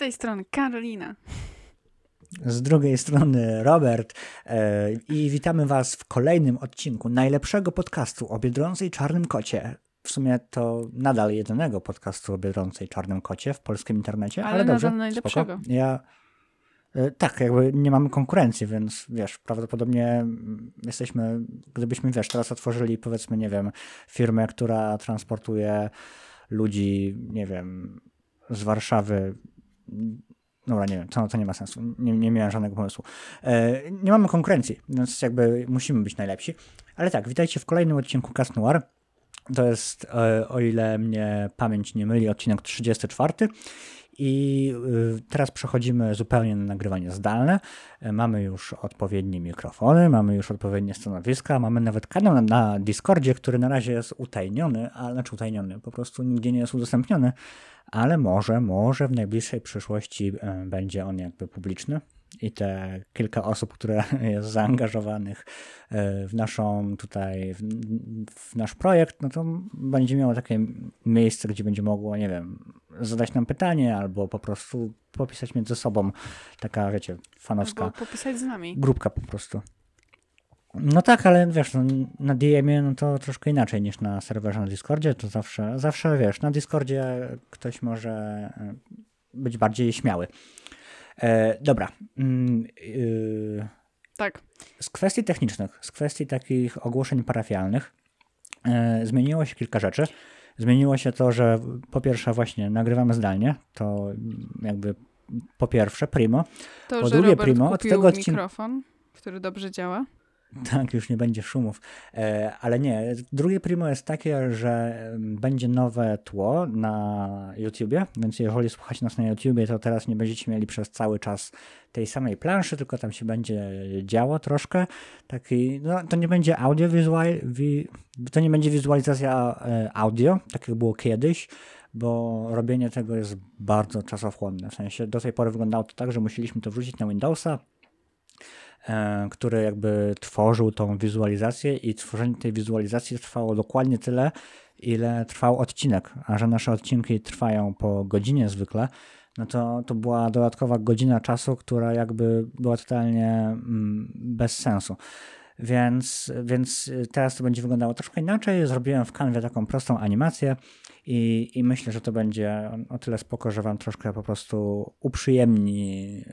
Tej strony Karolina. Z drugiej strony Robert e, i witamy Was w kolejnym odcinku najlepszego podcastu o Biedronce Czarnym Kocie. W sumie to nadal jedynego podcastu o Biedronce Czarnym Kocie w polskim internecie, ale, Ale dobrze, nadal najlepszego. spoko. Ja e, tak, jakby nie mamy konkurencji, więc wiesz, prawdopodobnie mm, jesteśmy, gdybyśmy wiesz, teraz otworzyli powiedzmy, nie wiem, firmę, która transportuje ludzi, nie wiem, z Warszawy Dobra, nie wiem, to, to nie ma sensu. Nie, nie miałem żadnego pomysłu. E, nie mamy konkurencji, więc jakby musimy być najlepsi. Ale tak, witajcie w kolejnym odcinku Cast Noir. To jest, e, o ile mnie pamięć nie myli, odcinek 34. I y, teraz przechodzimy zupełnie na nagrywanie zdalne. E, Mamy już odpowiednie mikrofony, mamy już odpowiednie stanowiska, mamy nawet kanał na, Discordzie, który na razie jest utajniony, a znaczy utajniony, po prostu nigdzie nie jest udostępniony, ale może, może w najbliższej przyszłości e, będzie on jakby publiczny i te kilka osób, które jest zaangażowanych e, w naszą tutaj, w, w nasz projekt, no to będzie miało takie miejsce, gdzie będzie mogło, nie wiem, zadać nam pytanie albo po prostu popisać między sobą taka, wiecie, fanowska Albo popisać z nami. grupka po prostu. No tak, ale wiesz, no, na DM-ie no to troszkę inaczej niż na serwerze na Discordzie, to zawsze, zawsze wiesz, na Discordzie ktoś może e, być bardziej śmiały. E, dobra. Mm, y, Tak. z kwestii technicznych, z kwestii takich ogłoszeń parafialnych e, zmieniło się kilka rzeczy. Zmieniło się to, że po pierwsze właśnie nagrywamy zdalnie, to jakby po pierwsze primo, To, Po drugie, Robert Primo, od tego odcin- mikrofon, który dobrze działa. Tak, już nie będzie szumów. E, ale nie, drugie primo jest takie, że będzie nowe tło na YouTubie, więc jeżeli słuchacie nas na YouTubie, to teraz nie będziecie mieli przez cały czas tej samej planszy, tylko tam się będzie działo troszkę. Taki, no, to nie będzie audiowizual, wi, to nie będzie wizualizacja e, audio, tak jak było kiedyś, bo robienie tego jest bardzo czasochłonne. W sensie do tej pory wyglądało to tak, że musieliśmy to wrzucić na Windowsa, który jakby tworzył tą wizualizację i tworzenie tej wizualizacji trwało dokładnie tyle, ile trwał odcinek, a że nasze odcinki trwają po godzinie zwykle, no to to była dodatkowa godzina czasu, która jakby była totalnie mm, bez sensu. Więc, więc teraz to będzie wyglądało troszkę inaczej. Zrobiłem w Canwie taką prostą animację i, i myślę, że to będzie o tyle spoko, że wam troszkę po prostu uprzyjemni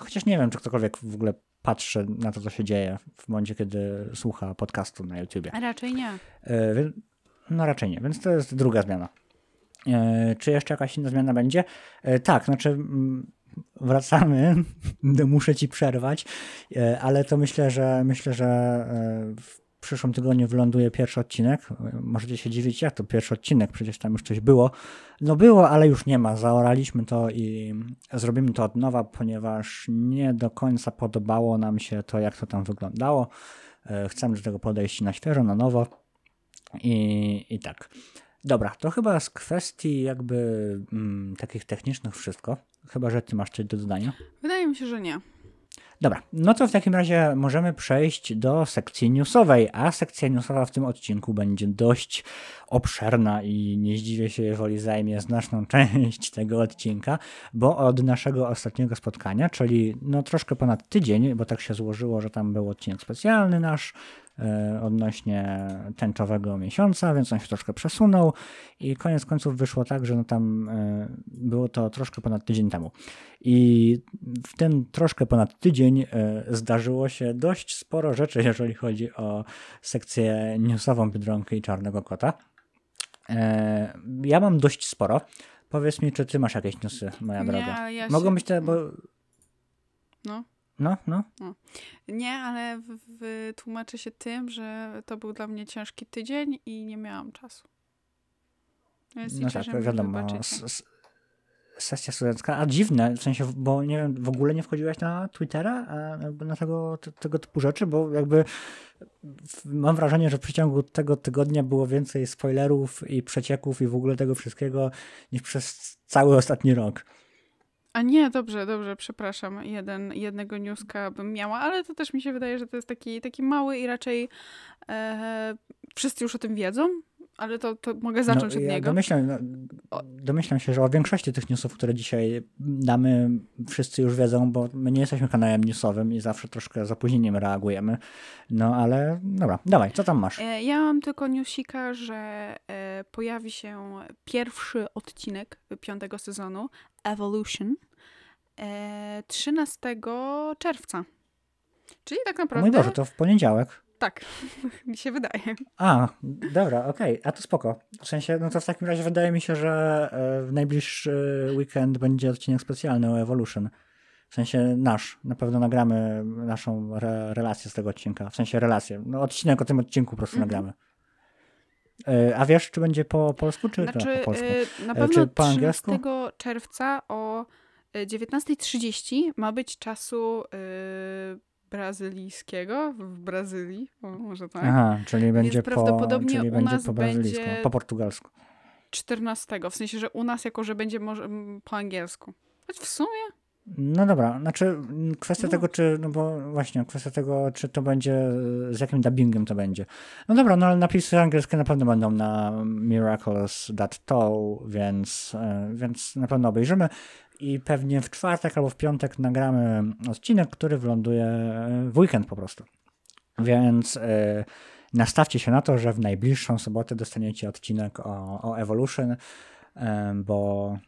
chociaż nie wiem, czy ktokolwiek w ogóle patrzy na to, co się dzieje w momencie, kiedy słucha podcastu na YouTubie. A raczej nie. E, No raczej nie, więc to jest druga zmiana. E, Czy jeszcze jakaś inna zmiana będzie? E, Tak, znaczy wracamy, muszę ci przerwać, ale to myślę, że myślę, że w przyszłym tygodniu wyląduje pierwszy odcinek. Możecie się dziwić, jak to pierwszy odcinek, przecież tam już coś było. No było, ale już nie ma. Zaoraliśmy to i zrobimy to od nowa, ponieważ nie do końca podobało nam się to, jak to tam wyglądało. E, Chcemy do tego podejść na świeżo, na nowo. I, i tak. Dobra, to chyba z kwestii jakby mm, takich technicznych wszystko. Chyba, że ty masz coś do dodania. Wydaje mi się, że nie. Dobra, no to w takim razie możemy przejść do sekcji newsowej, a sekcja newsowa w tym odcinku będzie dość obszerna i nie zdziwię się, jeżeli zajmie znaczną część tego odcinka, bo od naszego ostatniego spotkania, czyli no troszkę ponad tydzień, bo tak się złożyło, że tam był odcinek specjalny nasz odnośnie tęczowego miesiąca, więc on się troszkę przesunął i koniec końców wyszło tak, że no tam e, było to troszkę ponad tydzień temu. I w ten troszkę ponad tydzień e, zdarzyło się dość sporo rzeczy, jeżeli chodzi o sekcję newsową Biedronki i Czarnego Kota. E, Ja mam dość sporo. Powiedz mi, czy ty masz jakieś newsy, moja droga? ale ja Mogą się- być te, bo... No. No, no. Nie, ale wytłumaczę się tym, że to był dla mnie ciężki tydzień i nie miałam czasu. Więc No liczę, tak, wiadomo. Sesja studencka, a dziwne, w sensie, bo nie wiem, w ogóle nie wchodziłaś na Twittera, a na tego, te- tego typu rzeczy, bo jakby mam wrażenie, że w przeciągu tego tygodnia było więcej spoilerów i przecieków i w ogóle tego wszystkiego niż przez cały ostatni rok. A nie, dobrze, dobrze, przepraszam. Jeden, jednego newska bym miała, ale to też mi się wydaje, że to jest taki, taki mały i raczej e, wszyscy już o tym wiedzą, ale to, to mogę zacząć no, od ja niego. Domyślam, no, domyślam się, że o większości tych newsów, które dzisiaj damy, wszyscy już wiedzą, bo my nie jesteśmy kanałem newsowym i zawsze troszkę z opóźnieniem reagujemy. No ale dobra, dawaj, co tam masz? E, Ja mam tylko newsika, że e, pojawi się pierwszy odcinek piątego sezonu Evolution 13 czerwca. Czyli tak O naprawdę. mój Boże, to w poniedziałek. Tak, mi się wydaje. A, dobra, okej, a to spoko. W sensie, no to w takim razie wydaje mi się, że e, w najbliższy weekend będzie odcinek specjalny o Evolution. W sensie nasz. Na pewno nagramy naszą re relację z tego odcinka. W sensie relację. No odcinek o tym odcinku po prostu Mhm. nagramy. E, A wiesz, czy będzie po polsku, czy Znaczy, po polsku? e, na E, pewno czy po 13 angielsku? czerwca o e, 19.30 ma być czasu e, brazylijskiego w Brazylii. O, może tak. Aha, czyli będzie po, prawdopodobnie czyli u będzie nas po brazylijsku, będzie- po portugalsku. 14. W sensie, że u nas jako, że będzie może po angielsku. Choć w sumie No dobra, znaczy mm, kwestia No. tego, czy, no bo właśnie, kwestia tego, czy to będzie, z jakim dubbingiem to będzie. No dobra, no ale napisy angielskie na pewno będą na Miraculous That Toe, więc, e, więc na pewno obejrzymy i pewnie w czwartek albo w piątek nagramy odcinek, który wyląduje e, w weekend po prostu. Więc e, nastawcie się na to, że w najbliższą sobotę dostaniecie odcinek o, o Evolution, bo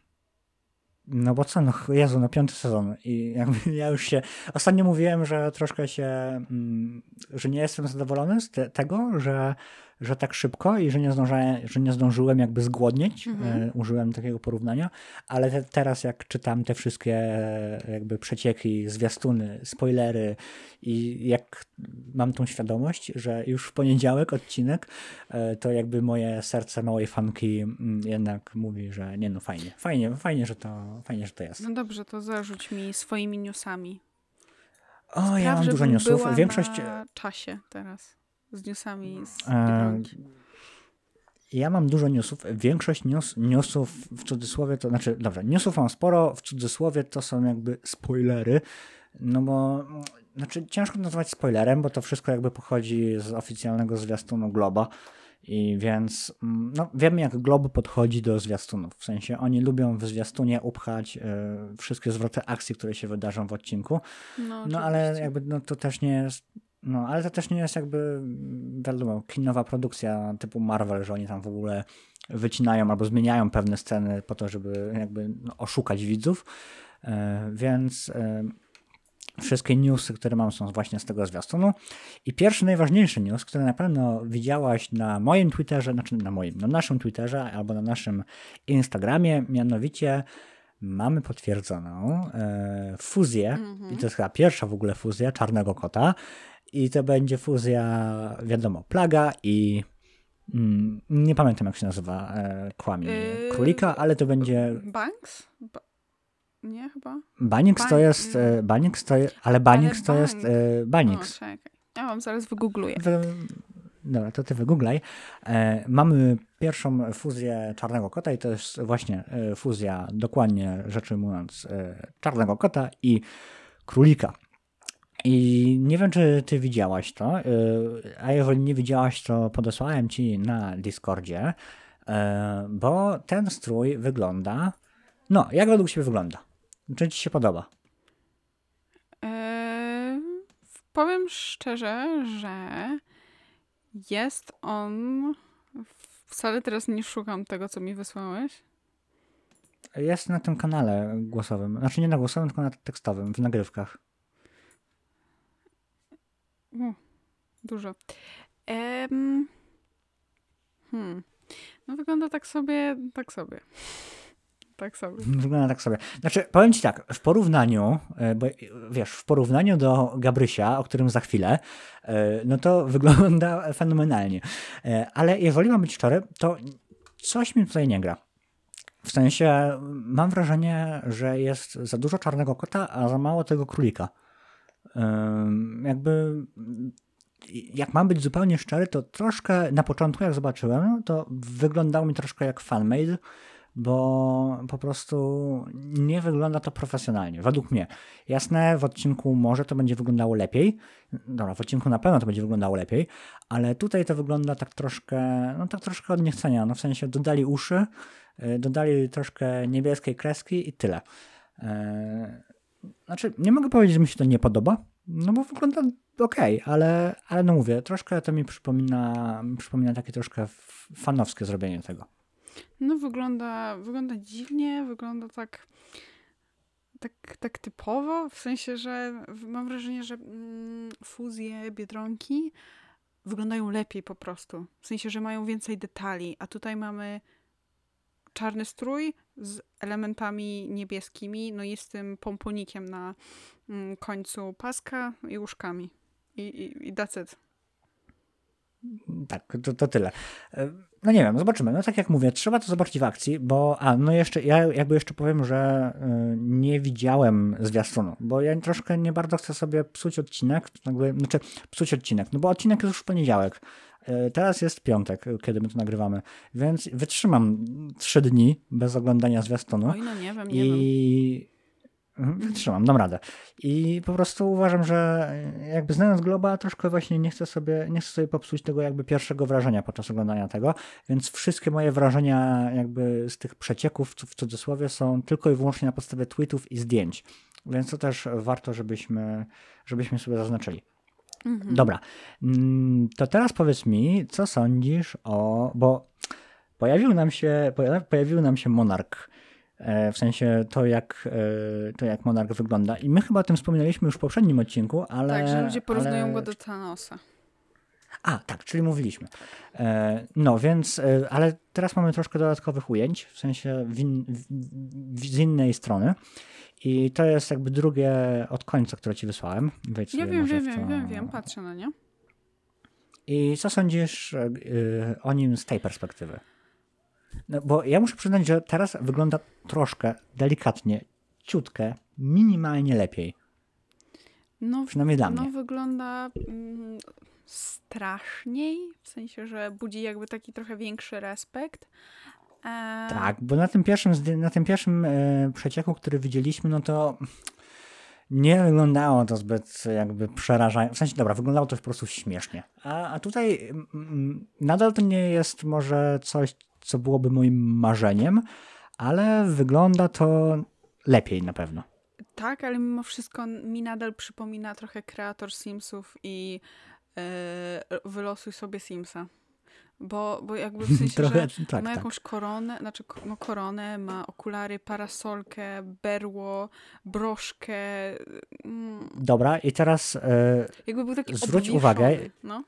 no bo co, no Jezu, no piąty sezon i jakby ja już się, ostatnio mówiłem, że troszkę się, mm, że nie jestem zadowolony z te, tego, że, że tak szybko i że nie, zdążałem, że nie zdążyłem jakby zgłodnieć, Mhm. e, użyłem takiego porównania, ale te, teraz jak czytam te wszystkie e, jakby przecieki, zwiastuny, spoilery i jak mam tą świadomość, że już w poniedziałek odcinek, e, to jakby moje serce małej fanki mm, jednak mówi, że nie no fajnie, fajnie, fajnie, że to, fajnie, że to jest. No dobrze, to zarzuć mi swoimi newsami. O, ja mam dużo newsów. Większość. na czasie teraz. Z newsami z E, Biedronki. Ja mam dużo newsów. Większość news, newsów w cudzysłowie to znaczy, dobrze, newsów mam sporo, w cudzysłowie to są jakby spoilery. No bo znaczy ciężko nazwać spoilerem, bo to wszystko jakby pochodzi z oficjalnego zwiastunu Globa. I więc mm, no, wiemy, jak Glob podchodzi do zwiastunów. W sensie oni lubią w zwiastunie upchać e, wszystkie zwroty akcji, które się wydarzą w odcinku. No, No ale jakby no, to też nie jest. No, ale to też nie jest jakby, mm, wiadomo, kinowa produkcja typu Marvel, że oni tam w ogóle wycinają albo zmieniają pewne sceny po to, żeby jakby no, oszukać widzów. E, więc e, wszystkie newsy, które mam, są właśnie z tego zwiastunu. I pierwszy, najważniejszy news, który na pewno widziałaś na moim Twitterze, znaczy na moim, na naszym Twitterze albo na naszym Instagramie, mianowicie mamy potwierdzoną e, fuzję, i to jest chyba pierwsza w ogóle fuzja Czarnego Kota, i to będzie fuzja, wiadomo, Plaga i mm, nie pamiętam jak się nazywa e, kłamie Yy, królika, ale to będzie Banks? Ba- nie, chyba? Banix to Bań- jest, e, Banix to jest, ale Banix to jest e, O, Banix. czekaj. Ja wam zaraz wygoogluję. Wy, dobra, to ty wygooglaj. E, mamy pierwszą fuzję Czarnego Kota i to jest właśnie e, fuzja, dokładnie rzecz ujmując, e, Czarnego Kota i Królika. I nie wiem, czy ty widziałaś to, e, a jeżeli nie widziałaś, to podesłałem ci na Discordzie, e, bo ten strój wygląda, no, jak według ciebie wygląda? Czy ci się podoba? Eee, powiem szczerze, że jest on. Wcale teraz nie szukam tego, co mi wysłałeś. Jest na tym kanale głosowym, znaczy nie na głosowym, tylko na tekstowym, w nagrywkach. Dużo. Em, hmm. No wygląda tak sobie, tak sobie. Tak sobie. Wygląda tak sobie. Znaczy, powiem ci tak, w porównaniu, e, bo e, wiesz, w porównaniu do Gabrysia, o którym za chwilę, e, no to wygląda fenomenalnie. Ale jeżeli mam być szczery, to coś mi tutaj nie gra. W sensie, mam wrażenie, że jest za dużo czarnego kota, a za mało tego królika. Jakby, jak mam być zupełnie szczery, to troszkę na początku, jak zobaczyłem, to wyglądało mi troszkę jak fanmade, bo po prostu nie wygląda to profesjonalnie, według mnie. Jasne, w odcinku może to będzie wyglądało lepiej, dobra, w odcinku na pewno to będzie wyglądało lepiej, ale tutaj to wygląda tak troszkę, no tak troszkę od niechcenia, no w sensie dodali uszy, E, dodali troszkę niebieskiej kreski i tyle. Znaczy, nie mogę powiedzieć, że mi się to nie podoba, no bo wygląda ok, ale, ale no mówię, troszkę to mi przypomina, przypomina takie troszkę fanowskie zrobienie tego. No wygląda, wygląda dziwnie, wygląda tak, tak, tak typowo, w sensie, że mam wrażenie, że mm, fuzje Biedronki wyglądają lepiej po prostu. W sensie, że mają więcej detali, a tutaj mamy czarny strój z elementami niebieskimi, no i z tym pomponikiem na mm, końcu paska i łóżkami. I, i, i that's it. Tak, to, to tyle. E, no nie wiem, zobaczymy. No tak jak mówię, trzeba to zobaczyć w akcji, bo a, no jeszcze, ja jakby jeszcze powiem, że y, nie widziałem zwiastunu, bo ja troszkę nie bardzo chcę sobie psuć odcinek, jakby, znaczy psuć odcinek, no bo odcinek jest już w poniedziałek. Y, teraz jest piątek, kiedy my to nagrywamy, więc wytrzymam trzy dni bez oglądania zwiastunu. Oj, no nie wiem, nie i... wiem Mhm, wytrzymam, dam radę. I po prostu uważam, że jakby znając Globa, troszkę właśnie nie chcę sobie, nie chcę sobie popsuć tego jakby pierwszego wrażenia podczas oglądania tego, więc wszystkie moje wrażenia jakby z tych przecieków w cudzysłowie są tylko i wyłącznie na podstawie tweetów i zdjęć. Więc to też warto, żebyśmy, żebyśmy sobie zaznaczyli. Mhm. Dobra, mm, to teraz powiedz mi, co sądzisz o, bo pojawił nam się, pojawił nam się Monarch E, w sensie to jak, e, to, jak Monarch wygląda. I my chyba o tym wspominaliśmy już w poprzednim odcinku, ale... Tak, że ludzie porównują ale... go do Thanosa. A, tak, czyli mówiliśmy. E, no więc, ale teraz mamy troszkę dodatkowych ujęć, w sensie w in, w, z innej strony. I to jest jakby drugie od końca, które ci wysłałem. Wejdź ja wiem, wiem, wiem, wiem, wiem, patrzę na nie. I co sądzisz o nim z tej perspektywy? No, bo ja muszę przyznać, że teraz wygląda troszkę delikatnie, ciutkę, minimalnie lepiej. No, Przynajmniej dla no, mnie. No wygląda mm, straszniej, w sensie, że budzi jakby taki trochę większy respekt. E... Tak, bo na tym pierwszym, na tym pierwszym e, przecieku, który widzieliśmy, no to nie wyglądało to zbyt jakby przerażająco. W sensie, dobra, wyglądało to po prostu śmiesznie. A, a tutaj nadal to nie jest może coś, co byłoby moim marzeniem, ale wygląda to lepiej na pewno. Tak, ale mimo wszystko mi nadal przypomina trochę kreator Simsów i wylosuj sobie Simsa. Bo, bo jakby w sensie, Trochę, że tak, ma tak. jakąś tak. koronę, znaczy no koronę, ma okulary, parasolkę, berło, broszkę. Mm. Dobra, i teraz yy, jakby był taki zwróć uwagę. No.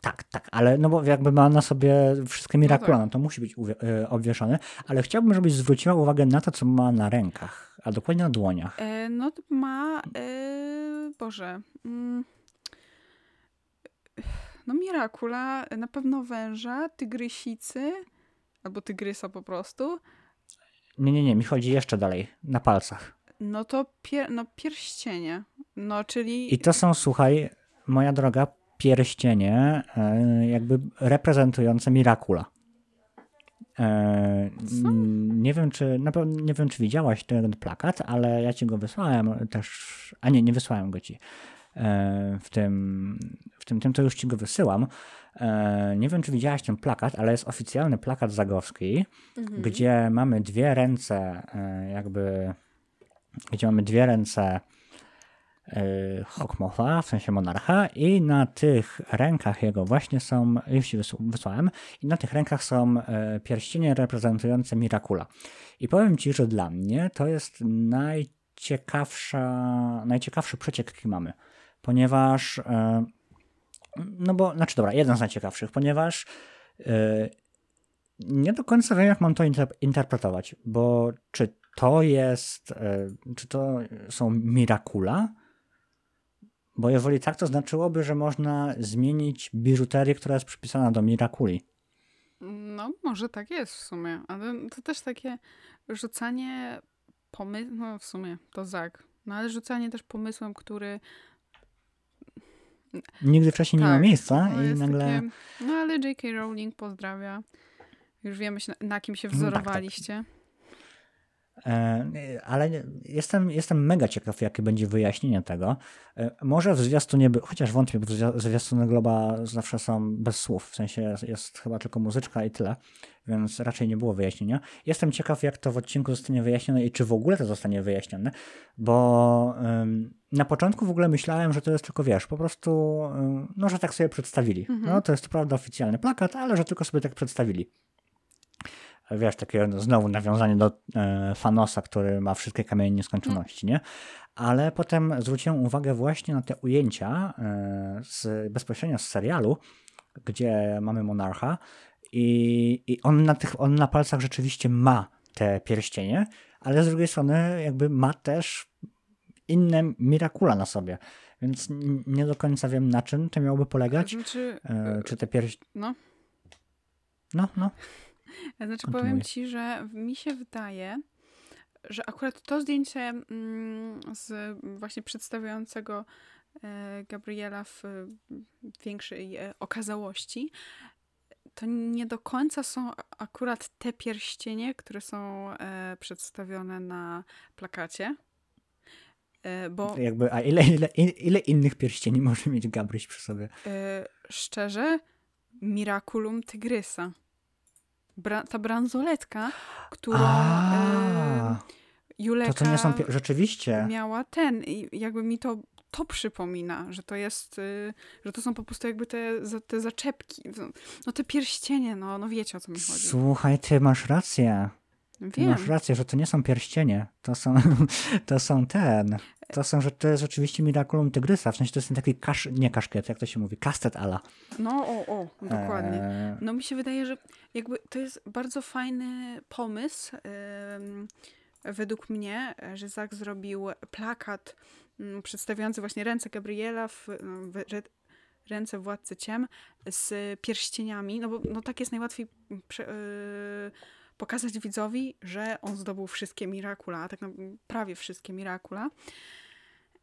Tak, tak, ale no bo jakby ma na sobie wszystkie no, tak. no to musi być e, obwieszone, ale chciałbym, żebyś zwróciła uwagę na to, co ma na rękach, a dokładnie na dłoniach. E, no ma, e, Boże, mm, no Miracula, na pewno węża, tygrysicy, albo tygrysa po prostu. Nie, nie, nie, mi chodzi jeszcze dalej, na palcach. No to pier no pierścienie, no czyli... I to są, słuchaj, moja droga, pierścienie e, jakby reprezentujące Miracula. E, nie wiem, czy na pewno nie wiem, czy widziałaś ten plakat, ale ja ci go wysłałem też. A nie, nie wysłałem go ci. E, w tym, w tym, tym to już ci go wysyłam. Nie wiem, czy widziałaś ten plakat, ale jest oficjalny plakat zagowski, mhm. gdzie mamy dwie ręce, jakby, gdzie mamy dwie ręce Hokmofa, w sensie monarcha i na tych rękach jego właśnie są, już ci wysłałem, i na tych rękach są pierścienie reprezentujące Miracula. I powiem ci, że dla mnie to jest najciekawsza, najciekawszy przeciek, jaki mamy, ponieważ, y, no bo, znaczy dobra, jeden z najciekawszych, ponieważ nie do końca wiem, jak mam to interpretować, bo czy to jest, czy to są Miracula, bo jeżeli tak, to znaczyłoby, że można zmienić biżuterię, która jest przypisana do Miraculi. No, może tak jest w sumie, ale to też takie rzucanie pomysłu, no w sumie to zak, no ale rzucanie też pomysłem, który nigdy wcześniej tak, nie ma tak, miejsca no i nagle... Takie, no ale J.K. Rowling pozdrawia. Już wiemy, na, na kim się wzorowaliście. No, tak, tak. E, ale jestem, jestem mega ciekaw, jakie będzie wyjaśnienie tego. E, może w zwiastunie, by, chociaż wątpię, bo zwiastuny Globa zawsze są bez słów, w sensie jest, chyba tylko muzyczka i tyle, więc raczej nie było wyjaśnienia. Jestem ciekaw, jak to w odcinku zostanie wyjaśnione i czy w ogóle to zostanie wyjaśnione, bo na początku w ogóle myślałem, że to jest tylko, wiesz, po prostu, no, że tak sobie przedstawili. Mhm. No, to jest to prawda oficjalny plakat, ale że tylko sobie tak przedstawili wiesz, takie no, znowu nawiązanie do e, Fanosa, który ma wszystkie kamienie nieskończoności, nie? Ale potem zwróciłem uwagę właśnie na te ujęcia e, z, bezpośrednio z serialu, gdzie mamy monarcha i, i on, na tych, on na palcach rzeczywiście ma te pierścienie, ale z drugiej strony jakby ma też inne Mirakula na sobie. Więc nie do końca wiem, na czym to miałoby polegać. Znaczy, e, czy te pierścienie... No. No, no. Znaczy Kontynuuj. powiem ci, że mi się wydaje, że akurat to zdjęcie mm, z właśnie przedstawiającego e, Gabriela w większej e, okazałości, to nie do końca są akurat te pierścienie, które są e, przedstawione na plakacie. Bo, Jakby, a ile, ile, ile innych pierścieni może mieć Gabryś przy sobie? Szczerze, Miraculum Tygrysa bra ta bransoletka, którą e, Juleka to, to nie są rzeczywiście miała ten i jakby mi to to przypomina, że to jest, y, że to są po prostu jakby te, te zaczepki, no te pierścienie, no, no wiecie o co mi chodzi. Słuchaj, ty masz rację. Ty Wiem. masz rację, że to nie są pierścienie, to są, to są ten, to są, że to jest oczywiście Miraculum Tygrysa, w sensie to jest taki kasz, nie kaszket, jak to się mówi, kastet ala. No, o, o, dokładnie. Eee... No mi się wydaje, że jakby to jest bardzo fajny pomysł, yy, według mnie, że Zak zrobił plakat yy, przedstawiający właśnie ręce Gabriela w, w, ręce władcy ciem z pierścieniami, no bo no tak jest najłatwiej prze, yy, pokazać widzowi, że on zdobył wszystkie Mirakula, tak naprawdę prawie wszystkie Mirakula,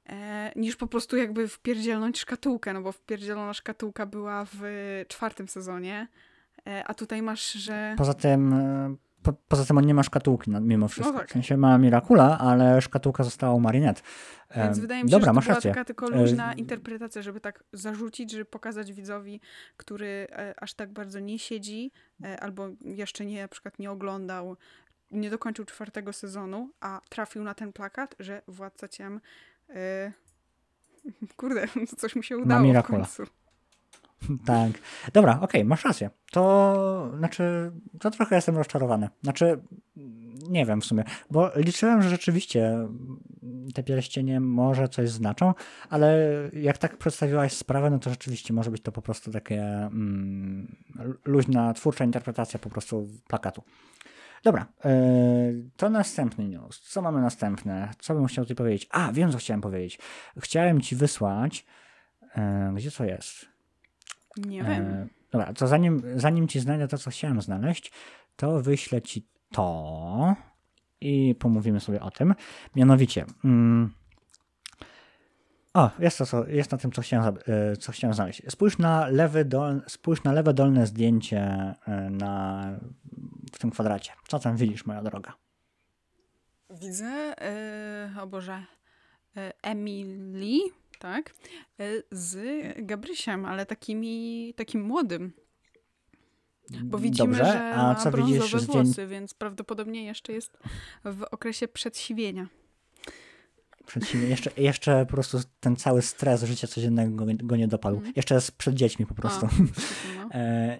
e, niż po prostu jakby wpierdzielnąć szkatułkę, no bo wpierdzielona szkatułka była w czwartym sezonie, e, a tutaj masz, że... Poza tym e, po, poza tym on nie ma szkatułki no, mimo wszystko. No tak. W sensie ma Miracula, ale szkatułka została u Marinette. Więc wydaje mi się, Dobra, że to masz była rację. taka tylko luźna interpretacja, żeby tak zarzucić, żeby pokazać widzowi, który e, aż tak bardzo nie siedzi, e, albo jeszcze nie, na przykład nie oglądał, nie dokończył czwartego sezonu, a trafił na ten plakat, że Władca Ciem e, kurde, coś mi się udało w końcu. Tak. Dobra, okej, okay, masz rację. To znaczy, to trochę jestem rozczarowany. Znaczy, nie wiem w sumie, bo liczyłem, że rzeczywiście te pierścienie może coś znaczą, ale jak tak przedstawiłaś sprawę, no to rzeczywiście może być to po prostu takie mm, luźna, twórcza interpretacja po prostu plakatu. Dobra, yy, to następny news. Co mamy następne? Co bym chciał tutaj powiedzieć? A, wiem, co chciałem powiedzieć. Chciałem ci wysłać. Yy, gdzie to jest? Nie wiem. E, dobra, to zanim, zanim ci znajdę to, co chciałem znaleźć, to wyślę ci to i pomówimy sobie o tym. Mianowicie. Mm, o, jest, to, jest na tym, co chciałem, e, co chciałem znaleźć. Spójrz na, lewy dol, spójrz na lewe dolne zdjęcie e, na, w tym kwadracie. Co tam widzisz, moja droga? Widzę, yy, o Boże, Emily tak? E, z Gabrysiem, ale takimi, takim młodym. Bo widzimy, Dobrze, że a co ma brązowe widzisz włosy, więc prawdopodobnie jeszcze jest w okresie przedsiwienia. Przedsiwienie. Jeszcze, jeszcze po prostu ten cały stres życia codziennego go, nie dopadł. Mm. Jeszcze jest przed dziećmi po prostu. A, no. e,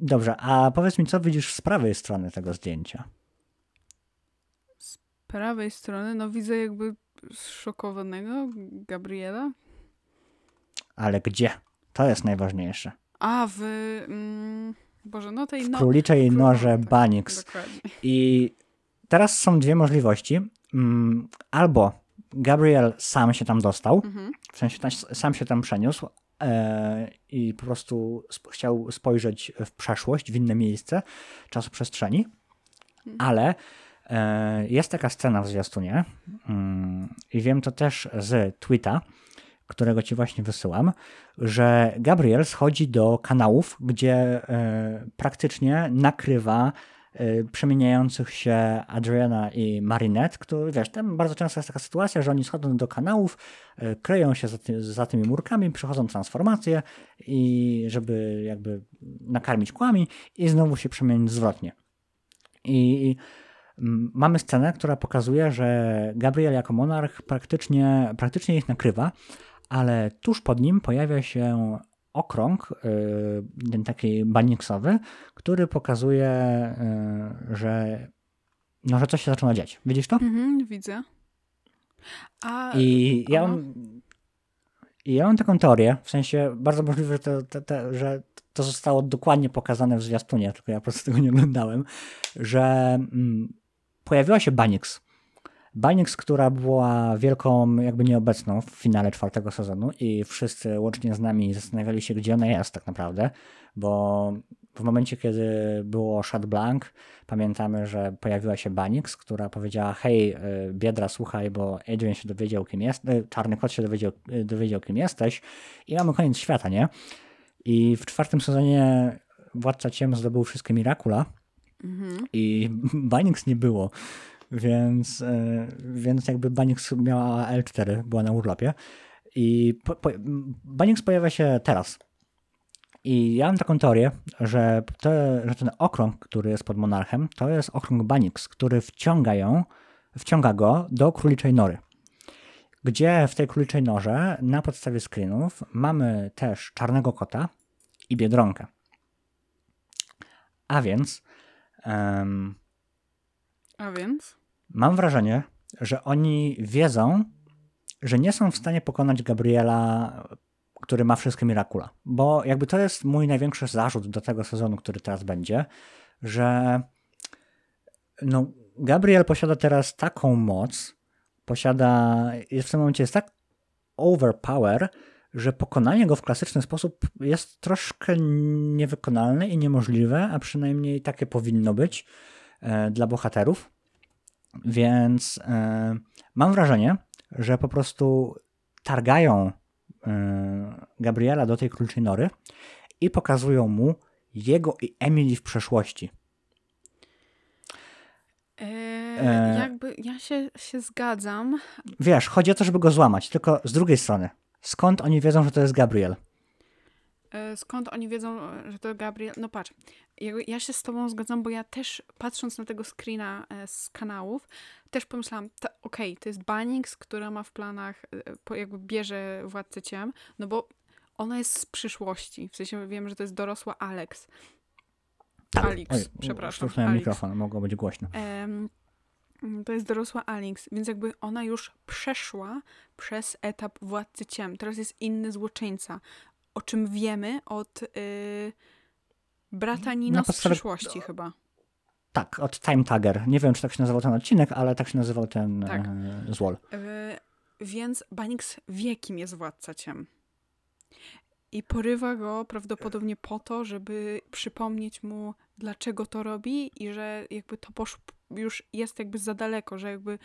dobrze, a powiedz mi, co widzisz z prawej strony tego zdjęcia? Z prawej strony, no widzę jakby zszokowanego Gabriela. Ale gdzie? To jest najważniejsze. A, w... Mm, Boże, no tej... W no, króliczej król... noże tak, Banix. I teraz są dwie możliwości. Mm, albo Gabriel sam się tam dostał, mhm. w sensie tam, sam się tam przeniósł e, i po prostu chciał spojrzeć w przeszłość, w inne miejsce czasu przestrzeni, mhm. ale jest taka scena w zwiastunie mm, i wiem to też z tweeta, którego ci właśnie wysyłam, że Gabriel schodzi do kanałów, gdzie e, praktycznie nakrywa y, przemieniających się Adriana i Marinette, który, wiesz, tam bardzo często jest taka sytuacja, że oni schodzą do kanałów, kryją się za, ty, za tymi murkami, przechodzą transformację i żeby jakby nakarmić kłami i znowu się przemienić zwrotnie. I mm, mamy scenę, która pokazuje, że Gabriel jako monarch praktycznie, praktycznie ich nakrywa, ale tuż pod nim pojawia się okrąg, y, ten taki baniksowy, który pokazuje, y, że, no, że coś się zaczyna dziać. Widzisz to? Mhm, widzę. A, I ja mam, i ja mam taką teorię, w sensie bardzo możliwe, że to, to, to, że to zostało dokładnie pokazane w zwiastunie, tylko ja po prostu tego nie oglądałem, że mm, pojawiła się Banix. Banix, która była wielką jakby nieobecną w finale czwartego sezonu i wszyscy łącznie z nami zastanawiali się, gdzie ona jest tak naprawdę, bo w momencie, kiedy było Shad Blanc, pamiętamy, że pojawiła się Banix, która powiedziała, hej, y, Biedra, słuchaj, bo Adrian się dowiedział, kim jest, y, Czarny Kot się dowiedział, y, dowiedział, kim jesteś i mamy koniec świata, nie? I w czwartym sezonie Władca Ciem zdobył wszystkie Mirakula Mhm. i Banix nie było, więc, y, więc jakby Banix miała L4, była na urlopie i po, po, Banix pojawia się teraz. I ja mam taką teorię, że, to, że ten okrąg, który jest pod monarchem, to jest okrąg Banix, który wciąga ją, wciąga go do króliczej nory. Gdzie w tej króliczej norze na podstawie screenów mamy też czarnego kota i biedronkę. A więc em, A więc? mam wrażenie, że oni wiedzą, że nie są w stanie pokonać Gabriela, który ma wszystkie Mirakula. Bo jakby to jest mój największy zarzut do tego sezonu, który teraz będzie, że no, Gabriel posiada teraz taką moc, posiada, jest w tym momencie jest tak overpower, że pokonanie go w klasyczny sposób jest troszkę niewykonalne i niemożliwe, a przynajmniej takie powinno być e, dla bohaterów. Więc e, mam wrażenie, że po prostu targają e, Gabriela do tej króliczej nory i pokazują mu jego i Emily w przeszłości. E, E. Jakby ja się, się zgadzam. Wiesz, chodzi o to, żeby go złamać, tylko z drugiej strony. Skąd oni wiedzą, że to jest Gabriel? E, Skąd oni wiedzą, że to Gabriel? No patrz, ja się z tobą zgadzam, bo ja też patrząc na tego screena e, z kanałów, też pomyślałam, okej, to jest Banix, która ma w planach, e, jakby bierze Władcę Ciem, no bo ona jest z przyszłości. W sensie wiem, że to jest dorosła Alex. Alix, Oj, przepraszam. Alix. mikrofon, mogło być głośno. Em, to jest dorosła Alix, więc jakby ona już przeszła przez etap Władcy Ciem. Teraz jest inny złoczyńca, o czym wiemy od y, brata Nino Na z przyszłości chyba. Tak, od Time Tagger. Nie wiem, czy tak się nazywał ten odcinek, ale tak się nazywał ten Tak. e, złol. Y, więc Banix wie, kim jest Władca Ciem. I porywa go prawdopodobnie po to, żeby przypomnieć mu, dlaczego to robi i że jakby to posz, już jest jakby za daleko, że jakby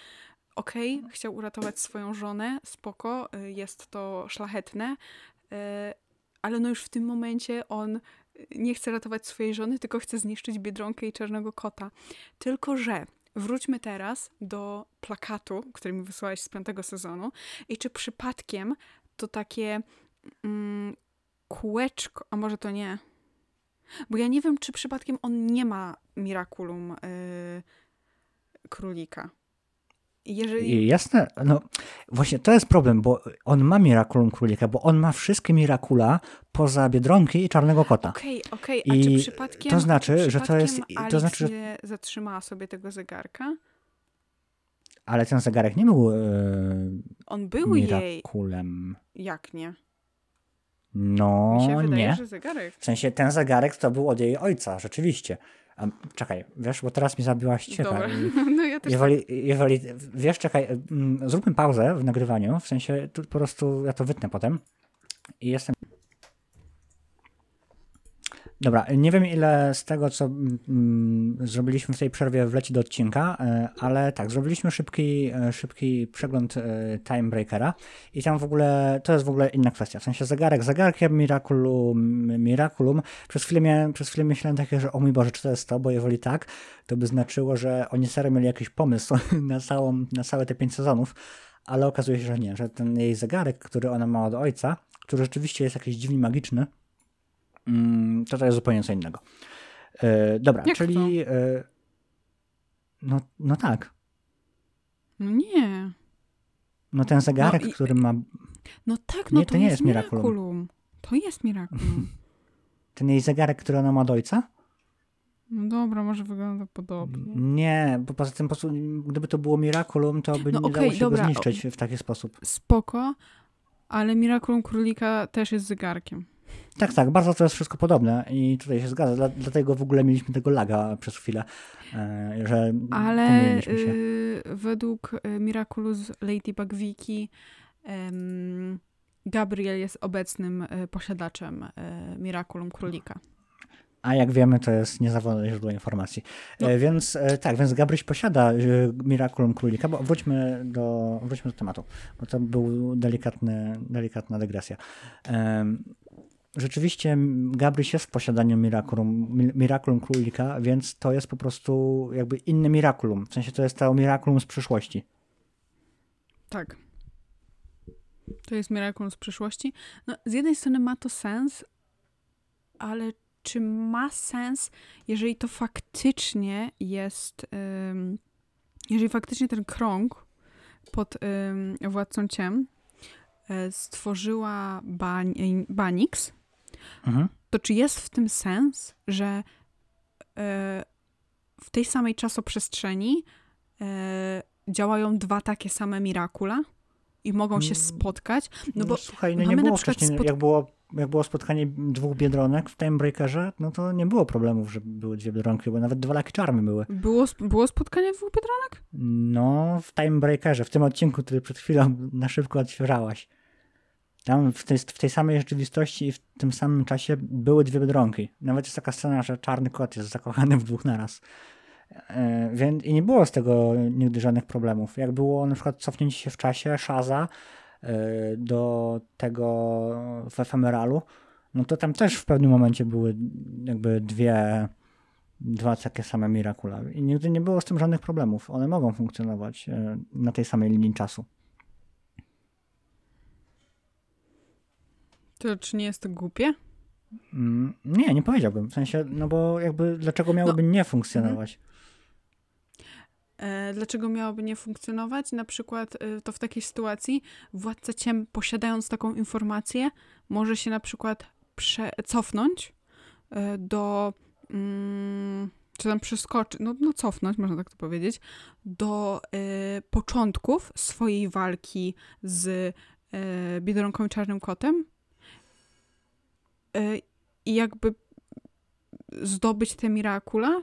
okej, chciał uratować swoją żonę, spoko, y, jest to szlachetne, y, ale no już w tym momencie on nie chce ratować swojej żony, tylko chce zniszczyć Biedronkę i Czarnego Kota. Tylko, że wróćmy teraz do plakatu, który mi wysłałeś z piątego sezonu i czy przypadkiem to takie mm, kółeczko, a może to nie, bo ja nie wiem, czy przypadkiem on nie ma Miraculum y, królika. I Jeżeli... I Jasne, no właśnie to jest problem, bo on ma Miraculum Królika, bo on ma wszystkie Mirakula poza Biedronki i Czarnego Kota. Okej, okej, I a czy przypadkiem, to znaczy, czy że to jest- przypadkiem to Alice znaczy, że- nie zatrzymała sobie tego zegarka? Ale ten zegarek nie był e, On był jej. Miraculem. Jak nie? No Mi się wydaje, nie. że zegarek. W sensie ten zegarek to był od jej ojca, rzeczywiście. A, czekaj, wiesz, bo teraz mi zabiłaś. Dobra, I- no ja też Jeżeli, jeżeli, wiesz, czekaj, mm, zróbmy pauzę w nagrywaniu, w sensie tu po prostu ja to wytnę potem i jestem... Dobra, nie wiem ile z tego, co mm, zrobiliśmy w tej przerwie wleci do odcinka, e, ale tak, zrobiliśmy szybki, e, szybki przegląd e, Timebreakera i tam w ogóle, to jest w ogóle inna kwestia, w sensie zegarek zegarkiem, Miraculum, Miraculum. Przez chwilę, miałem, przez chwilę myślałem takie, że o mój Boże, czy to jest to, bo jeżeli tak, to by znaczyło, że oni serio mieli jakiś pomysł na, całą, na całe te pięć sezonów, ale okazuje się, że nie, że ten jej zegarek, który ona ma od ojca, który rzeczywiście jest jakiś dziwnie magiczny, mm, to to jest zupełnie co innego. E, dobra, Jak czyli. E, no, no tak. No nie. No ten zegarek, No i- który ma. No tak, no Nie, to, to nie jest, Miraculum. Miraculum. To jest Miraculum. Ten jej zegarek, który ona ma od ojca? No dobra, może wygląda podobnie. Nie, bo poza tym, po prostu, gdyby to było Miraculum, to by No nie okej, dało się dobra, go zniszczyć w taki sposób. Spoko, ale Miraculum Królika też jest zegarkiem. Tak, tak, bardzo to jest wszystko podobne i tutaj się zgadza. Dla, dlatego w ogóle mieliśmy tego laga przez chwilę, e, że Ale pomyliliśmy się. y, według y, Miraculous Ladybug Wiki Gabriel jest obecnym y, posiadaczem Miraculum Królika. A jak wiemy, to jest niezawodne źródło informacji. No. E, Więc e, tak, więc Gabryś posiada Miraculum Królika, bo wróćmy do, wróćmy do tematu, bo to był delikatny, delikatna dygresja. Rzeczywiście Gabryś jest w posiadaniu Miraculum, Mi- Miraculum Królika, więc to jest po prostu jakby inny Miraculum. W sensie to jest to Miraculum z przyszłości. Tak. To jest Miraculum z przyszłości. No, z jednej strony ma to sens, ale czy ma sens, jeżeli to faktycznie jest, ym, jeżeli faktycznie ten krąg pod ym, Władcą Ciem y, stworzyła Ban- Banix, Mhm. to czy jest w tym sens, że e, w tej samej czasoprzestrzeni e, działają dwa takie same Mirakula i mogą się Mm. spotkać? No bo Słuchaj, no nie było wcześniej, spot- jak, było, jak było spotkanie dwóch Biedronek w Timebreakerze, no to nie było problemów, że były dwie Biedronki, bo nawet dwa Lucky Charmy były. było, było spotkanie dwóch Biedronek? No, w Timebreakerze, w tym odcinku, który przed chwilą na szybko odświeżałaś. Tam w tej, w tej samej rzeczywistości i w tym samym czasie były dwie Biedronki. Nawet jest taka scena, że czarny kot jest zakochany w dwóch naraz. E, więc, I nie było z tego nigdy żadnych problemów. Jak było na przykład cofnięcie się w czasie Shaza e, do tego w efemeralu, no to tam też w pewnym momencie były jakby dwie, dwa takie same Mirakula. I nigdy nie było z tym żadnych problemów. One mogą funkcjonować e, na tej samej linii czasu. To czy nie jest to głupie? Mm, Nie, nie powiedziałbym. W sensie, no bo jakby dlaczego miałoby nie funkcjonować? E, dlaczego miałoby nie funkcjonować? Na przykład e, to w takiej sytuacji władca ciem, posiadając taką informację, może się na przykład prze- cofnąć e, do. Mm, czy tam przeskoczyć, no, no cofnąć, można tak to powiedzieć, do początków swojej walki z e, Biedronką i Czarnym Kotem i jakby zdobyć te Mirakula,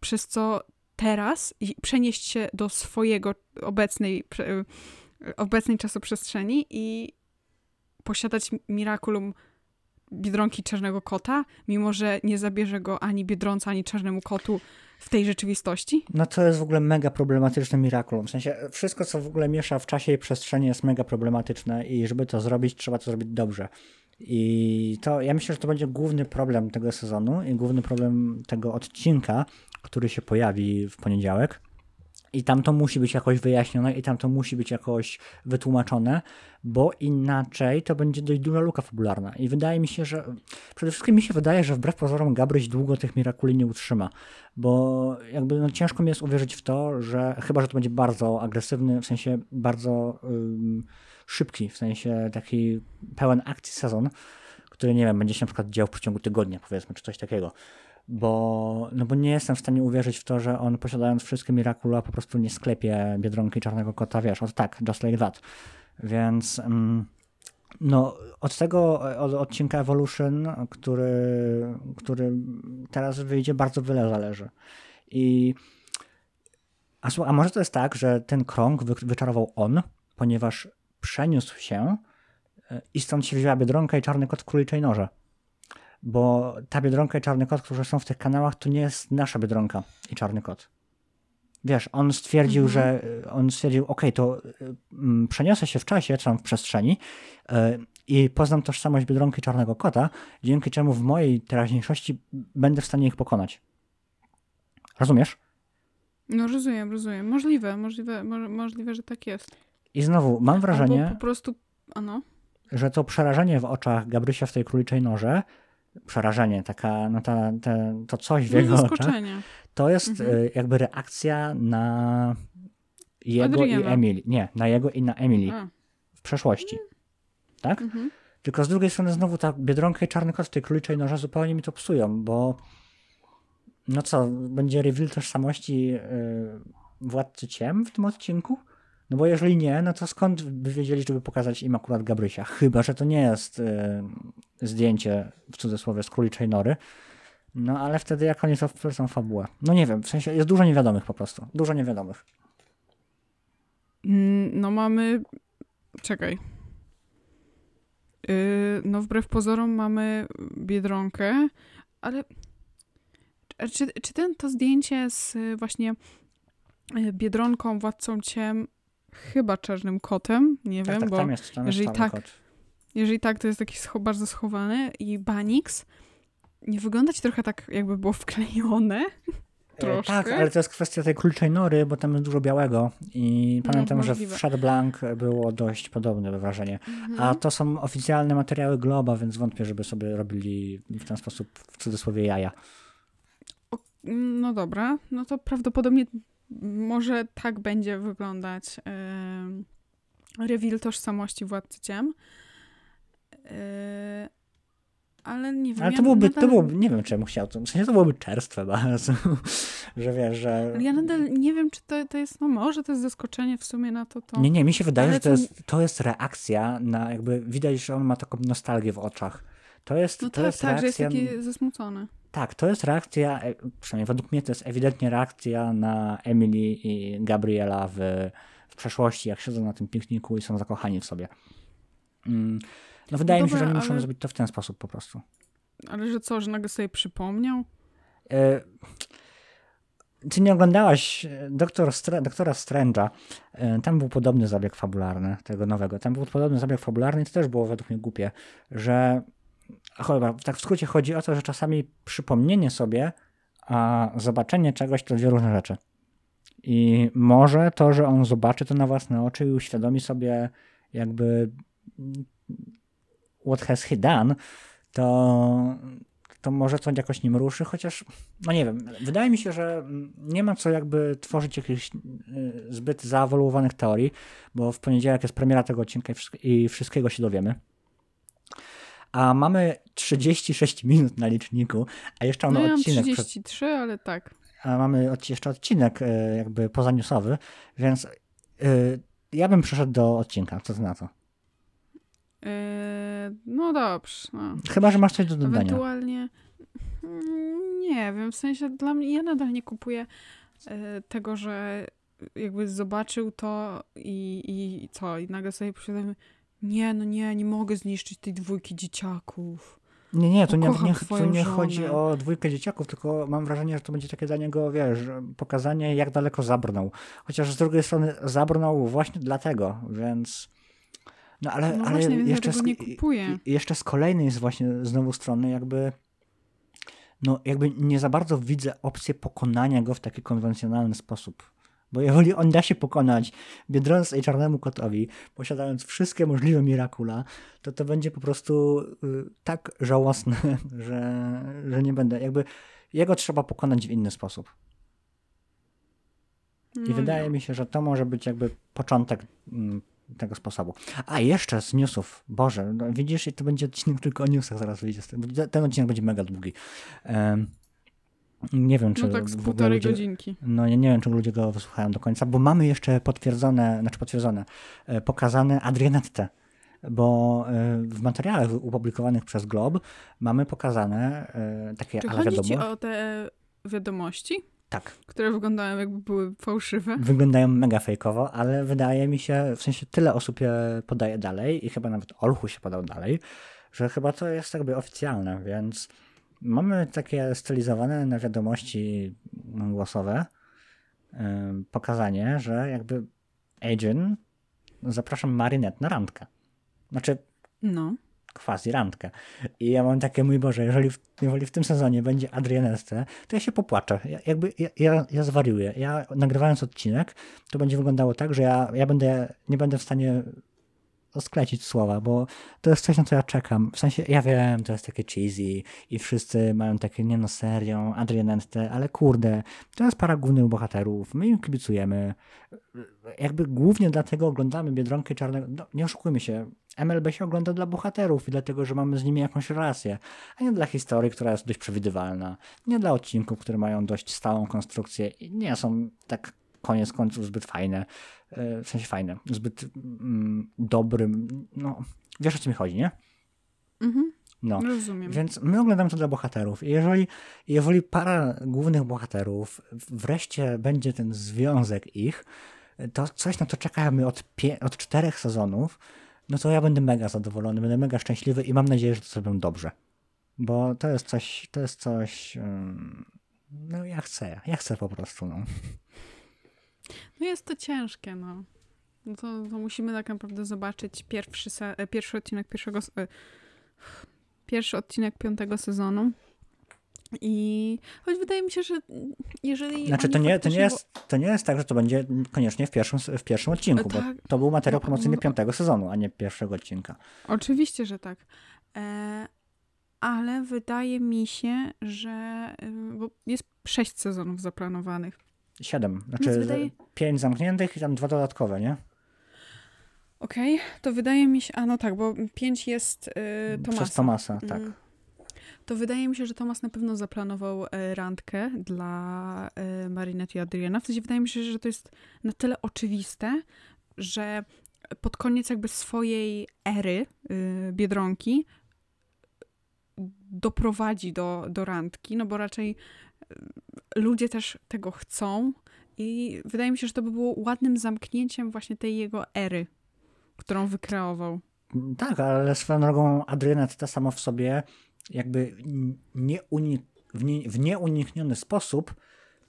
przez co teraz przenieść się do swojego obecnej, y, obecnej czasoprzestrzeni i posiadać Miraculum Biedronki Czarnego Kota, mimo że nie zabierze go ani Biedronce, ani Czarnemu Kotu w tej rzeczywistości? No to jest w ogóle mega problematyczne Miraculum. W sensie wszystko, co w ogóle miesza w czasie i przestrzeni jest mega problematyczne i żeby to zrobić, trzeba to zrobić dobrze. I to, ja myślę, że to będzie główny problem tego sezonu i główny problem tego odcinka, który się pojawi w poniedziałek. I tam to musi być jakoś wyjaśnione i tam to musi być jakoś wytłumaczone, bo inaczej to będzie dość duża luka fabularna. I wydaje mi się, że przede wszystkim mi się wydaje, że wbrew pozorom Gabryś długo tych Mirakuli nie utrzyma, bo jakby no, ciężko mi jest uwierzyć w to, że chyba, że to będzie bardzo agresywny, w sensie bardzo szybki, w sensie taki pełen akcji sezon, który nie wiem, będzie się na przykład dział w przeciągu tygodnia, powiedzmy, czy coś takiego. Bo, no bo nie jestem w stanie uwierzyć w to, że on posiadając wszystkie Mirakula po prostu nie sklepie Biedronki Czarnego Kota, wiesz, od tak, just like that. Więc mm, no, od tego, od odcinka Evolution, który, który teraz wyjdzie, bardzo wiele zależy. I a, a może to jest tak, że ten krąg wy, wyczarował on, ponieważ przeniósł się e, i stąd się wzięła Biedronka i Czarny Kot w Króliczej Norze. bo ta Biedronka i Czarny Kot, którzy są w tych kanałach, to nie jest nasza Biedronka i Czarny Kot. Wiesz, on stwierdził, Mhm. że on stwierdził, ok, to mm, przeniosę się w czasie, czy tam w przestrzeni i poznam tożsamość Biedronki i Czarnego Kota, dzięki czemu w mojej teraźniejszości będę w stanie ich pokonać. Rozumiesz? No rozumiem, rozumiem. Możliwe, możliwe, mo możliwe, że tak jest. I znowu mam wrażenie, Albo po prostu, ano. że to przerażenie w oczach Gabrysia w tej króliczej noże, przerażenie, taka, no ta, te, to coś w No, jego oczach, zaskoczenie. to jest Mhm. y, jakby reakcja na jego i Adriana. Emily. Nie, na jego i na Emily A, w przeszłości. Tak? mhm. Tylko z drugiej strony znowu ta Biedronka i Czarny Kot w tej króliczej noże zupełnie mi to psują, bo no co, będzie reveal tożsamości y, Władcy Ciem w tym odcinku? No bo jeżeli nie, no to skąd by wiedzieli, żeby pokazać im akurat Gabrysia? Chyba, że to nie jest y, zdjęcie, w cudzysłowie, z króliczej nory. No ale wtedy jak oni w fabułę? No nie wiem, w sensie jest dużo niewiadomych po prostu. Dużo niewiadomych. Mm, No mamy. Czekaj. Yy, no wbrew pozorom mamy biedronkę, ale. Czy, czy ten to zdjęcie z y, właśnie y, biedronką, władcą ciem, chyba czarnym kotem? Nie Tak, wiem, tak, bo tam jest, tam jest jeżeli Czarny tak, Kot. jeżeli tak, to jest taki scho- bardzo schowany i Banix. Nie wygląda ci trochę tak, jakby było wklejone? E, Troszkę. Tak, ale to jest kwestia tej króliczej nory, bo tam jest dużo białego i No, pamiętam, że możliwe. w Shad Blanc było dość podobne wrażenie. Mhm. A to są oficjalne materiały Globa, więc wątpię, żeby sobie robili w ten sposób w cudzysłowie jaja. Mm, No dobra, no to prawdopodobnie może tak będzie wyglądać yy, reveal tożsamości władcy ciem. Yy, ale nie wiem. Ale ja to byłoby, nadal, to byłoby, nie wiem czemu chciał to, w sensie to byłoby czerstwe bardzo, że wiesz, że... ale ja nadal nie wiem, czy to, to jest, no może to jest zaskoczenie w sumie na to, to... Nie, nie, mi się wydaje, Ale że to to- jest, to jest reakcja na jakby, widać, że on ma taką nostalgię w oczach. To jest, no to tak, jest tak, że jest taki zasmucony. Tak, to jest reakcja, e, przynajmniej według mnie to jest ewidentnie reakcja na Emily i Gabriela w, w przeszłości, jak siedzą na tym pikniku i są zakochani w sobie. Mm, No wydaje No mi się, że dobra, oni muszą ale- zrobić to w ten sposób po prostu. Ale że co, że nagle sobie przypomniał? E, Ty nie oglądałaś e, Doktor Stra- Doktora Strange'a? E, Tam był podobny zabieg fabularny, tego nowego. Tam był podobny zabieg fabularny i to też było według mnie głupie, że chyba tak w skrócie chodzi o to, że czasami przypomnienie sobie, a zobaczenie czegoś to dwie różne rzeczy. I może to, że on zobaczy to na własne oczy i uświadomi sobie jakby what has he done, to, to może coś jakoś nim ruszy, chociaż, no nie wiem, wydaje mi się, że nie ma co jakby tworzyć jakichś y, zbyt zaawoluowanych teorii, bo w poniedziałek jest premiera tego odcinka i wszystkiego się dowiemy. A mamy 36 minut na liczniku, a jeszcze No mamy ja mam odcinek przed 33, ale tak. a mamy jeszcze odcinek e, jakby pozanewsowy, więc e, ja bym przeszedł do odcinka, co ty na to? Yy, no dobrze. No. Chyba, że masz coś do dodania. Ewentualnie. mm, Nie wiem, w sensie dla mnie ja nadal nie kupuję e, tego, że jakby zobaczył to i, i co, i nagle sobie przyszedłem, nie, no nie, nie mogę zniszczyć tej dwójki dzieciaków. Nie, nie, to nie, nie, to nie chodzi o dwójkę dzieciaków, tylko mam wrażenie, że to będzie takie dla niego, wiesz, pokazanie jak daleko zabrnął. Chociaż z drugiej strony zabrnął właśnie dlatego, więc... No ale, No właśnie, jeszcze, z, jeszcze z kolejnej jest właśnie znowu strony jakby no jakby nie za bardzo widzę opcję pokonania go w taki konwencjonalny sposób. Bo jeżeli on da się pokonać Biedronce i Czarnemu Kotowi, posiadając wszystkie możliwe Mirakula, to to będzie po prostu y, tak żałosne, że, że nie będę. Jakby jego trzeba pokonać w inny sposób. I No wydaje nie. mi się, że to może być jakby początek mm, tego sposobu. A jeszcze z newsów. Boże, no widzisz, i to będzie odcinek tylko o newsach zaraz wyjdzie. Ten odcinek będzie mega długi. Nie wiem, czy No tak z półtorej ludzie, godzinki. No ja nie wiem, czy ludzie go wysłuchają do końca, bo mamy jeszcze potwierdzone, znaczy potwierdzone, e, pokazane Adrianette, bo e, w materiałach opublikowanych przez Glob mamy pokazane e, takie Czy ale chodzi ci o te wiadomości, Tak, które wyglądają jakby były fałszywe? wyglądają mega fejkowo, ale wydaje mi się, w sensie tyle osób je podaje dalej i chyba nawet Olchu się podał dalej, że chyba to jest jakby oficjalne, więc mamy takie stylizowane na wiadomości głosowe pokazanie, że jakby Adrian zapraszam Marinette na randkę. Znaczy, No. quasi randkę. I ja mam takie, mój Boże, jeżeli w, jeżeli w tym sezonie będzie Adrianeste, to ja się popłaczę. Ja, jakby ja, ja, ja zwariuję. Ja nagrywając odcinek, to będzie wyglądało tak, że ja, ja będę, nie będę w stanie sklecić słowa, bo to jest coś, na co ja czekam. W sensie, ja wiem, to jest takie cheesy i wszyscy mają takie, nie no serio, Adrianeste, ale kurde, to jest para głównych bohaterów, my im kibicujemy. Jakby głównie dlatego oglądamy Biedronkę Czarnego, no, nie oszukujmy się, MLB się ogląda dla bohaterów i dlatego, że mamy z nimi jakąś relację, a nie dla historii, która jest dość przewidywalna, nie dla odcinków, które mają dość stałą konstrukcję i nie są tak koniec końców zbyt fajne, e, w sensie fajne, zbyt mm, dobrym, no wiesz o co mi chodzi, nie? Mhm. No. Rozumiem. Więc my oglądamy to dla bohaterów. I jeżeli, jeżeli para głównych bohaterów wreszcie będzie ten związek ich, to coś na to czekamy od, od czterech sezonów, no to ja będę mega zadowolony, będę mega szczęśliwy i mam nadzieję, że to zrobią dobrze. Bo to jest coś, to jest coś, ym, no ja chcę, ja chcę po prostu, no. No jest to ciężkie, no. No to, to musimy tak naprawdę zobaczyć pierwszy, e, pierwszy odcinek pierwszego... e, Pierwszy odcinek piątego sezonu. I choć wydaje mi się, że jeżeli. Znaczy to nie, to, nie jest, to nie jest tak, że to będzie koniecznie w pierwszym, w pierwszym odcinku, E, tak. bo to był materiał No, promocyjny no. piątego sezonu, a nie pierwszego odcinka. Oczywiście, że tak. E, ale wydaje mi się, że. y, Bo jest sześć sezonów zaplanowanych. Siedem. Znaczy wydaje- pięć zamkniętych i tam dwa dodatkowe, nie? Okej, to wydaje mi się. A no tak, bo pięć jest y, Tomasa. Przez Tomasa, tak. Mm. To wydaje mi się, że Tomas na pewno zaplanował e, randkę dla e, Marinette i Adriana. W sensie wydaje mi się, że to jest na tyle oczywiste, że pod koniec jakby swojej ery y, Biedronki doprowadzi do, do randki, no bo raczej y, ludzie też tego chcą i wydaje mi się, że to by było ładnym zamknięciem właśnie tej jego ery, którą wykreował. Tak, ale swoją drogą Adrianet ta sama w sobie jakby w, nie, w nieunikniony sposób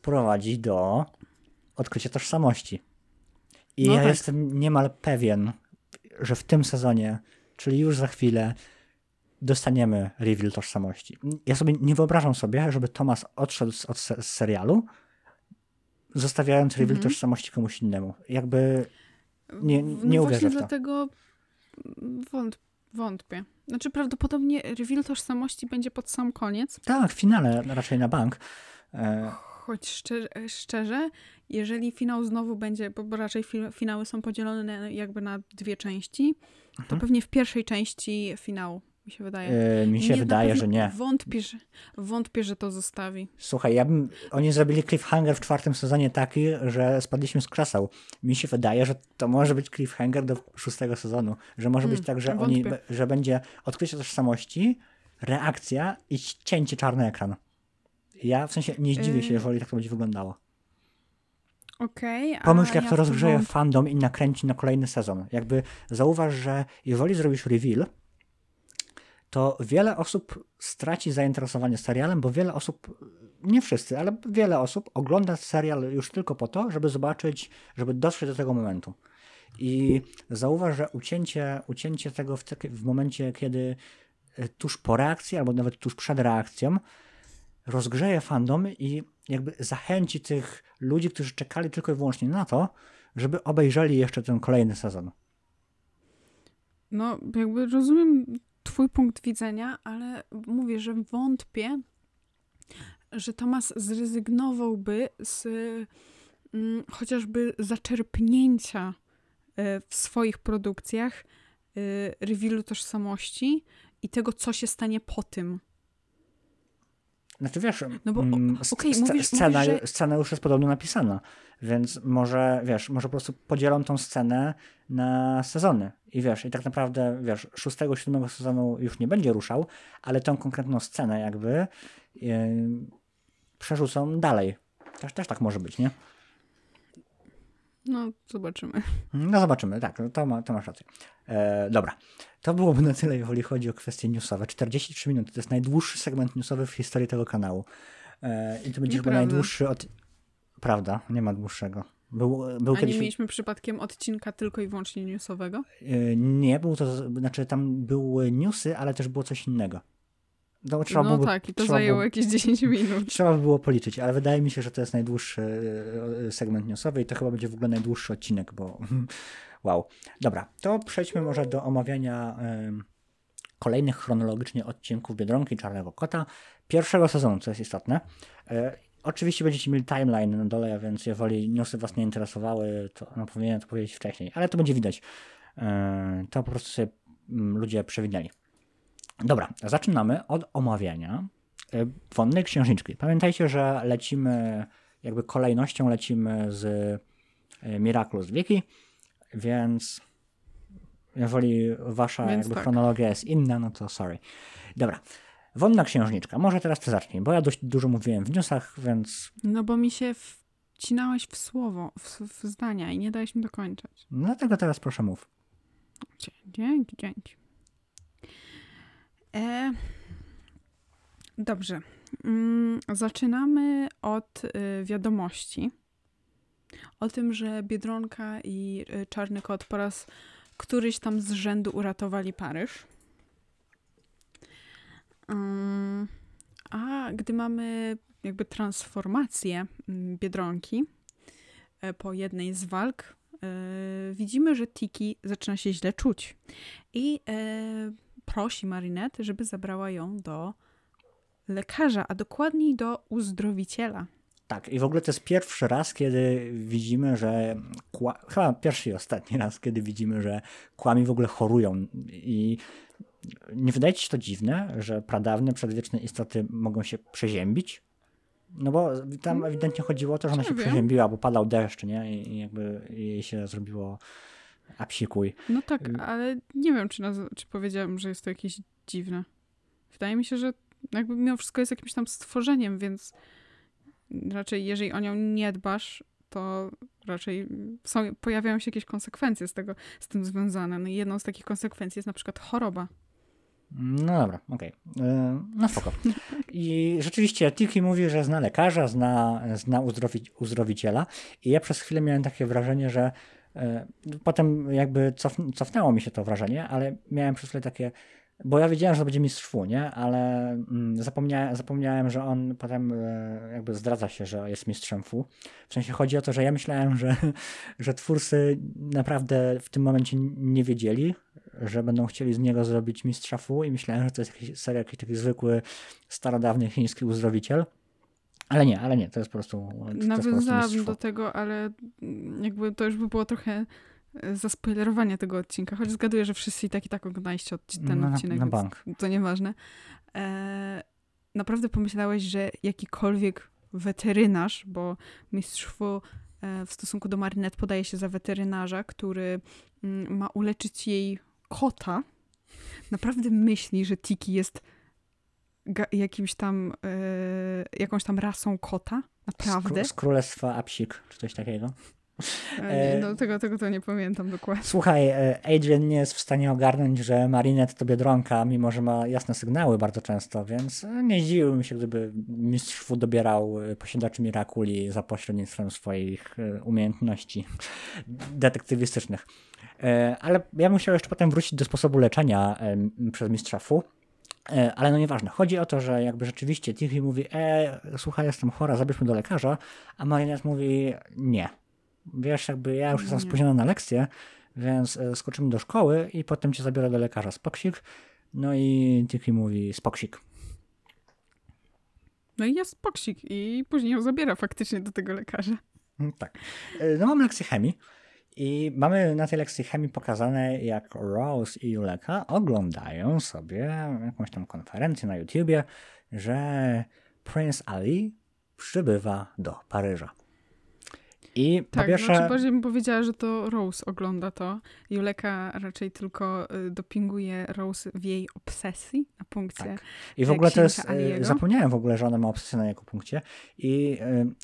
prowadzi do odkrycia tożsamości. I No ja tak. jestem niemal pewien, że w tym sezonie, czyli już za chwilę, dostaniemy reveal tożsamości. Ja sobie nie wyobrażam sobie, żeby Thomas odszedł z, od z serialu, zostawiając reveal Mhm. tożsamości komuś innemu. Jakby Nie- nie no uwierzę w to. dlatego wąt, wątpię. Znaczy prawdopodobnie reveal tożsamości będzie pod sam koniec, tak, w finale raczej na bank. E, choć szczerze, szczerze jeżeli finał znowu będzie, bo raczej fi- finały są podzielone jakby na dwie części, to Mhm. pewnie w pierwszej części finału, mi się wydaje. e, mi się Nie, wydaje, że nie. Wątpię że, wątpię, że to zostawi. Słuchaj, ja bym, oni zrobili cliffhanger w czwartym sezonie taki, że spadliśmy z krzeseł. Mi się wydaje, że to może być cliffhanger do szóstego sezonu. Że może być Mm, tak, że, oni, że będzie odkrycie tożsamości, reakcja i cięcie czarny ekran. Ja w sensie nie zdziwię się, Yy. jeżeli tak to będzie wyglądało. A Pomyśl, jak ja to rozgrzeje wąt- fandom i nakręci na kolejny sezon. Jakby zauważ, że jeżeli zrobisz reveal, to wiele osób straci zainteresowanie serialem, bo wiele osób, nie wszyscy, ale wiele osób ogląda serial już tylko po to, żeby zobaczyć, żeby dotrzeć do tego momentu. I zauważ, że ucięcie, ucięcie tego w, w momencie, kiedy e, tuż po reakcji, albo nawet tuż przed reakcją, rozgrzeje fandom i jakby zachęci tych ludzi, którzy czekali tylko i wyłącznie na to, żeby obejrzeli jeszcze ten kolejny sezon. No, jakby rozumiem twój punkt widzenia, ale mówię, że wątpię, że Tomas zrezygnowałby z mm, chociażby zaczerpnięcia e, w swoich produkcjach e, revealu tożsamości i tego, co się stanie po tym. Znaczy wiesz, No bo, mm, sc- mówisz- scena, mówisz, że- scena już jest podobno napisana, więc może, wiesz, może po prostu podzielą tą scenę na sezony i wiesz, i tak naprawdę, wiesz, szóstego, siódmego sezonu już nie będzie ruszał, ale tą konkretną scenę jakby yy, przerzucą dalej. Też, też tak może być, nie? No, zobaczymy. No zobaczymy, tak, no to, ma, to masz rację. E, dobra, to byłoby na tyle, jeżeli chodzi o kwestie newsowe. 43 minuty, to jest najdłuższy segment newsowy w historii tego kanału. E, I to będzie chyba najdłuższy od... Prawda, nie ma dłuższego. Był, był A nie kiedyś... mieliśmy przypadkiem odcinka tylko i wyłącznie newsowego? E, nie, był to, znaczy tam były newsy, ale też było coś innego. No, trzeba no byłoby, tak, i to zajęło było- jakieś 10 minut. Trzeba by było policzyć, ale wydaje mi się, że to jest najdłuższy e, segment newsowy i to chyba będzie w ogóle najdłuższy odcinek, bo wow. Dobra, to przejdźmy może do omawiania kolejnych chronologicznie odcinków Biedronki Czarnego Kota pierwszego sezonu, co jest istotne. E, oczywiście będziecie mieli timeline na dole, więc jeżeli newsy was nie interesowały, to no, powinienem to powiedzieć wcześniej, ale to będzie widać. E, to po prostu sobie mm, ludzie przewidnęli. Dobra, zaczynamy od omawiania e, wonnej księżniczki. Pamiętajcie, że lecimy, jakby kolejnością lecimy z e, Miraculous Wiki, więc jeżeli wasza Więc jakby tak. chronologia jest inna, no to sorry. Dobra, wonna księżniczka. Może teraz ty zacznij, bo ja dość dużo mówiłem w newsach, więc No bo mi się wcinałeś w słowo, w, w zdania i nie dałeś mi dokończyć. dlatego teraz proszę mów. Dzięki, dzięki. E, dobrze. Mm, zaczynamy od y, wiadomości o tym, że Biedronka i y, Czarny Kot po raz któryś tam z rzędu uratowali Paryż. Ym, a gdy mamy jakby transformację mm, Biedronki e, po jednej z walk, e, widzimy, że Tiki zaczyna się źle czuć i e, prosi Marinette, żeby zabrała ją do lekarza, a dokładniej do uzdrowiciela. Tak, i w ogóle to jest pierwszy raz, kiedy widzimy, że. Kła... Chyba pierwszy i ostatni raz, kiedy widzimy, że kłami w ogóle chorują. I nie wydaje ci się to dziwne, że pradawne, przedwieczne istoty mogą się przeziębić? No bo tam ewidentnie chodziło o to, że ona się przeziębiła, bo padał deszcz, nie? I jakby jej się zrobiło apsikuj. No tak, Y- ale nie wiem, czy, naz- czy powiedziałam, że jest to jakieś dziwne. Wydaje mi się, że jakby mimo wszystko jest jakimś tam stworzeniem, więc raczej jeżeli o nią nie dbasz, to raczej są, pojawiają się jakieś konsekwencje z tego, z tym związane. No i jedną z takich konsekwencji jest na przykład choroba. No dobra, okej. Yy, No spoko. I rzeczywiście Tiki mówi, że zna lekarza, zna, zna uzdrowi, uzdrowiciela i ja przez chwilę miałem takie wrażenie, że potem jakby cof, cofnęło mi się to wrażenie, ale miałem przez chwilę takie, bo ja wiedziałem, że to będzie mistrz Fu, nie? Ale mm, zapomniałem, zapomniałem, że on potem e, jakby zdradza się, że jest mistrzem Fu. W sensie chodzi o to, że ja myślałem, że, że twórcy naprawdę w tym momencie nie wiedzieli, że będą chcieli z niego zrobić mistrza Fu i myślałem, że to jest jakiś, serio jakiś taki zwykły, starodawny chiński uzdrowiciel. Ale nie, ale nie, to jest po prostu, Nawiązałabym mistrz do tego, ale jakby to już by było trochę e, zaspoilerowanie tego odcinka, choć zgaduję, że wszyscy i tak i tak oglądaliście ten No, na- odcinek, na bank. to nieważne. E, naprawdę pomyślałeś, że jakikolwiek weterynarz, bo mistrz Fu e, w stosunku do Marinette podaje się za weterynarza, który mm, ma uleczyć jej kota, naprawdę myśli, że Tiki jest jakimś tam, e, jakąś tam rasą kota? Naprawdę? Z, z królestwa Apsik, czy coś takiego. E, E, nie, no, tego, tego to nie pamiętam dokładnie. Słuchaj, Adrian nie jest w stanie ogarnąć, że Marinette to Biedronka, mimo że ma jasne sygnały bardzo często, więc nie zdziwiłbym się, gdyby mistrz Fu dobierał posiadaczy Mirakuli za pośrednictwem swoich umiejętności detektywistycznych. Ale ja bym chciał jeszcze potem wrócić do sposobu leczenia przez mistrza Fu. E, Ale no nieważne. Chodzi o to, że jakby rzeczywiście Tichy mówi, e, słuchaj, jestem chora, zabierzmy do lekarza, a Marinette mówi, nie. Wiesz, jakby ja już jestem Nie. spóźniona na lekcję, więc e, skoczymy do szkoły i potem cię zabiorę do lekarza. Spoksik. No i Tichy mówi, spoksik. No i jest poksik i później ją zabiera faktycznie do tego lekarza. Mm, Tak. E, No mamy lekcję chemii i mamy na tej lekcji chemii pokazane, jak Rose i Juleka oglądają sobie jakąś tam konferencję na YouTubie, że Prince Ali przybywa do Paryża. I po Tak, pierwsze... znaczy bardziej bym powiedziała, że to Rose ogląda to. Juleka raczej tylko y, dopinguje Rose w jej obsesji na punkcie. Tak. I w ogóle to jest, e, Aliego. zapomniałem w ogóle, że ona ma obsesję na jego punkcie i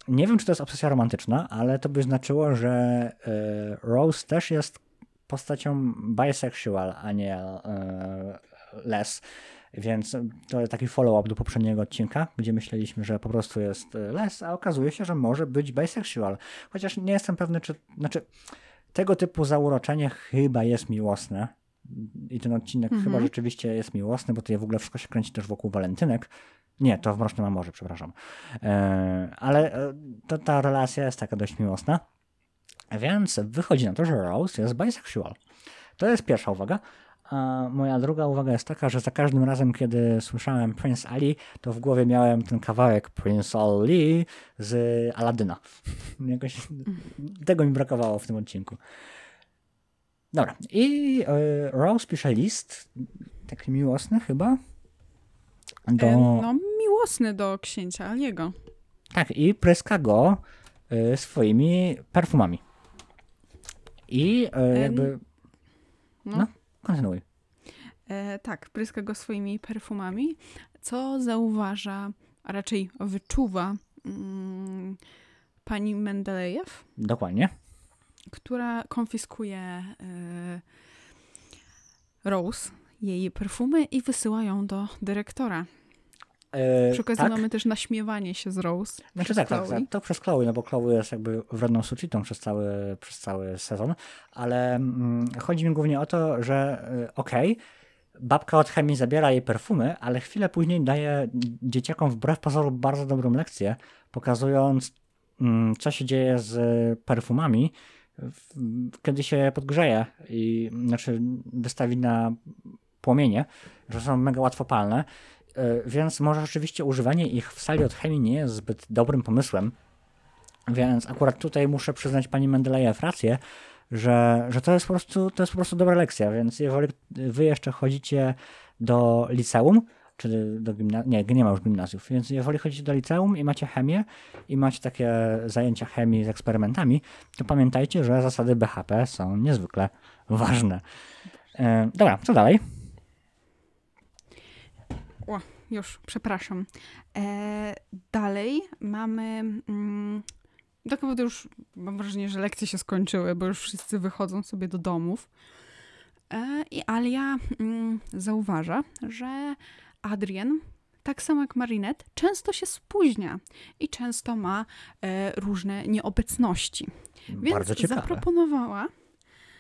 nie wiem, czy to jest obsesja romantyczna, ale to by znaczyło, że Rose też jest postacią bisexual, a nie les. Więc to taki follow-up do poprzedniego odcinka, gdzie myśleliśmy, że po prostu jest e, les, a okazuje się, że może być bisexual. Chociaż nie jestem pewny, czy. Znaczy, tego typu zauroczenie chyba jest miłosne. I ten odcinek Mhm. chyba rzeczywiście jest miłosny, bo tutaj w ogóle wszystko się kręci też wokół walentynek. Nie, to w Mrocznym Amorze, przepraszam. E, ale e, to, ta relacja jest taka dość miłosna. Więc wychodzi na to, że Rose jest bisexual. To jest pierwsza uwaga. A moja druga uwaga jest taka, że za każdym razem, kiedy słyszałem Prince Ali, to w głowie miałem ten kawałek Prince Ali z Aladyna. Jakoś tego mi brakowało w tym odcinku. Dobra. I e, Rose pisze list, taki miłosny chyba, do... E, No, miłosny do księcia Aliego. Tak, i pryska go y, swoimi perfumami. I y, jakby. No. No. Kontynuuj. E, tak, pryska go swoimi perfumami, co zauważa, a raczej wyczuwa mm, pani Mendelejew, Dokładnie. która konfiskuje e, Rose, jej perfumy i wysyła ją do dyrektora. Y, Przy okazji tak? mamy też naśmiewanie się z Rose. Znaczy tak, tak, Chloe. tak, to przez Chloe, no bo Chloe jest jakby wredną suczitą przez cały, przez cały sezon, ale mm, chodzi mi głównie o to, że y, okej, babka od chemii zabiera jej perfumy, ale chwilę później daje dzieciakom wbrew pozorom bardzo dobrą lekcję, pokazując mm, co się dzieje z perfumami, w- kiedy się podgrzeje i znaczy wystawi na płomienie, że są mega łatwopalne, więc może rzeczywiście używanie ich w sali od chemii nie jest zbyt dobrym pomysłem. Więc akurat tutaj muszę przyznać pani Mendelejew rację, że, że to, jest po prostu, to jest po prostu dobra lekcja, więc jeżeli wy jeszcze chodzicie do liceum, czy do gimnazjum, nie, nie ma już gimnazjów, więc jeżeli chodzicie do liceum i macie chemię i macie takie zajęcia chemii z eksperymentami, to pamiętajcie, że zasady BHP są niezwykle ważne. E, dobra, co dalej? O, już, przepraszam. E, dalej mamy. Mm, tak naprawdę już mam wrażenie, że lekcje się skończyły, bo już wszyscy wychodzą sobie do domów. E, I Alia mm, zauważa, że Adrian, tak samo jak Marinette, często się spóźnia i często ma e, różne nieobecności. Więc Bardzo ciekawe. zaproponowała.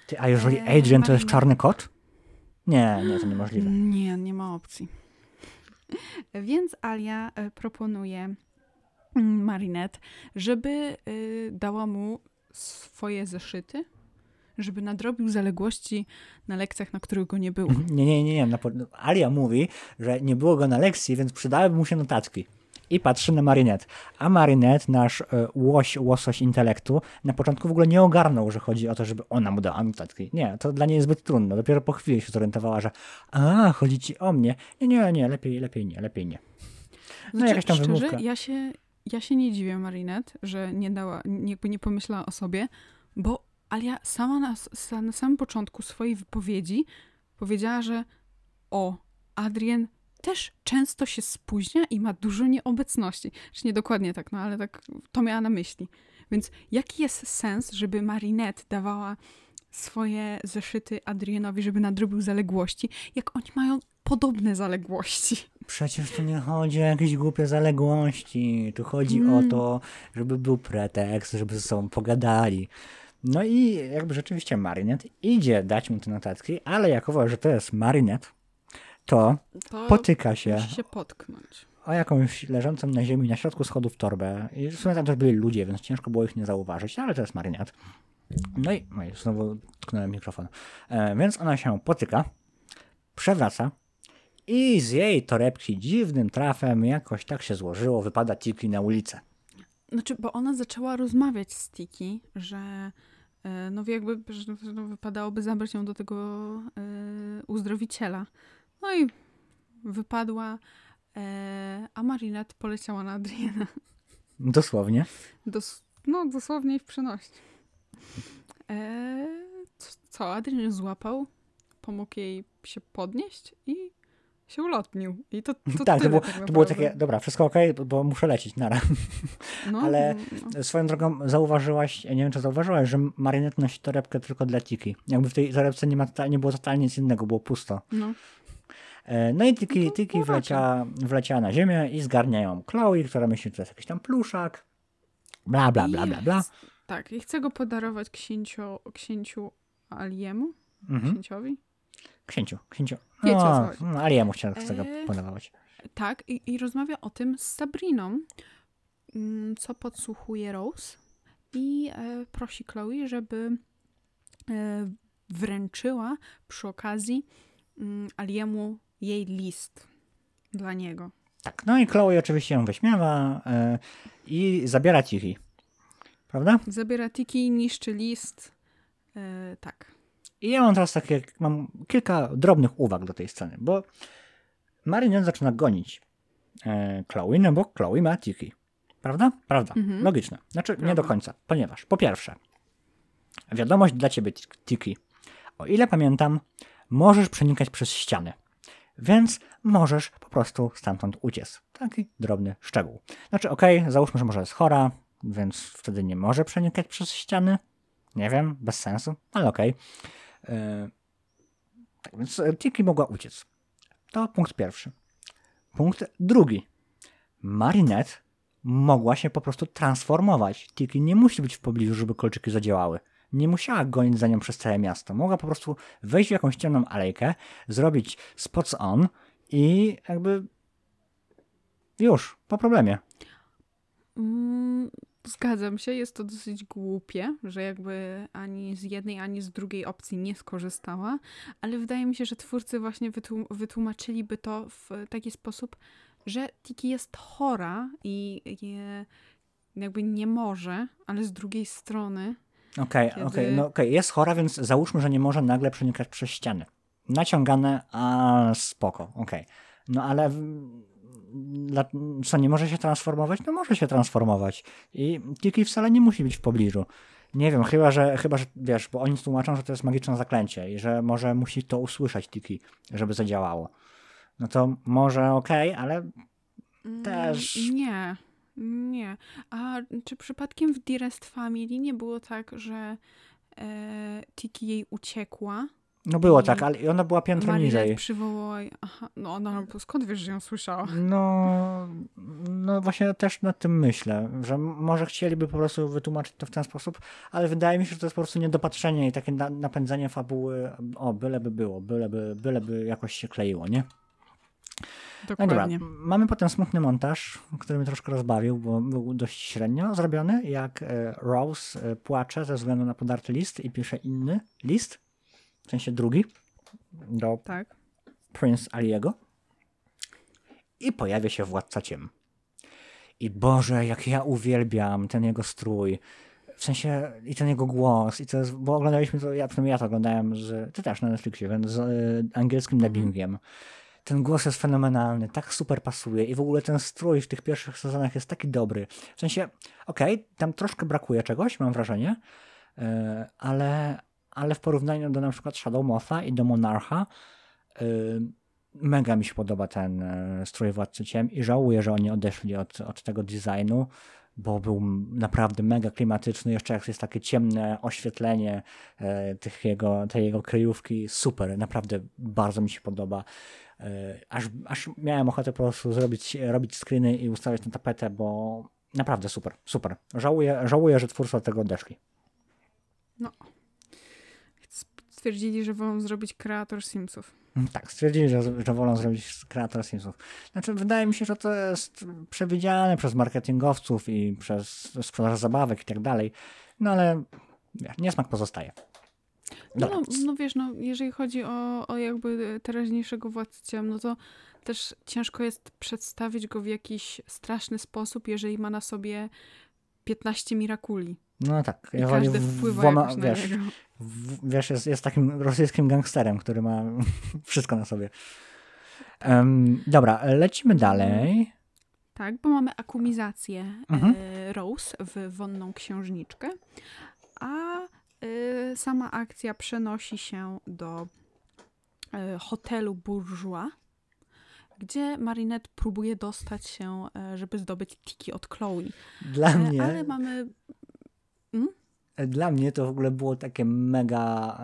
Ty, a jeżeli e, Adrian to jest czarny kot? Nie, nie, to niemożliwe. Nie, nie ma opcji. Więc Alia e, proponuje mm, Marinette, żeby y, dała mu swoje zeszyty, żeby nadrobił zaległości na lekcjach, na których go nie było. Nie, nie, nie, nie. Po- Alia mówi, że nie było go na lekcji, więc przydałyby mu się notatki. I patrzy na Marinette. A Marinette, nasz e, łoś, łosoś intelektu, na początku w ogóle nie ogarnął, że chodzi o to, żeby ona mu dała notatki. Nie, to dla niej zbyt trudno. Dopiero po chwili się zorientowała, że a, chodzi ci o mnie. Nie, nie, nie, lepiej, lepiej nie, lepiej nie. No jakaś tam szczerze, wymówka. ja się, ja się nie dziwię Marinette, że nie dała, nie- jakby nie pomyślała o sobie, bo Alia sama na, na samym początku swojej wypowiedzi powiedziała, że o, Adrien też często się spóźnia i ma dużo nieobecności. Czy nie dokładnie tak, no ale tak to miała na myśli. Więc jaki jest sens, żeby Marinette dawała swoje zeszyty Adrienowi, żeby nadrobił zaległości, jak oni mają podobne zaległości? Przecież tu nie chodzi o jakieś głupie zaległości. Tu chodzi Mm. o to, żeby był pretekst, żeby ze sobą pogadali. No i jakby rzeczywiście Marinette idzie dać mu te notatki, ale jakowo, że to jest Marinette, to To potyka się musi się potknąć. o jakąś leżącą na ziemi, na środku schodów torbę. I w sumie tam też byli ludzie, więc ciężko było ich nie zauważyć, ale to jest Marinette. No i, no i znowu tknąłem mikrofon. E, więc ona się potyka, przewraca i z jej torebki dziwnym trafem jakoś tak się złożyło, wypada Tiki na ulicę. Znaczy, bo ona zaczęła rozmawiać z Tiki, że e, no jakby że, no, wypadałoby zabrać ją do tego e, uzdrowiciela. No i wypadła, e, a Marinette poleciała na Adriana. Dosłownie. Dos- no dosłownie i w przenośni. Eee, co- Adrian złapał, pomógł jej się podnieść i się ulotnił. I to, to tak, to było, tak to było takie, dobra, wszystko ok, bo muszę lecieć, nara. No, ale- no. Swoją drogą zauważyłaś, nie wiem czy zauważyłaś, że Marinette nosi torebkę tylko dla Tiki. Jakby w tej torebce nie, ma, nie było totalnie nic innego, było pusto. no. E, No i Tiki, Tiki wleciała, wleciała na ziemię i zgarnia ją Chloe, która myśli, że to jest jakiś tam pluszak. Bla, bla, bla, bla, bla. Tak, i chcę go podarować księcio, księciu Aliemu, Mhm. księciowi. Księciu, księciu. Wiecie, o No, no, ale ja mu chciałem chcę go podarować. Tak, i, i rozmawia o tym z Sabriną, mm, co podsłuchuje Rose i e, prosi Chloe, żeby e, wręczyła przy okazji mm, Aliemu jej list dla niego. Tak, no i Chloe oczywiście ją wyśmiewa e, i zabiera Tiki. Prawda? Zabiera Tiki, niszczy list. E, tak. I ja mam teraz takie, mam kilka drobnych uwag do tej sceny, bo Marinette zaczyna gonić e, Chloe, no bo Chloe ma Tiki. Prawda? Prawda. Mhm. Logiczne. Znaczy, nie Prawda. do końca, ponieważ po pierwsze, wiadomość dla ciebie, Tiki. O ile pamiętam, możesz przenikać przez ściany, więc możesz po prostu stamtąd uciec. Taki drobny szczegół. Znaczy, okej, załóżmy, że może jest chora, więc wtedy nie może przenikać przez ściany. Nie wiem, bez sensu, ale okej. E, Tak więc e, Tiki mogła uciec. To punkt pierwszy. Punkt drugi. Marinette mogła się po prostu transformować. Tiki nie musi być w pobliżu, żeby kolczyki zadziałały. Nie musiała gonić za nią przez całe miasto. Mogła po prostu wejść w jakąś ciemną alejkę, zrobić spots on i jakby już, po problemie. Mm, zgadzam się, jest to dosyć głupie, że jakby ani z jednej, ani z drugiej opcji nie skorzystała, ale wydaje mi się, że twórcy właśnie wytłum- wytłumaczyliby to w taki sposób, że Tiki jest chora i je jakby nie może, ale z drugiej strony Okej, Kiedy- okej, no okej, jest chora, więc załóżmy, że nie może nagle przenikać przez ściany. Naciągane, a spoko, okej. No ale co, nie może się transformować? No może się transformować. I Tiki wcale nie musi być w pobliżu. Nie wiem, chyba że, chyba, że wiesz, bo oni tłumaczą, że to jest magiczne zaklęcie i że może musi to usłyszeć Tiki, żeby zadziałało. No to może okej, ale mm, Też- nie, nie. A czy przypadkiem w Dearest Family nie było tak, że e, Tiki jej uciekła? no było I tak, ale i ona była piętro Marinette niżej. przywołała. Aha, no ona, skąd wiesz, że ją słyszała? No, no właśnie też nad tym myślę, że może chcieliby po prostu wytłumaczyć to w ten sposób, ale wydaje mi się, że to jest po prostu niedopatrzenie i takie na, napędzanie fabuły, o, byleby było, byleby, byleby jakoś się kleiło, nie? No dobra, Dokładnie. mamy potem smutny montaż, który mnie troszkę rozbawił, bo był dość średnio zrobiony, jak e, Rose e, płacze ze względu na podarty list i pisze inny list, w sensie drugi, do Tak. Prince Aliego i pojawia się Władca Ciem. I Boże, jak ja uwielbiam ten jego strój. W sensie i ten jego głos, i to jest, bo oglądaliśmy to, ja, przynajmniej ja to oglądałem z, ty też na Netflixie, więc z y, angielskim dubbingiem. Ten głos jest fenomenalny, tak super pasuje i w ogóle ten strój w tych pierwszych sezonach jest taki dobry. W sensie, okej, tam troszkę brakuje czegoś, mam wrażenie, y, ale, ale w porównaniu do na przykład Shadow Motha i do Monarcha, y, mega mi się podoba ten y, strój Władcy Ciem i żałuję, że oni odeszli od, od tego designu, bo był naprawdę mega klimatyczny, jeszcze jak jest takie ciemne oświetlenie e, tych jego, tej jego kryjówki, super, naprawdę bardzo mi się podoba. E, aż, aż miałem ochotę po prostu zrobić, robić screeny i ustawiać na tapetę, bo naprawdę super, super. Żałuję, żałuję że twórcy od tego odeszli. Stwierdzili, że wolą zrobić kreator Simsów. Mm, Tak, stwierdzili, że, że wolą zrobić kreator Simsów. Znaczy, wydaje mi się, że to jest przewidziane przez marketingowców i przez sprzedaż zabawek i tak dalej. No ale wiesz, niesmak pozostaje. No, no, no wiesz, no, jeżeli chodzi o, o jakby teraźniejszego władcę, no to też ciężko jest przedstawić go w jakiś straszny sposób, jeżeli ma na sobie 15 mirakuli. No tak, I ja woli każdy wpływa włama- wiesz, w, wiesz jest, jest takim rosyjskim gangsterem, który ma wszystko na sobie. Em, dobra, lecimy dalej. Tak, bo mamy akumizację Mhm. e, Rose w wonną księżniczkę, a sama akcja przenosi się do e, hotelu Bourgeois, gdzie Marinette próbuje dostać się, e, żeby zdobyć tiki od Chloe. Dla E, mnie, Ale mamy... dla mnie to w ogóle było takie mega.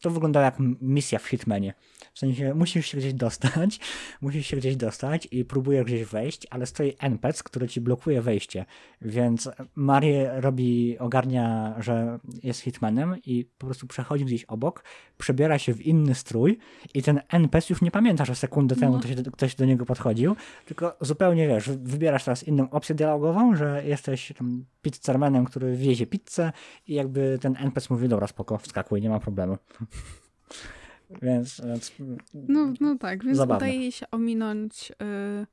To wyglądało jak misja w Hitmanie. W sensie musisz się gdzieś dostać, musisz się gdzieś dostać i próbujesz gdzieś wejść, ale stoi NPC, który ci blokuje wejście. Więc Marię robi, ogarnia, że jest Hitmanem i po prostu przechodzi gdzieś obok, przebiera się w inny strój i ten NPC już nie pamięta, że sekundę temu No. ktoś, ktoś do niego podchodził, tylko zupełnie wiesz, wybierasz teraz inną opcję dialogową, że jesteś tam pizzermanem, który wiezie pizzę i jakby ten NPC mówi, dobra, spoko, wskakuj, nie ma problemu. więc, więc No, no tak, więc Zabawne. udaje jej się ominąć... e,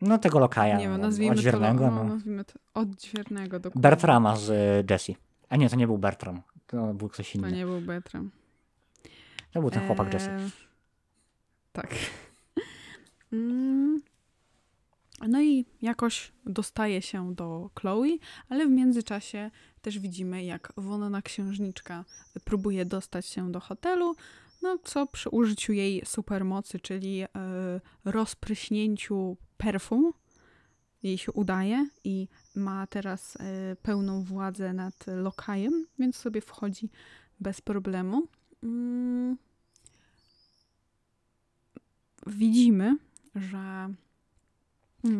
no tego lokaja nie wiem, nazwijmy odźwiernego, to, no, no. nazwijmy to odźwiernego dokładnie. Bertrama z y, Jessie. A nie, to nie był Bertram, to był ktoś To inny. nie był Bertram. To był ten chłopak. Eee, Tak. Mm. No i jakoś dostaje się do Chloe, ale w międzyczasie też widzimy, jak wonna księżniczka próbuje dostać się do hotelu, no co przy użyciu jej supermocy, czyli e, rozpryśnięciu perfum, jej się udaje i ma teraz e, pełną władzę nad lokajem, więc sobie wchodzi bez problemu. Mm. Widzimy, że.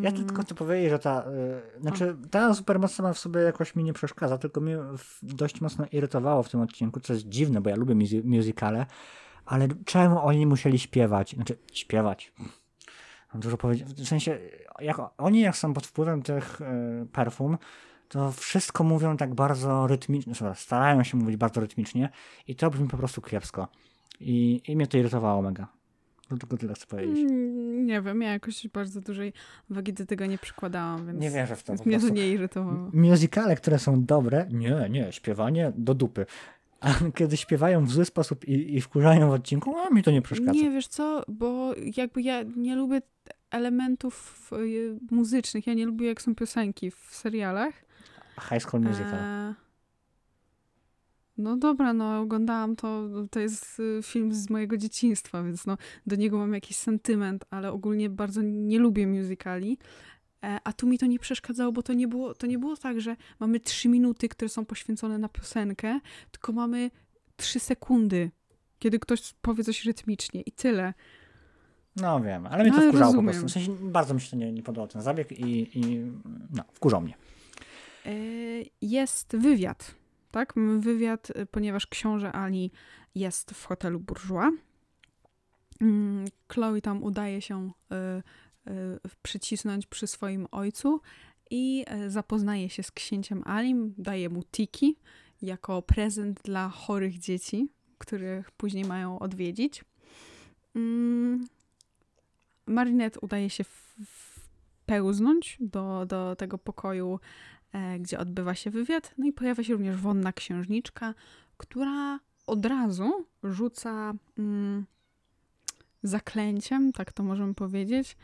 Ja mm, tylko chcę powiedzieć, że ta, y, znaczy, ta supermoc sama w sobie jakoś mi nie przeszkadza, tylko mnie dość mocno irytowało w tym odcinku, co jest dziwne, bo ja lubię muzy- musicale, ale czemu oni musieli śpiewać? Znaczy, śpiewać. Mam dużo powiedzieć. W sensie, jak oni jak są pod wpływem tych y, perfum, to wszystko mówią tak bardzo rytmicznie, znaczy, starają się mówić bardzo rytmicznie i to brzmi po prostu kiepsko. I, i mnie to irytowało mega. To tylko tyle chcę powiedzieć. Nie wiem, ja jakoś bardzo dużej wagi do tego nie przykładałam, więc, Nie wierzę w to mnie to nie irytowało. Musicale, które są dobre, nie, nie, śpiewanie do dupy. A kiedy śpiewają w zły sposób i, i wkurzają w odcinku, a mi to nie przeszkadza. Nie, wiesz co, bo jakby ja nie lubię elementów y, muzycznych, ja nie lubię jak są piosenki w serialach. High School Musical. E, No dobra, no oglądałam to, to jest y, film z mojego dzieciństwa, więc no do niego mam jakiś sentyment, ale ogólnie bardzo nie lubię musicali. E, A tu mi to nie przeszkadzało, bo to nie było, to nie było tak, że mamy trzy minuty, które są poświęcone na piosenkę, tylko mamy trzy sekundy, kiedy ktoś powie coś rytmicznie i tyle. No wiem, ale mnie to Ale wkurzało po rozumiem. prostu. W sensie bardzo mi się to nie, nie podobał ten zabieg i, i no, wkurzał mnie. E, Jest wywiad, tak? Wywiad, y, ponieważ książę Ali jest w hotelu Bourgeois. Mm, Chloe tam udaje się y, y, przycisnąć przy swoim ojcu i zapoznaje się z księciem Alim, daje mu tiki jako prezent dla chorych dzieci, których później mają odwiedzić. Mm, Marinette udaje się wpełznąć do, do tego pokoju gdzie odbywa się wywiad. No i pojawia się również wonna księżniczka, która od razu rzuca mm, zaklęciem, tak to możemy powiedzieć,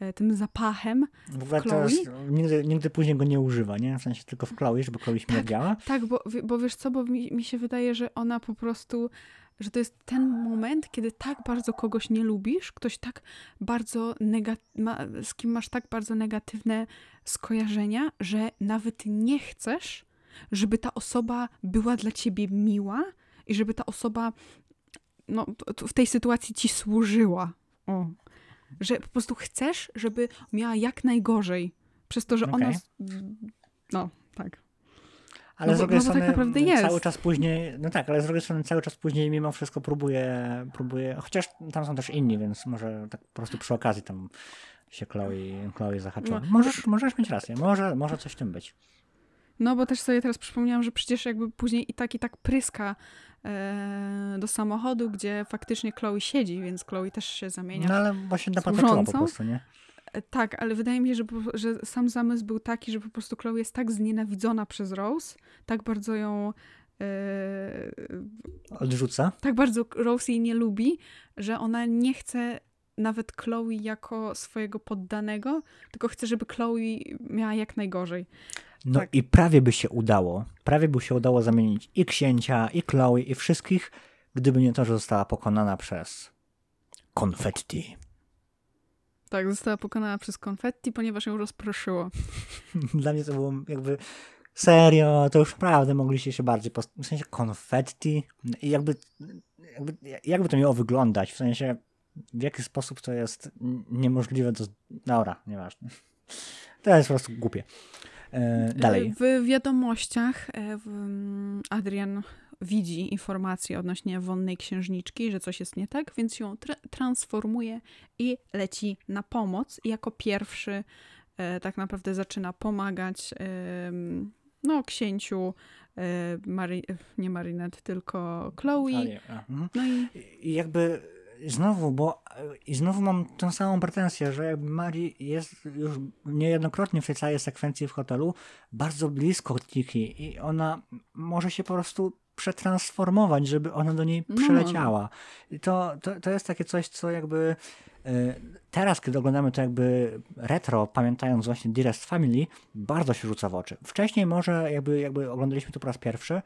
e, tym zapachem. W ogóle teraz nigdy, nigdy później go nie używa, nie? W sensie tylko w Chloe, żeby Chloe śmierdziała. Tak, bo, wi- bo wiesz co, bo mi, mi się wydaje, że ona po prostu, że to jest ten moment, kiedy tak bardzo kogoś nie lubisz, ktoś tak bardzo ma, z kim masz tak bardzo negatywne skojarzenia, że nawet nie chcesz, żeby ta osoba była dla ciebie miła i żeby ta osoba no, w tej sytuacji ci służyła. O. Że po prostu chcesz, żeby miała jak najgorzej. Przez to, że ona. Okej. s- No, tak. Ale No z drugiej no tak strony naprawdę jest. cały czas później, no tak, ale z drugiej strony cały czas później mimo wszystko próbuje, próbuje, chociaż tam są też inni, więc może tak po prostu przy okazji tam się Chloe, Chloe zahaczyła. No. Możesz, możesz mieć rację, może, może coś w tym być. No bo też sobie teraz przypomniałam, że przecież jakby później i tak i tak pryska e, do samochodu, gdzie faktycznie Chloe siedzi, więc Chloe też się zamienia. No ale właśnie napatoczyła po prostu, nie? Tak, ale wydaje mi się, że, że sam zamysł był taki, że po prostu Chloe jest tak znienawidzona przez Rose, tak bardzo ją. E, Odrzuca. tak bardzo Rose jej nie lubi, że ona nie chce nawet Chloe jako swojego poddanego, tylko chce, żeby Chloe miała jak najgorzej. No Tak. i prawie by się udało. Prawie by się udało zamienić i księcia, i Chloe, i wszystkich, gdyby nie to, że została pokonana przez konfetti. Tak, została pokonana przez konfetti, ponieważ ją rozproszyło. Dla mnie to było jakby serio, to już naprawdę mogliście się bardziej, post- w sensie konfetti i jakby, jakby, jakby to miało wyglądać, w sensie w jaki sposób to jest niemożliwe do, dobra, nieważne. To jest po prostu głupie. E, dalej. W wiadomościach e, mm, Adrian widzi informacje odnośnie wonnej księżniczki, że coś jest nie tak, więc ją tra- transformuje i leci na pomoc. I jako pierwszy e, tak naprawdę zaczyna pomagać em, no, księciu e, Mari- nie Marinette, tylko Chloe. Mhm. No i I jakby znowu, bo i znowu mam tą samą pretensję, że jakby Mari jest już niejednokrotnie w tej całej sekwencji w hotelu bardzo blisko Tiki i ona może się po prostu przetransformować, żeby ona do niej No. przyleciała. I to, to, to jest takie coś, co jakby e, teraz, kiedy oglądamy to jakby retro, pamiętając właśnie Dearest Family, bardzo się rzuca w oczy. Wcześniej może jakby, jakby oglądaliśmy to po raz pierwszy,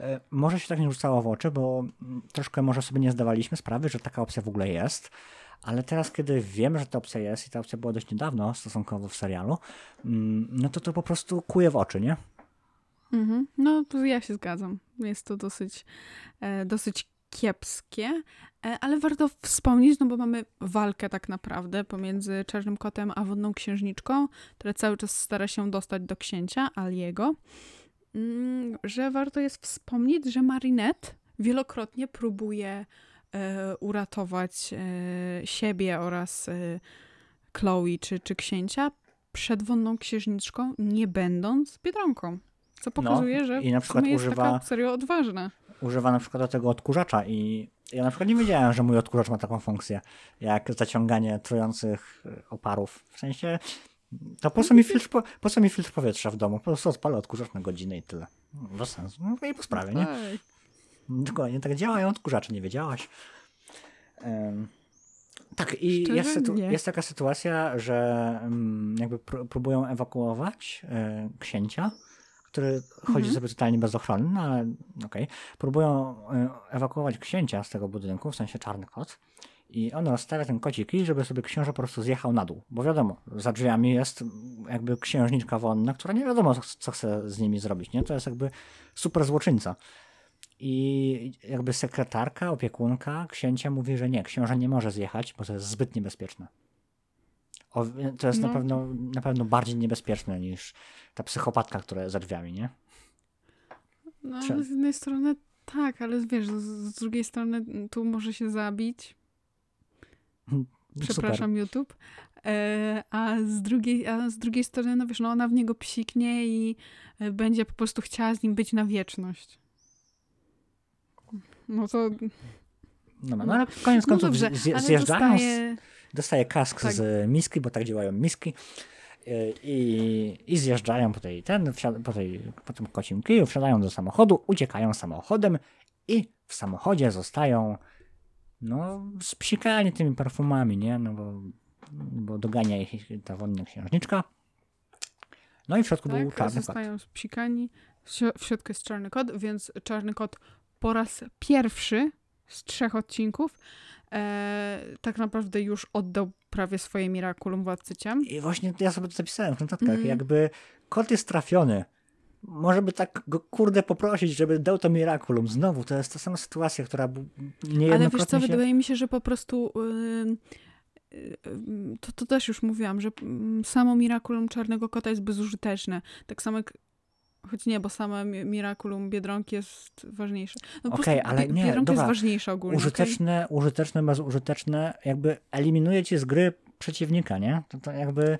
E, Może się tak nie rzucało w oczy, bo mm, troszkę może sobie nie zdawaliśmy sprawy, że taka opcja w ogóle jest, ale teraz, kiedy wiemy, że ta opcja jest i ta opcja była dość niedawno stosunkowo w serialu, mm, no to to po prostu kuje w oczy, nie? Mhm. No, ja się zgadzam. Jest to dosyć, e, dosyć kiepskie, e, ale warto wspomnieć, no bo mamy walkę tak naprawdę pomiędzy Czarnym Kotem a Wodną Księżniczką, która cały czas stara się dostać do księcia, Aliego, mm, że warto jest wspomnieć, że Marinette wielokrotnie próbuje e, uratować e, siebie oraz e, Chloe czy, czy księcia przed Wodną Księżniczką, nie będąc Biedronką. Co pokazuje, że i na przykład jest używa- taka serio odważna. Używa na przykład do tego odkurzacza i ja na przykład nie wiedziałem, że mój odkurzacz ma taką funkcję, jak zaciąganie trujących e, oparów. W sensie, to po co mi filtr, po, po co mi filtr powietrza w domu? Po prostu odpalę odkurzacz na godzinę i tyle. Bez sensu. No i po sprawie, nie? Dokładnie, tak działają odkurzacze, nie wiedziałaś. Em, tak, i jest, jest taka sytuacja, że mm, jakby pró- próbują ewakuować e, księcia, który chodzi Mhm. sobie totalnie bez ochrony, no ale okej. Próbują e, ewakuować księcia z tego budynku, w sensie czarny kot. I on rozstawia ten kociki, żeby sobie książę po prostu zjechał na dół. Bo wiadomo, za drzwiami jest jakby księżniczka wonna, która nie wiadomo, co, co chce z nimi zrobić, nie? To jest jakby super złoczyńca. I jakby sekretarka, opiekunka księcia mówi, że nie, książę nie może zjechać, bo to jest zbyt niebezpieczne. O, to jest na, No. pewno, na pewno bardziej niebezpieczne niż ta psychopatka, która jest za drzwiami, nie? No, Trze- ale z jednej strony tak, ale wiesz, z, z drugiej strony tu może się zabić. Przepraszam, YouTube. E, a, z drugiej, a z drugiej strony, no wiesz, no ona w niego psiknie i e, będzie po prostu chciała z nim być na wieczność. No to Super. No, no, ale koniec no końców dobrze, zje- ale zjeżdżają, dostaje... dostaje kask Tak. z miski, bo tak działają miski. y, I, i zjeżdżają po, tej, ten, po, tej, po tym kocim kiju, wsiadają do samochodu, uciekają samochodem i w samochodzie zostają no, spsikani tymi perfumami, nie? No bo, bo dogania ich ta wonna księżniczka. No i w środku był Tak, czarny kot. zostają spsikani. W środku jest czarny kot, więc czarny kot po raz pierwszy z trzech odcinków e, tak naprawdę już oddał prawie swoje Miraculum Władcy Ciem. I właśnie ja sobie to zapisałem w notatkach. Mhm. Jakby kot jest trafiony. Może by tak go kurde poprosić, żeby dał to Miraculum. Znowu, to jest ta sama sytuacja, która bu- Ale niejednokrotnie wiesz co, się... wydaje mi się, że po prostu ym, to, to też już mówiłam, że ym, samo Miraculum Czarnego Kota jest bezużyteczne. Tak samo jak Choć nie, bo same Mi- Miraculum Biedronki jest ważniejsze. No Okej, prostu ale nie, Biedronka dobra. jest ważniejsza ogólnie. Użyteczne, użyteczne, bezużyteczne, jakby eliminuje ci z gry przeciwnika, nie? To, to jakby...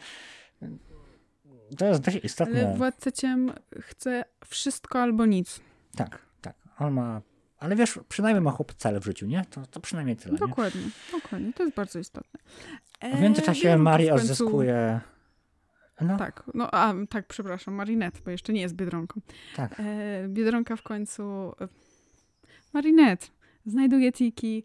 To jest dość istotne. Ale Władca Ciem chce wszystko albo nic. Tak, tak. On ma... Ale wiesz, przynajmniej ma chłop cel w życiu, nie? To, to przynajmniej tyle, nie? Dokładnie, dokładnie. To jest bardzo istotne. W międzyczasie Biedronka Mari odzyskuje... No, Tak, no a tak, przepraszam, Marinette, bo jeszcze nie jest Biedronką. tak. E, Biedronka w końcu... e, Marinette znajduje Tiki,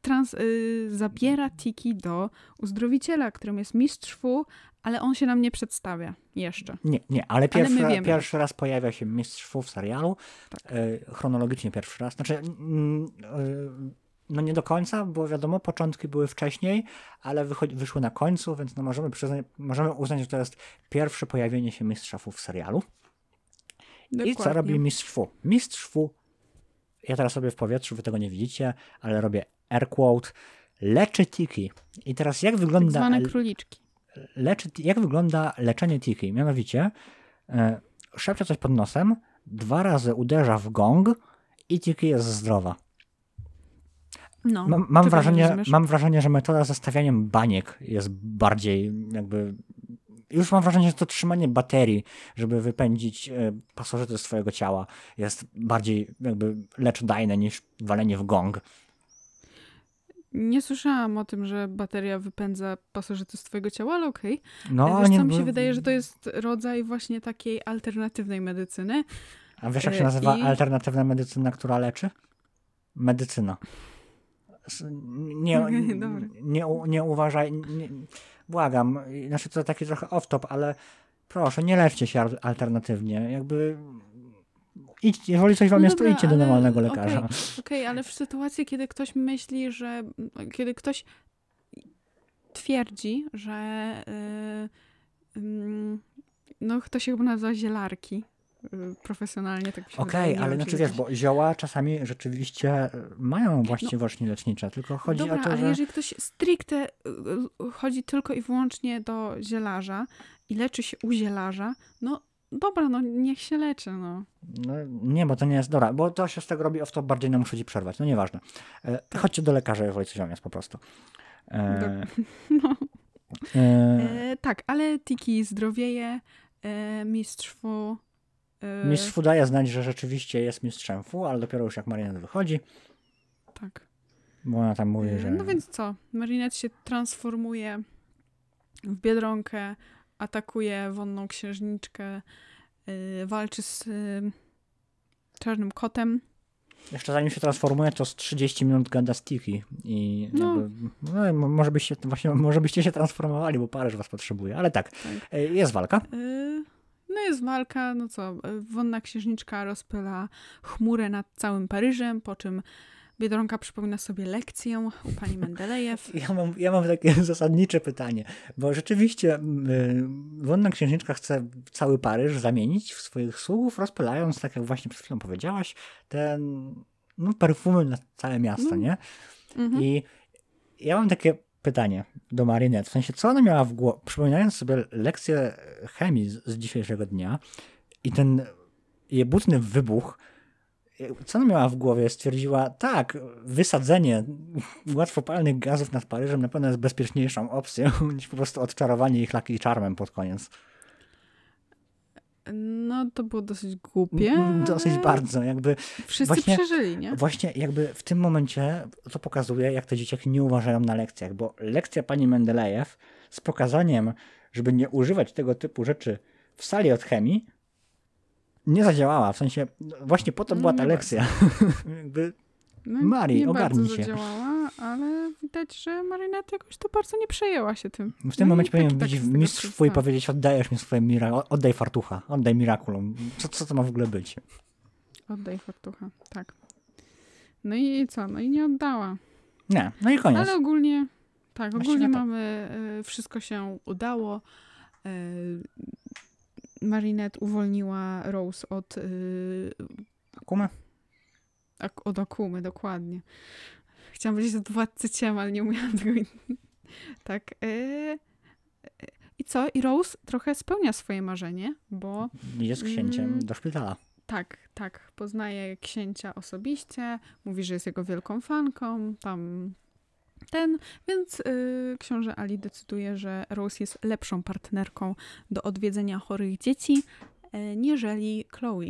trans, y, zabiera Tiki do uzdrowiciela, którym jest mistrz Fu, ale on się nam nie przedstawia jeszcze. Nie, nie, ale pierwszy, wiemy. pierwszy raz pojawia się mistrz Fu w serialu. Tak. E, chronologicznie pierwszy raz. Znaczy, e, no nie do końca, bo wiadomo, początki były wcześniej, ale wyszły na końcu, więc no możemy, przyznać, możemy uznać, że to jest pierwsze pojawienie się mistrza Fu w serialu. I co Dokładnie. robi mistrz Fu? Mistrz Fu, ja teraz robię w powietrzu, wy tego nie widzicie, ale robię air quote, leczy tiki. I teraz jak Tak wygląda, zwane króliczki. leczy, jak wygląda leczenie tiki? Mianowicie e, szepcze coś pod nosem, dwa razy uderza w gong i tiki jest zdrowa. No, Mam, mam, wrażenie, mam wrażenie, że metoda ze stawianiem baniek jest bardziej jakby. Już mam wrażenie, że to trzymanie baterii, żeby wypędzić e, pasożyty z twojego ciała, jest bardziej jakby leczodajne niż walenie w gong. Nie słyszałam o tym, że bateria wypędza pasożyty z twojego ciała, ale okej. No, Wiesz nie, co, mi się wydaje, że to jest rodzaj właśnie takiej alternatywnej medycyny. A wiesz, jak się e, nazywa i- alternatywna medycyna, która leczy? Medycyna. Nie, nie, nie uważaj. Nie, błagam. Znaczy, to taki trochę off-top, ale proszę, nie leczcie się al- alternatywnie. Jakby. Idź, jeżeli coś wam No jest, dobra, to idźcie do normalnego okej. lekarza. Okej, ale w sytuacji, kiedy ktoś myśli, że. Kiedy ktoś twierdzi, że. Yy, ym, no, to się chyba nazywa zielarki. Yy, Profesjonalnie, tak się Okej. Nie ale znaczy czy wiesz, bo zioła czasami rzeczywiście mają właściwości lecznicze, tylko chodzi Dobra, o to, ale że. jeżeli ktoś stricte y, y, chodzi tylko i wyłącznie do zielarza i leczy się u zielarza, no dobra, no niech się leczy, no. No, nie, bo to nie jest. Dobra, bo to się z tego robi off-top, bardziej no muszę ci przerwać. No nieważne. E, chodźcie do lekarza, jeżeli coś wam jest po prostu. E, No. e, E, tak, ale Tiki zdrowieje, e, mistrz Fu. E, Mistrz Fu daje znać, że rzeczywiście jest mistrzem Fu, ale dopiero już jak Marianne wychodzi, Tak. bo ona tam mówi, E, że... No więc co? Marinette się transformuje w biedronkę, atakuje wonną księżniczkę, e, walczy z czarnym kotem. Jeszcze zanim się transformuje, to z 30 minut gada z Tiki i No. jakby, no, mo- może, byście, właśnie, może byście się transformowali, bo Paryż was potrzebuje, ale tak, Tak. jest walka. Y, No jest walka, no co, y, wonna księżniczka rozpyla chmurę nad całym Paryżem, po czym Biedronka przypomina sobie lekcję u pani Mendelejew. Ja mam, ja mam takie zasadnicze pytanie, bo rzeczywiście y, wonna księżniczka chce cały Paryż zamienić w swoich sługów, rozpylając, tak jak właśnie przed chwilą powiedziałaś, ten no, perfumy na całe miasto, No. nie? Mhm. I ja mam takie pytanie do Marinette, w sensie, co ona miała w głowie, przypominając sobie lekcję chemii z, z dzisiejszego dnia i ten jebutny wybuch, co ona miała w głowie? Stwierdziła, tak, wysadzenie łatwopalnych gazów nad Paryżem na pewno jest bezpieczniejszą opcją niż po prostu odczarowanie ich Lucky Charmem pod koniec. No to było dosyć głupie. Dosyć bardzo, jakby Wszyscy właśnie- przeżyli, nie? Właśnie jakby w tym momencie to pokazuje, jak te dzieciaki nie uważają na lekcjach, bo lekcja pani Mendelejew z pokazaniem, żeby nie używać tego typu rzeczy w sali od chemii, nie zadziałała. W sensie, no, właśnie po to była ta lekcja. jakby, No, Mari, nie ogarnij się. zadziałała, ale widać, że Marinette jakoś to bardzo nie przejęła się tym. w tym No i momencie tak i powinien tak być z tego mistrz twój skorzystała. powiedzieć, oddajesz mi swoje mira, oddaj fartucha, oddaj mirakulum. Co, co to ma w ogóle być? Oddaj fartucha, tak. No i co? No i nie oddała. Nie, no i koniec. Ale ogólnie, tak, Właściwie ogólnie tak. mamy, y, wszystko się udało. Y, Marinette uwolniła Rose od, y, Kumę? Ak- od Akumy, dokładnie. Chciałam powiedzieć od Władcy Ciem, ale nie umiałam tego. tak. y, y, I co? I Rose trochę spełnia swoje marzenie, bo Jest księciem Mm. do szpitala. tak, tak, poznaje księcia osobiście, mówi, że jest jego wielką fanką, tam ten, więc y, książę Ali decyduje, że Rose jest lepszą partnerką do odwiedzenia chorych dzieci, y, niżeli Chloe.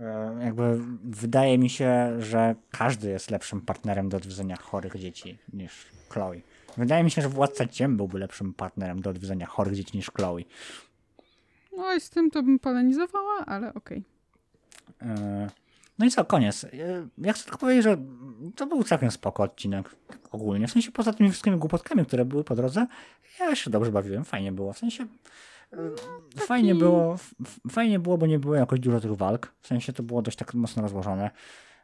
E, Jakby wydaje mi się, że każdy jest lepszym partnerem do odwiedzenia chorych dzieci niż Chloe. Wydaje mi się, że Władca Ciem byłby lepszym partnerem do odwiedzenia chorych dzieci niż Chloe. No i z tym to bym polemizowała, ale okej. E, No i co, koniec. E, ja chcę tylko powiedzieć, że to był całkiem spoko odcinek ogólnie. W sensie poza tymi wszystkimi głupotkami, które były po drodze, ja się dobrze bawiłem, fajnie było. W sensie Taki... fajnie było, fajnie było, bo nie było jakoś dużo tych walk. W sensie to było dość tak mocno rozłożone.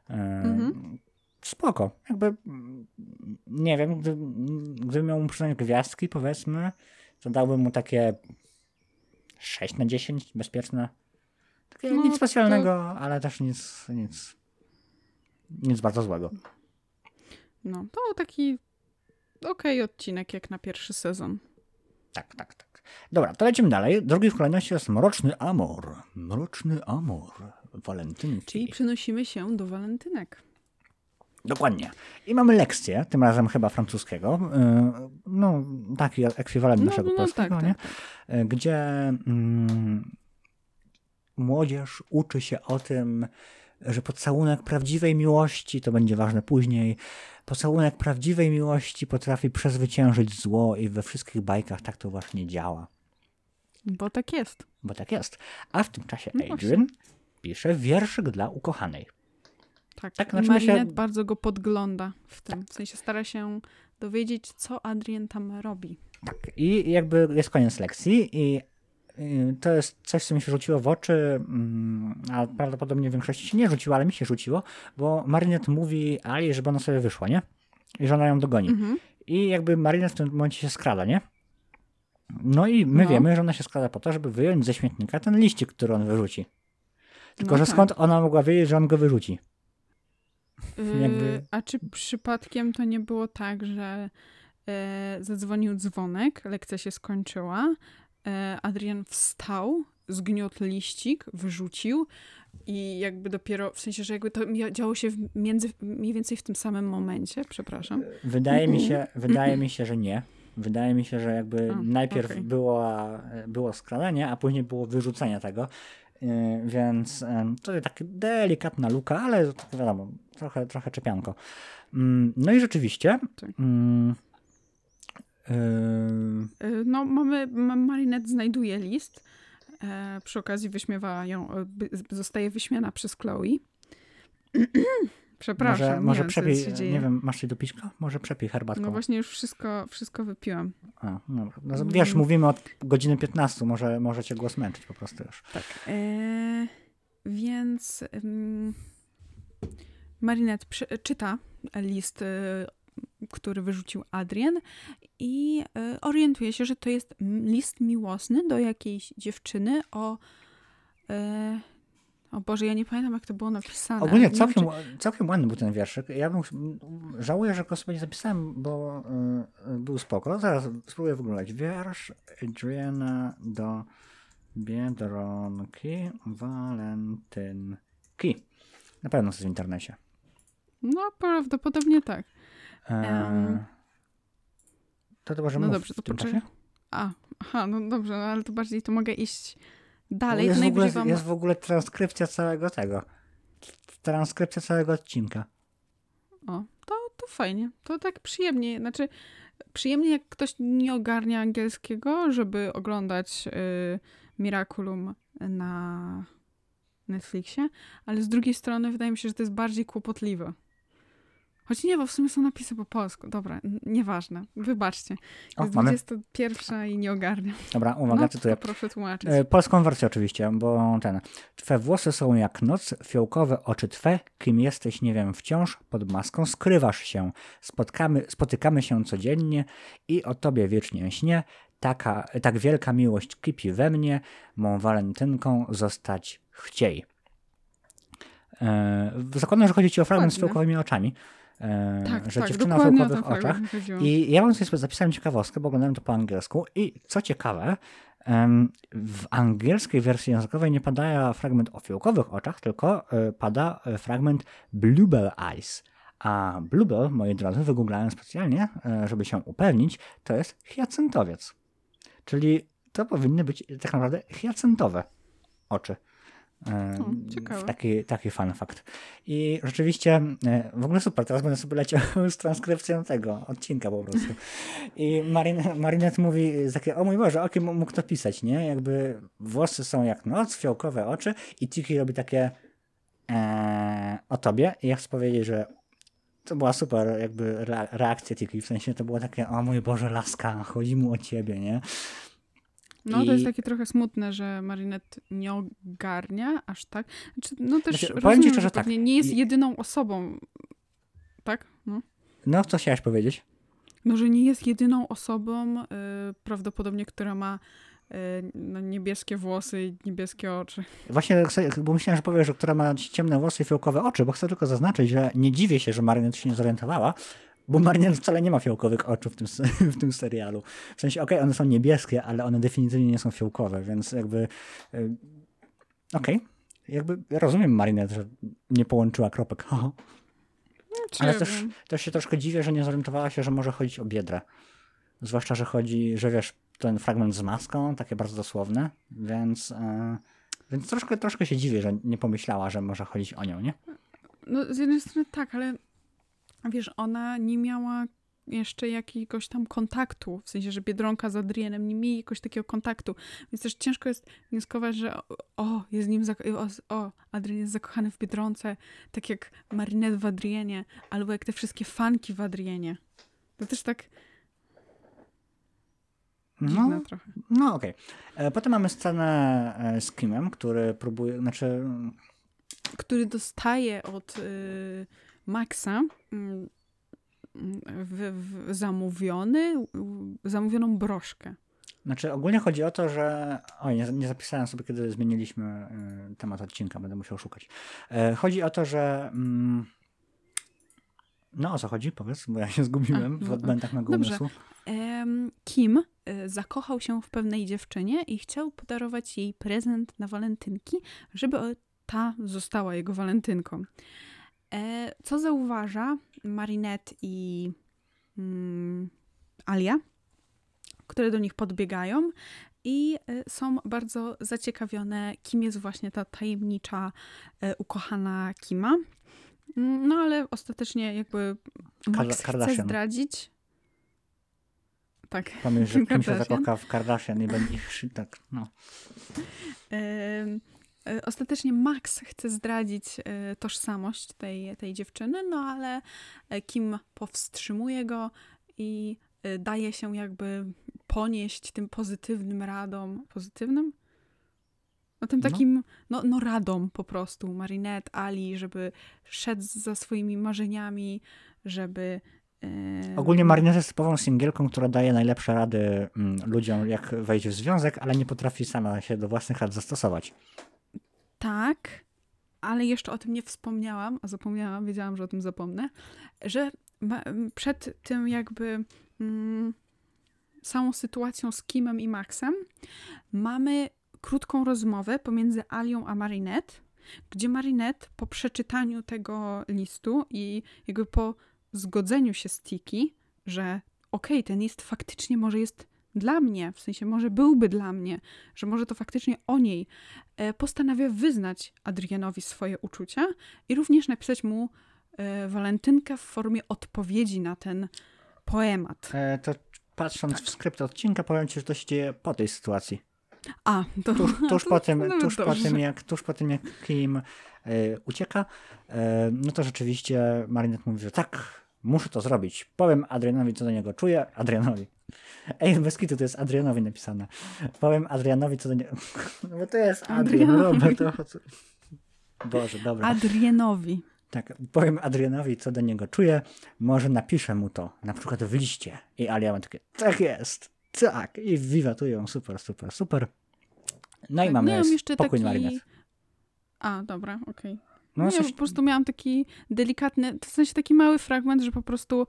Mhm. Spoko. Jakby nie wiem, gdy, gdybym miał mu przynajmniej gwiazdki, powiedzmy, to dałbym mu takie 6 na 10, bezpieczne. Takie No, nic to- specjalnego, ale też nic, nic, nic bardzo złego. No, to taki okej odcinek jak na pierwszy sezon. Tak, tak, tak. Dobra, to lecimy dalej. Drugi w kolejności jest Mroczny Amor. Mroczny Amor. Walentynki. Czyli przenosimy się do walentynek. Dokładnie. I mamy lekcję, tym razem chyba francuskiego. Yy, No, taki ekwiwalent No, naszego no, polskiego, tak, nie? tak, Yy, Gdzie mm, młodzież uczy się o tym, że pocałunek prawdziwej miłości, to będzie ważne później, pocałunek prawdziwej miłości potrafi przezwyciężyć zło i we wszystkich bajkach tak to właśnie działa. Bo tak jest. Bo tak jest. A w tym czasie No. Adrian pisze wierszyk dla ukochanej. Tak, Tak, znaczy my się- Marinette bardzo go podgląda w tym. W sensie stara się dowiedzieć, co Adrien tam robi. Tak, i jakby jest koniec lekcji i to jest coś, co mi się rzuciło w oczy, mm, a prawdopodobnie w większości się nie rzuciło, ale mi się rzuciło, bo Marinette mówi Ali, żeby ona sobie wyszła, nie? I że ona ją dogoni. Mhm. I jakby Marinette w tym momencie się skrada, nie? No i my No. wiemy, że ona się skrada po to, żeby wyjąć ze śmietnika ten liścik, który on wyrzuci. Tylko, No że tak. skąd ona mogła wiedzieć, że on go wyrzuci? Jakby- Yy, a czy przypadkiem to nie było tak, że e, zadzwonił dzwonek, lekcja się skończyła, Adrian wstał, zgniótł liścik, wyrzucił i jakby dopiero, w sensie, że jakby to działo się w między, mniej więcej w tym samym momencie, przepraszam. Wydaje mi się, wydaje mi się, że nie. Wydaje mi się, że jakby A, najpierw okej. było, było skradanie, a później było wyrzucenie tego. Yy, Więc em, to jest taka delikatna luka, ale to wiadomo, trochę, trochę czepianko. Mm, No i rzeczywiście. Tak. E, No, mamy, ma- Marinette znajduje list, e, przy okazji wyśmiewa ją, e, zostaje wyśmiana przez Chloe. Przepraszam, może nie może co przepij, nie wiem, masz coś do piśka? Może przepij herbatką. No właśnie już wszystko, wszystko wypiłam. A, no, no, wiesz, mówimy od godziny 15, może, może cię głos męczyć po prostu już. Tak. Więc ym, Marinette czyta list, który wyrzucił Adrian i e, orientuje się, że to jest list miłosny do jakiejś dziewczyny o... E, o Boże, ja nie pamiętam, jak to było napisane. Ogólnie Nie wiem, całkiem, czy- całkiem ładny był ten wierszyk. Ja bym, żałuję, że go sobie nie zapisałem, bo y, był spoko. Zaraz spróbuję wyglądać. Wiersz Adriana do Biedronki Walentynki. Na pewno jest w internecie. No, prawdopodobnie tak. Em. to to może No dobrze, to poczekaj. A, aha, no dobrze, no, ale to bardziej to mogę iść dalej. To Jest w, ogóle, wam... jest w ogóle transkrypcja całego tego. Transkrypcja całego odcinka. O, to, to fajnie. To tak przyjemnie. Znaczy, przyjemnie jak ktoś nie ogarnia angielskiego, żeby oglądać y, Miraculum na Netflixie, ale z drugiej strony wydaje mi się, że to jest bardziej kłopotliwe. Choć nie, bo w sumie są napisy po polsku. Dobra, nieważne. Wybaczcie. O, Jest mamy. 21 i nie ogarniam. Dobra, uwaga, No, cytuję. to proszę tłumaczyć. E, Polską wersję oczywiście, bo ten. Twe włosy są jak noc, fiołkowe oczy twe, kim jesteś nie wiem wciąż, pod maską skrywasz się. Spotkamy, spotykamy się codziennie i o tobie wiecznie śnię. Taka, tak wielka miłość kipi we mnie, mą walentynką zostać chciej. E, zakładam, że chodzi ci o fragment z fiołkowymi oczami. E, tak, że tak, dziewczyna w oczach. I ja bym sobie zapisałem ciekawostkę, bo oglądałem to po angielsku i co ciekawe, w angielskiej wersji językowej nie pada fragment o fiołkowych oczach, tylko e, pada e, fragment bluebell eyes. A bluebell, moi drodzy, wygooglałem specjalnie, żeby się upewnić, to jest hiacyntowiec. Czyli to powinny być tak naprawdę hiacyntowe oczy. E, ciekawe. Taki, taki fun fact. I rzeczywiście e, w ogóle super, teraz będę sobie leciał z transkrypcją tego odcinka po prostu. I Marin, Marinette mówi takie, o mój Boże, o kim mógł to pisać, nie? Jakby włosy są jak noc, fiołkowe oczy i Tiki robi takie eee, o tobie i ja chcę powiedzieć, że to była super jakby reakcja Tiki, w sensie to było takie, o mój Boże, laska, chodzi mu o ciebie, nie? No, I... to jest takie trochę smutne, że Marinette nie ogarnia aż tak. Znaczy, no też znaczy, rozumiem, ci szczerze, tak. nie jest jedyną osobą, tak? No. no, co chciałaś powiedzieć? No, że nie jest jedyną osobą, y, prawdopodobnie, która ma y, no, niebieskie włosy i niebieskie oczy. Właśnie, bo myślałem, że powiesz, że która ma ciemne włosy i fiołkowe oczy, bo chcę tylko zaznaczyć, że nie dziwię się, że Marinette się nie zorientowała, bo Marinette wcale nie ma fiołkowych oczu w tym, w tym serialu. W sensie, okej, okay, one są niebieskie, ale one definitywnie nie są fiołkowe, więc jakby y, okej, okay. jakby rozumiem Marinette, że nie połączyła kropek. Ale też, też się troszkę dziwię, że nie zorientowała się, że może chodzić o biedrę. Zwłaszcza, że chodzi, że wiesz, ten fragment z maską, takie bardzo dosłowne, więc, yy, więc troszkę, troszkę się dziwię, że nie pomyślała, że może chodzić o nią, nie? No z jednej strony tak, ale wiesz, ona nie miała jeszcze jakiegoś tam kontaktu, w sensie, że Biedronka z Adrienem nie mieli jakoś takiego kontaktu, więc też ciężko jest wnioskować, że o, jest nim, o, o, Adrien jest zakochany w Biedronce, tak jak Marinette w Adrienie, albo jak te wszystkie fanki w Adrienie. To też tak no, trochę. No okej. Okay. E, potem mamy scenę e, z Kimem, który próbuje, znaczy... Który dostaje od y, Maxa mm, w, w zamówiony, zamówioną broszkę. Znaczy ogólnie chodzi o to, że. Oj, nie, nie zapisałem sobie, kiedy zmieniliśmy y, temat odcinka, będę musiał szukać. Y, chodzi o to, że. Mm, no o co chodzi? Powiedz, bo ja się zgubiłem A, w no, odbędach mego dobrze. umysłu. Kim y, zakochał się w pewnej dziewczynie i chciał podarować jej prezent na walentynki, żeby ta została jego walentynką. E, co zauważa Marinette i mm, Alia, które do nich podbiegają i e, są bardzo zaciekawione, kim jest właśnie ta tajemnicza, e, ukochana Kima. Mm, no ale ostatecznie jakby Max chce zdradzić. Tak. Pamiętaj, że Kim się zakocha w Kardashian i będzie tak, no. E, ostatecznie Max chce zdradzić e, tożsamość tej, tej dziewczyny, no ale e, Kim powstrzymuje go i daje się jakby ponieść tym pozytywnym radom. Pozytywnym? No tym no. takim, no, no, radom po prostu. Marinette, Ali, żeby szedł za swoimi marzeniami, żeby Ogólnie Marinette jest typową singielką, która daje najlepsze rady mm, ludziom, jak wejść w związek, ale nie potrafi sama się do własnych rad zastosować. Tak, ale jeszcze o tym nie wspomniałam, a zapomniałam, wiedziałam, że o tym zapomnę, że przed tym jakby mm, samą sytuacją z Kimem i Maxem mamy krótką rozmowę pomiędzy Alią a Marinette, gdzie Marinette po przeczytaniu tego listu i jakby po zgodzeniu się z Tiki, że okej, okay, ten list faktycznie może jest dla mnie, w sensie może byłby dla mnie, że może to faktycznie o niej, e, postanawia wyznać Adrianowi swoje uczucia i również napisać mu e, walentynkę w formie odpowiedzi na ten poemat. E, to patrząc tak. w skrypt odcinka, powiem ci, że to się dzieje po tej sytuacji. A, to, tuż, tuż, to, po, tym, no tuż, po tym, jak, tuż po tym, jak Kim e, ucieka, e, no to rzeczywiście Marinette mówi, że tak, muszę to zrobić. Powiem Adrianowi, co do niego czuję. Adrianowi. Ej, bez kitu, to jest Adrianowi napisane. Powiem Adrianowi, co do niego... No bo to jest Adrian, Robert. To... Boże, dobra. Adrianowi. Tak, powiem Adrianowi, co do niego czuję. Może napiszę mu to, na przykład w liście. I Alia ma takie, tak jest, tak. I wiwatują, super, super, super. No tak, i mamy jeszcze pokój taki... Marinette. A, dobra, okej. Okay. No, nie, coś... po prostu miałam taki delikatny, w sensie taki mały fragment, że po prostu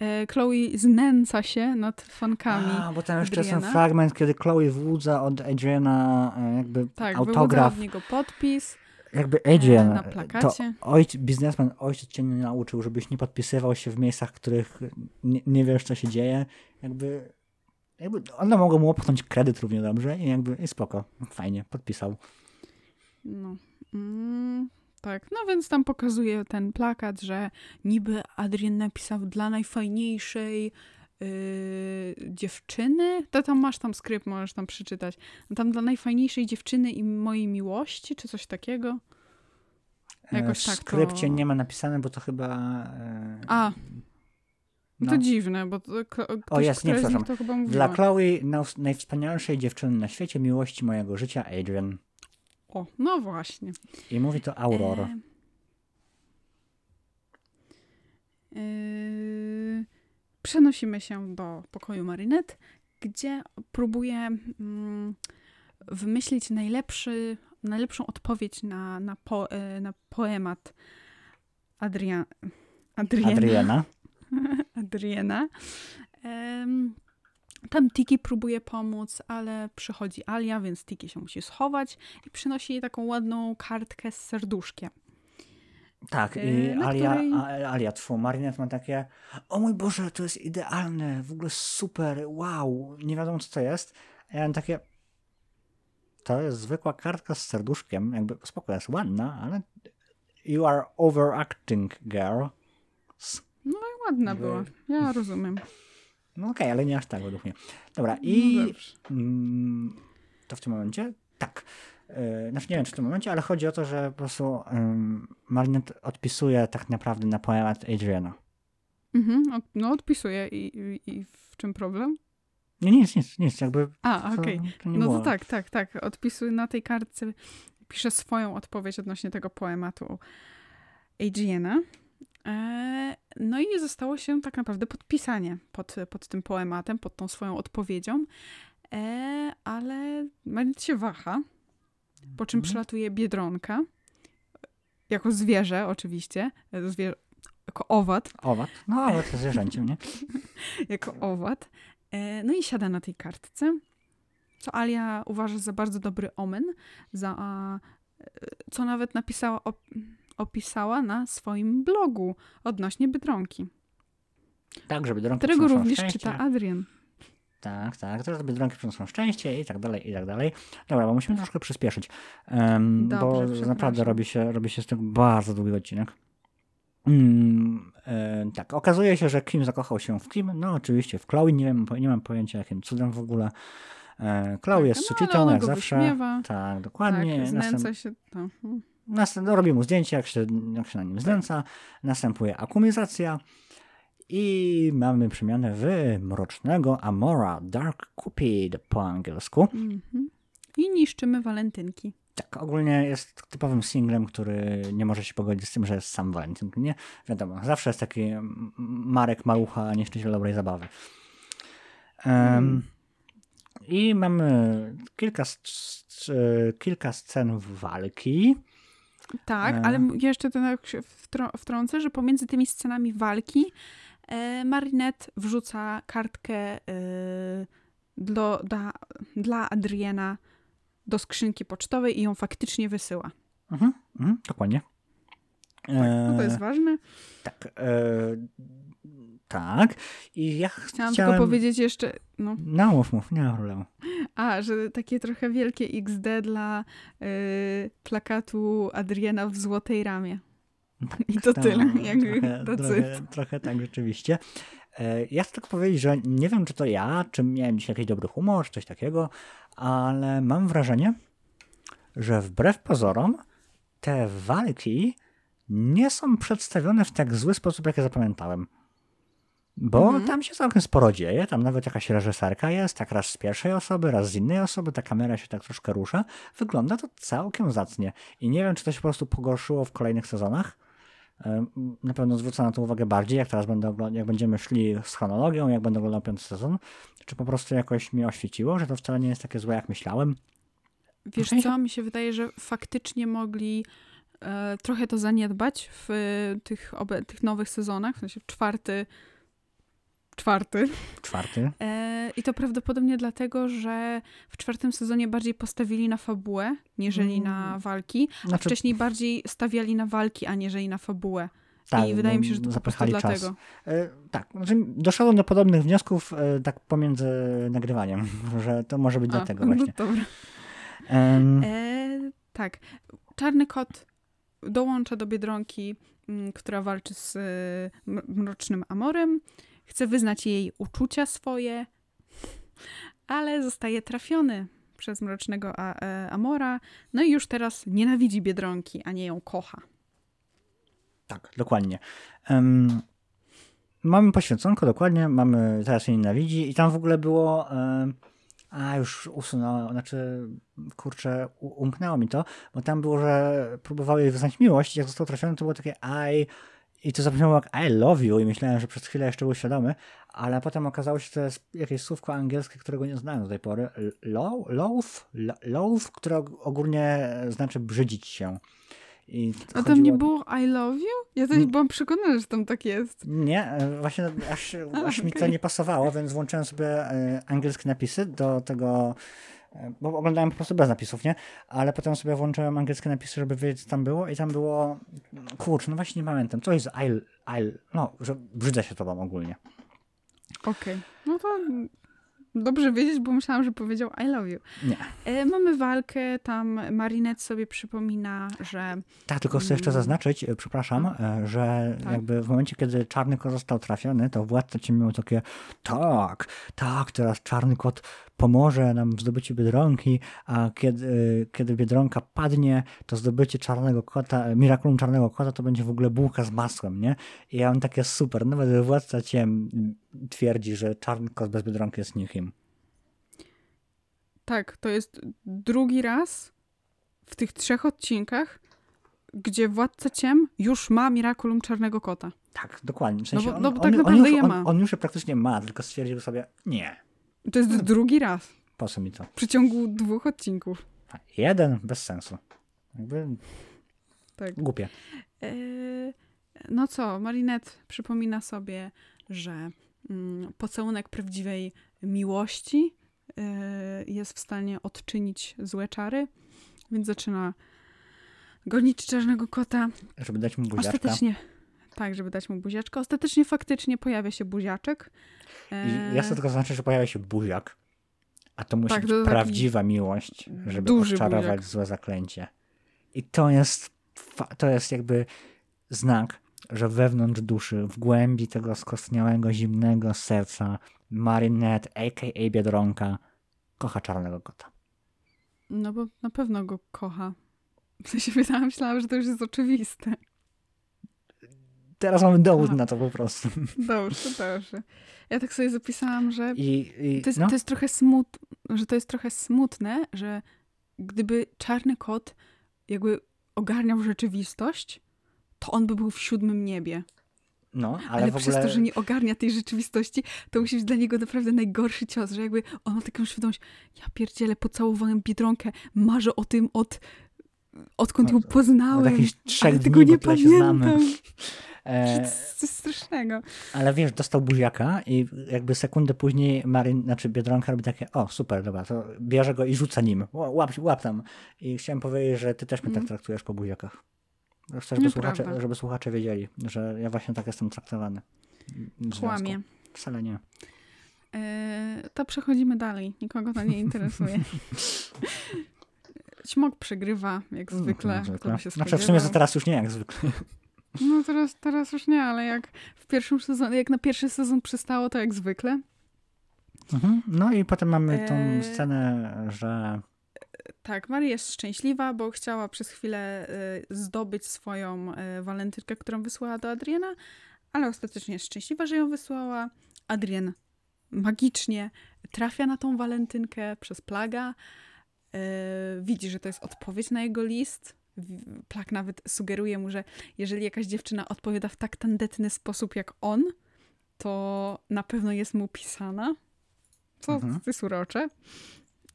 e, Chloe znęca się nad fankami. A, bo tam jeszcze jest ten fragment, kiedy Chloe włódza od Adriana e, jakby tak, autograf. Tak, od niego podpis. Jakby Adrian, e, na plakacie. to ojc, biznesmen, ojciec cię nie nauczył, żebyś nie podpisywał się w miejscach, w których nie, nie wiesz, co się dzieje. Jakby, jakby one mogą mu opchnąć kredyt równie dobrze i jakby i spoko, fajnie, podpisał. No. Mm. Tak, no więc tam pokazuje ten plakat, że niby Adrian napisał dla najfajniejszej yy, dziewczyny. To tam masz tam skrypt, możesz tam przeczytać. No tam dla najfajniejszej dziewczyny i mojej miłości, czy coś takiego. E, Jakoś w tak skrypcie to- nie ma napisane, bo to chyba... e, A, no. to no. dziwne, bo to, kto- ktoś, jest, nie, przepraszam. to chyba mówiła. Dla Chloe, naj- najwspanialszej dziewczyny na świecie, miłości mojego życia, Adrian. O, no właśnie. I mówi to Aurora. E, Yy, przenosimy się do pokoju Marinette, gdzie próbuje mm, wymyślić najlepszy, najlepszą odpowiedź na, na, po, e, na poemat Adrian, Adriana. Adriana. Adriana. Tam Tiki próbuje pomóc, ale przychodzi Alia, więc Tiki się musi schować i przynosi jej taką ładną kartkę z serduszkiem. Tak, i E, Alia, której- Alia, twój Marinette ma takie o mój Boże, to jest idealne, w ogóle super, wow, nie wiadomo co to jest. A ja mam takie to jest zwykła kartka z serduszkiem, jakby spoko, jest ładna, ale you are overacting, girl. No i ładna była. Ja rozumiem. No okej, ale nie aż tak według mnie. Dobra, No i. Mm, to w tym momencie? Tak. Yy, Znaczy nie wiem, czy w tym momencie, ale chodzi o to, że po prostu ym, Marinette odpisuje tak naprawdę na poemat Adriana. Mhm, no odpisuję I, i, i w czym problem? Nie, nic, nic, nic, jakby A, okej. nie No było. to tak, tak, tak. Odpisuję na tej kartce, piszę swoją odpowiedź odnośnie tego poematu Adriana. E, no i zostało się tak naprawdę podpisanie pod, pod tym poematem, pod tą swoją odpowiedzią. E, ale Marit się waha, po czym Mhm. przylatuje Biedronka, jako zwierzę oczywiście, e, jako owad, Owad, no ale to zwierzęciem, nie? jako owad. E, No i siada na tej kartce, co Alia uważa za bardzo dobry omen, za e, co nawet napisała, op, opisała na swoim blogu odnośnie Biedronki, Tak, żeby Biedronki którego również szczęście. czyta Adrian. Tak, tak, to żeby Biedronki przynoszą szczęście i tak dalej, i tak dalej. Dobra, bo musimy troszkę przyspieszyć, um, Dobrze, bo naprawdę robi się, robi się z tego bardzo długi odcinek. Mm, e, tak, okazuje się, że Kim zakochał się w Kim. No oczywiście w Chloe, nie, wiem, nie mam pojęcia jakim cudem w ogóle. E, Chloe Tak, jest no, ona jak zawsze. wyśmiewa. Tak, dokładnie. tak, znęca Następ, się. To, hmm. robi mu zdjęcie, jak się, jak się na nim znęca. Następuje akumizacja. I mamy przemianę w mrocznego Amora, Dark Cupid po angielsku. Mhm. I niszczymy walentynki. Tak, ogólnie jest typowym singlem, który nie może się pogodzić z tym, że jest sam Valentyn. Nie wiadomo, zawsze jest taki mm, Marek Malucha, nieszczęście dobrej zabawy. Em, Mm. I mamy kilka, kilka scen walki. Tak, E. ale jeszcze to tak się wtrą- wtrącę, że pomiędzy tymi scenami walki e, Marinette wrzuca kartkę e, dla, dla, dla Adriana do skrzynki pocztowej i ją faktycznie wysyła. Mhm, mhm, dokładnie. Tak, no to jest E, ważne. Tak. E, tak. I ja Chciałam, chciałem... tylko powiedzieć jeszcze, no, No mów, mów, nie ma problemu. a, że takie trochę wielkie XD dla e, plakatu Adriana w złotej ramie. I to No, tyle, jakby trochę, that's trochę, trochę tak rzeczywiście. E, Ja chcę tylko powiedzieć, że nie wiem, czy to ja, czy miałem dzisiaj jakiś dobry humor, czy coś takiego, ale mam wrażenie, że wbrew pozorom te walki nie są przedstawione w tak zły sposób, jak ja zapamiętałem. Bo Mhm. tam się całkiem sporo dzieje, tam nawet jakaś reżyserka jest, tak raz z pierwszej osoby, raz z innej osoby, ta kamera się tak troszkę rusza. Wygląda to całkiem zacnie. I nie wiem, czy to się po prostu pogorszyło w kolejnych sezonach. Na pewno zwrócę na to uwagę bardziej, jak teraz będę jak będziemy szli z chronologią, jak będę oglądał piąty sezon, czy po prostu jakoś mi oświeciło, że to wcale nie jest takie złe, jak myślałem. Wiesz co, mi się wydaje, że faktycznie mogli e, trochę to zaniedbać w e, tych, obe, tych nowych sezonach, w sensie w czwarty, czwarty. Czwarty. E, I to prawdopodobnie dlatego, że w czwartym sezonie bardziej postawili na fabułę, niżeli na Mm. walki, a Znaczy, wcześniej bardziej stawiali na walki, aniżeli na fabułę. tak, I wydaje bo mi się, że to po zapychali czas. dlatego. E, tak, znaczy doszedłem do podobnych wniosków e, tak pomiędzy nagrywaniem, że to może być A, dlatego no właśnie. dobra. E, tak. Czarny kot dołącza do Biedronki, m, która walczy z e, Mrocznym Amorem. Chce wyznać jej uczucia swoje, ale zostaje trafiony przez Mrocznego A- e, Amora. No i już teraz nienawidzi Biedronki, a nie ją kocha. Tak, dokładnie. Um, mamy poświęconko, dokładnie, mamy teraz jej nienawidzi i tam w ogóle było... Um, a już usunęło, znaczy, kurczę, umknęło mi to, bo tam było, że próbowały jej wyznać miłość i jak został trafiony, to było takie I i to zabrzmiało jak I love you i myślałem, że przez chwilę jeszcze był świadomy, ale potem okazało się, że to jest jakieś słówko angielskie, którego nie znałem do tej pory. Love, love które ogólnie znaczy brzydzić się. I A tam nie było I love you? Ja też byłam przekonana, że tam tak jest. Nie, e, właśnie aż, A, aż okay. mi to nie pasowało, więc włączyłem sobie e, angielskie napisy do tego, bo oglądałem po prostu bez napisów, nie? Ale potem sobie włączyłem angielskie napisy, żeby wiedzieć, co tam było i tam było, kurczę, no właśnie nie pamiętam, coś z I, I no, że brzydzę się tobą ogólnie. Okej, okay. no to Dobrze wiedzieć, bo myślałam, że powiedział I love you. Nie. E, mamy walkę, tam Marinette sobie przypomina, że... Tak, tylko chcę jeszcze mm. zaznaczyć, e, przepraszam, e, że tak. jakby w momencie, kiedy Czarny Kot został trafiony, to władca ci miał takie tak, tak, teraz Czarny Kot pomoże nam w zdobyciu Biedronki, a kiedy, kiedy Biedronka padnie, to zdobycie Czarnego Kota, Miraculum Czarnego Kota to będzie w ogóle bułka z masłem, nie? I ja mam takie super, nawet władca ciem twierdzi, że Czarny Kot bez Biedronki jest nikim. Tak, to jest drugi raz w tych trzech odcinkach, gdzie Władca Ciem już ma Miraculum Czarnego Kota. Tak, dokładnie. W sensie no bo, no bo on, tak on, naprawdę on już, je ma. On, on już je praktycznie ma, tylko stwierdził sobie, nie, to jest hmm. drugi raz. Po co mi to? W przeciągu dwóch odcinków. Jeden, bez sensu. Jakby tak. głupie. E, no co, Marinette przypomina sobie, że mm, pocałunek prawdziwej miłości e, jest w stanie odczynić złe czary, więc zaczyna gonić czarnego kota. Żeby dać mu buziaczka. Ostatecznie, tak, żeby dać mu buziaczka. Ostatecznie faktycznie pojawia się buziaczek. I ja chcę tylko zaznaczyć, że pojawia się buziak. A to musi tak, być to prawdziwa miłość, żeby odczarować buziak. złe zaklęcie. I to jest, to jest jakby znak, że wewnątrz duszy, w głębi tego skostniałego, zimnego serca Marinette, a.k.a. Biedronka, kocha czarnego kota. No bo na pewno go kocha. W sensie myślałam, że to już jest oczywiste. Teraz mamy dowód Aha. na to po prostu. Dobrze, dobrze. Ja tak sobie zapisałam, że I, i, to, jest, no. to jest trochę smut, że to jest trochę smutne, że gdyby czarny kot jakby ogarniał rzeczywistość, to on by był w siódmym niebie. No, ale, ale przez to, że nie ogarnia tej rzeczywistości, to musi być dla niego naprawdę najgorszy cios, że jakby on ma taką świadomość, ja pierdzielę, pocałowałem Biedronkę, marzę o tym od odkąd ją poznałem, od jakichś trzech dni tego nie pamiętam. E, coś strasznego. Ale wiesz, dostał buziaka i jakby sekundę później Maryn, znaczy Biedronka robi takie, o super, dobra, to bierze go i rzuca nim. Łap, łap tam. I chciałem powiedzieć, że ty też mnie mm. tak mhm. traktujesz po buziakach. Chcę, żeby słuchacze, żeby słuchacze wiedzieli, że ja właśnie tak jestem traktowany. Kłamie. Wcale nie. Yy, to przechodzimy dalej. Nikogo to nie interesuje. Śmok przegrywa, jak mm, zwykle. No, zwykle. Znaczy w sumie to teraz już nie jak zwykle. No teraz, teraz już nie, ale jak w pierwszym sezonie, jak na pierwszy sezon przystało, to jak zwykle. Mhm. No i potem mamy tą e... scenę, że... Tak, Maria jest szczęśliwa, bo chciała przez chwilę y, zdobyć swoją y, walentynkę, którą wysłała do Adriana, ale ostatecznie jest szczęśliwa, że ją wysłała. Adrian magicznie trafia na tą walentynkę przez plaga. Y, widzi, że to jest odpowiedź na jego list Plak nawet sugeruje mu, że jeżeli jakaś dziewczyna odpowiada w tak tandetny sposób jak on, to na pewno jest mu pisana. Co mhm. jest urocze.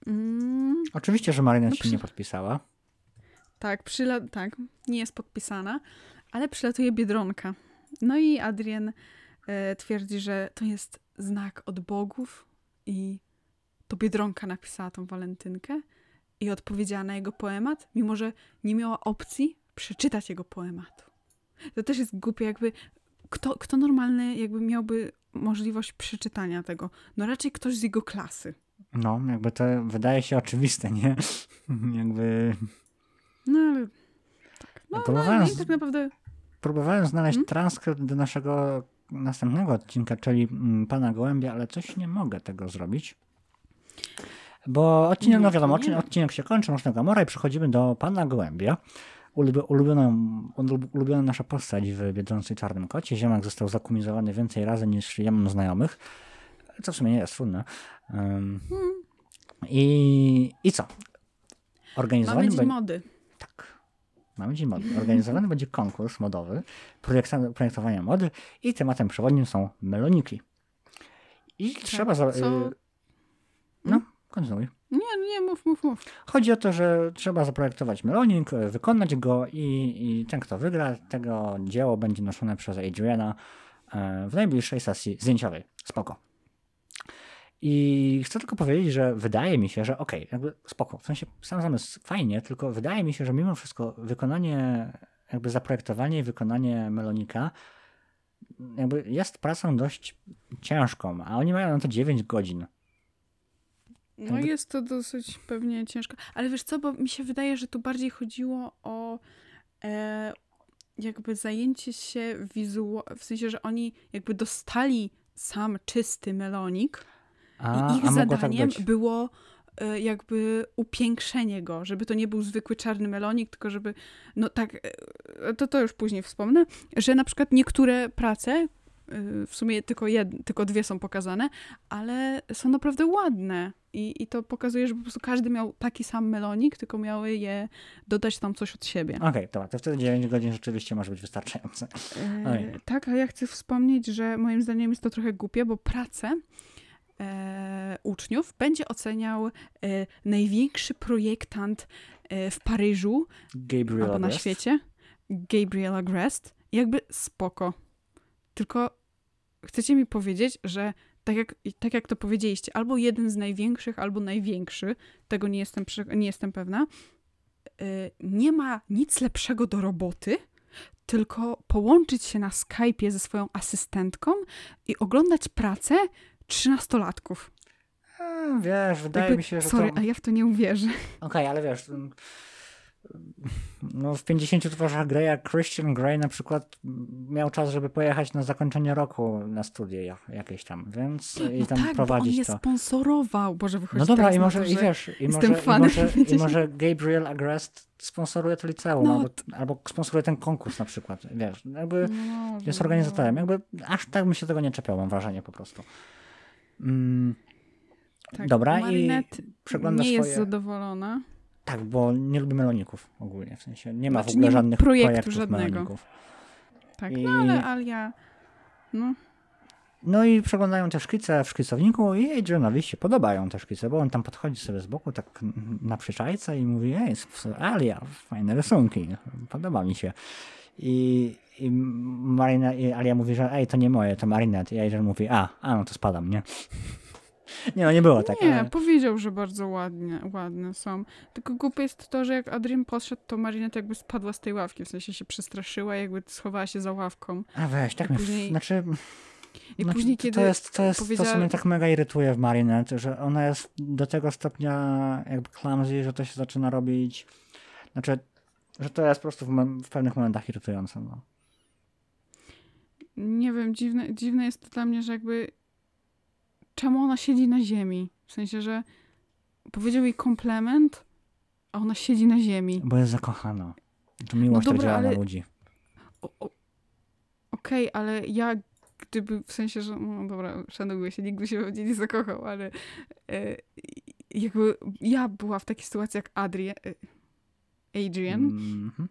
Mm. Oczywiście, że Marina no, się przy... nie podpisała. Tak, przyla... tak, nie jest podpisana, ale przylatuje Biedronka. No i Adrian e, twierdzi, że to jest znak od bogów i to Biedronka napisała tą walentynkę i odpowiedziała na jego poemat, mimo że nie miała opcji przeczytać jego poematu. To też jest głupie, jakby kto, kto normalny jakby miałby możliwość przeczytania tego? No raczej ktoś z jego klasy. No, jakby to wydaje się oczywiste, nie? jakby... No ale... Tak. No, próbowałem, no, tak naprawdę... Próbowałem znaleźć hmm? transkrypt do naszego następnego odcinka, czyli mm, Pana Gołębia, ale coś nie mogę tego zrobić. Bo odcinek, no wiadomo, odcinek, odcinek się kończy, Mroczna Gamora i przechodzimy do Pana Gołębia. ulubio- ulubioną, ulub- ulubiona nasza postać w Biedronce Czarnym Kocie. Ziemak został zakumizowany więcej razy niż ja mam znajomych, co w sumie nie jest trudne. Um, i, I co? Organizowany Mamy dzień będzie- mody. tak. Mamy dzień mody. Organizowany będzie konkurs modowy, projekta- projektowania mody i tematem przewodnim są meloniki. I trzeba... Za, Tak, co- y, no, kontynuuj. Nie, nie, mów, mów, mów. Chodzi o to, że trzeba zaprojektować melonik, wykonać go i, i ten, kto wygra, tego dzieło będzie noszone przez Adriana y, w najbliższej sesji zdjęciowej. Spoko. I chcę tylko powiedzieć, że wydaje mi się, że okej, jakby spoko, w sensie sam zamysł fajnie, tylko wydaje mi się, że mimo wszystko wykonanie, jakby zaprojektowanie i wykonanie melonika jakby jest pracą dość ciężką, a oni mają na to 9 godzin. No jest to dosyć pewnie ciężko. Ale wiesz co, bo mi się wydaje, że tu bardziej chodziło o e, jakby zajęcie się wizualnie, w sensie, że oni jakby dostali sam czysty melonik A, i ich tak zadaniem być. było e, jakby upiększenie go, żeby to nie był zwykły czarny melonik, tylko żeby, no tak, e, to to już później wspomnę, że na przykład niektóre prace, w sumie tylko, jed, tylko dwie są pokazane, ale są naprawdę ładne i, i to pokazuje, że po prostu każdy miał taki sam melonik, tylko miały je dodać tam coś od siebie. Okej, dobra, to wtedy 9 godzin rzeczywiście może być wystarczające. E, tak, ale ja chcę wspomnieć, że moim zdaniem jest to trochę głupie, bo pracę e, uczniów będzie oceniał e, największy projektant e, w Paryżu albo na świecie, Gabriel Agrest. Jakby spoko. Tylko chcecie mi powiedzieć, że tak jak, tak jak to powiedzieliście, albo jeden z największych, albo największy, tego nie jestem, nie jestem pewna, e, nie ma nic lepszego do roboty, tylko połączyć się na Skype'ie ze swoją asystentką i oglądać pracę trzynastolatków. Wiesz, wydaje Jakby, mi się, że sorry, to... a ja w to nie uwierzę. Okej, ale wiesz, no w 50 twarzach Greya Christian Grey na przykład miał czas, żeby pojechać na zakończenie roku na studia jakieś tam, więc i No tam tak, bo on prowadzić to. sponsorował. Boże, wychodzi No dobra, i może, to, i wiesz, i może, i, może, i 50. może Gabriel Agrest sponsoruje to liceum, No, albo, albo sponsoruje ten konkurs na przykład, wiesz, jakby No, jest no. organizatorem, jakby aż tak bym się tego nie czepiał, mam wrażenie po prostu. Mm, Tak, Dobra, i Marinette przegląda nie swoje... jest zadowolona. Tak, bo nie lubi meloników ogólnie, w sensie nie ma Znaczy, w ogóle żadnych projektu projektów żadnego. meloników. Tak, I- no ale Alia... No, No i przeglądają te szkice w szkicowniku i Adrianowi się podobają te szkice, bo on tam podchodzi sobie z boku tak na przyczajce i mówi, ej, Alia, fajne rysunki, podoba mi się. I, i, Marina, i Alia mówi, że ej, to nie moje, to Marinette. I Adrian mówi, a, a no to spadam, nie? Nie, no nie było tak, nie, ale... powiedział, że bardzo ładnie, ładne są. Tylko głupie jest to, że jak Adrian podszedł, to Marinette jakby spadła z tej ławki, w sensie się przestraszyła, jakby schowała się za ławką. A weź, tak I mnie, później- znaczy, I Znaczy, później, to- kiedy To jest, to, jest to, co powiedziała- mnie tak mega irytuje w Marinette, że ona jest do tego stopnia jakby clumsy, że to się zaczyna robić... Znaczy, że to jest po prostu w, w pewnych momentach irytujące. No. nie wiem, dziwne, dziwne jest to dla mnie, że jakby czemu ona siedzi na ziemi? W sensie, że powiedział jej komplement, a ona siedzi na ziemi. Bo jest zakochana. To miłość No tak dobra, działa na ale- ludzi. O- o- Okej, ale ja gdyby, w sensie, że no dobra, szanuję się, nikt by się pewnie nie zakochał, ale e, jakby ja była w takiej sytuacji jak Adrian, e, Adrian, Mhm.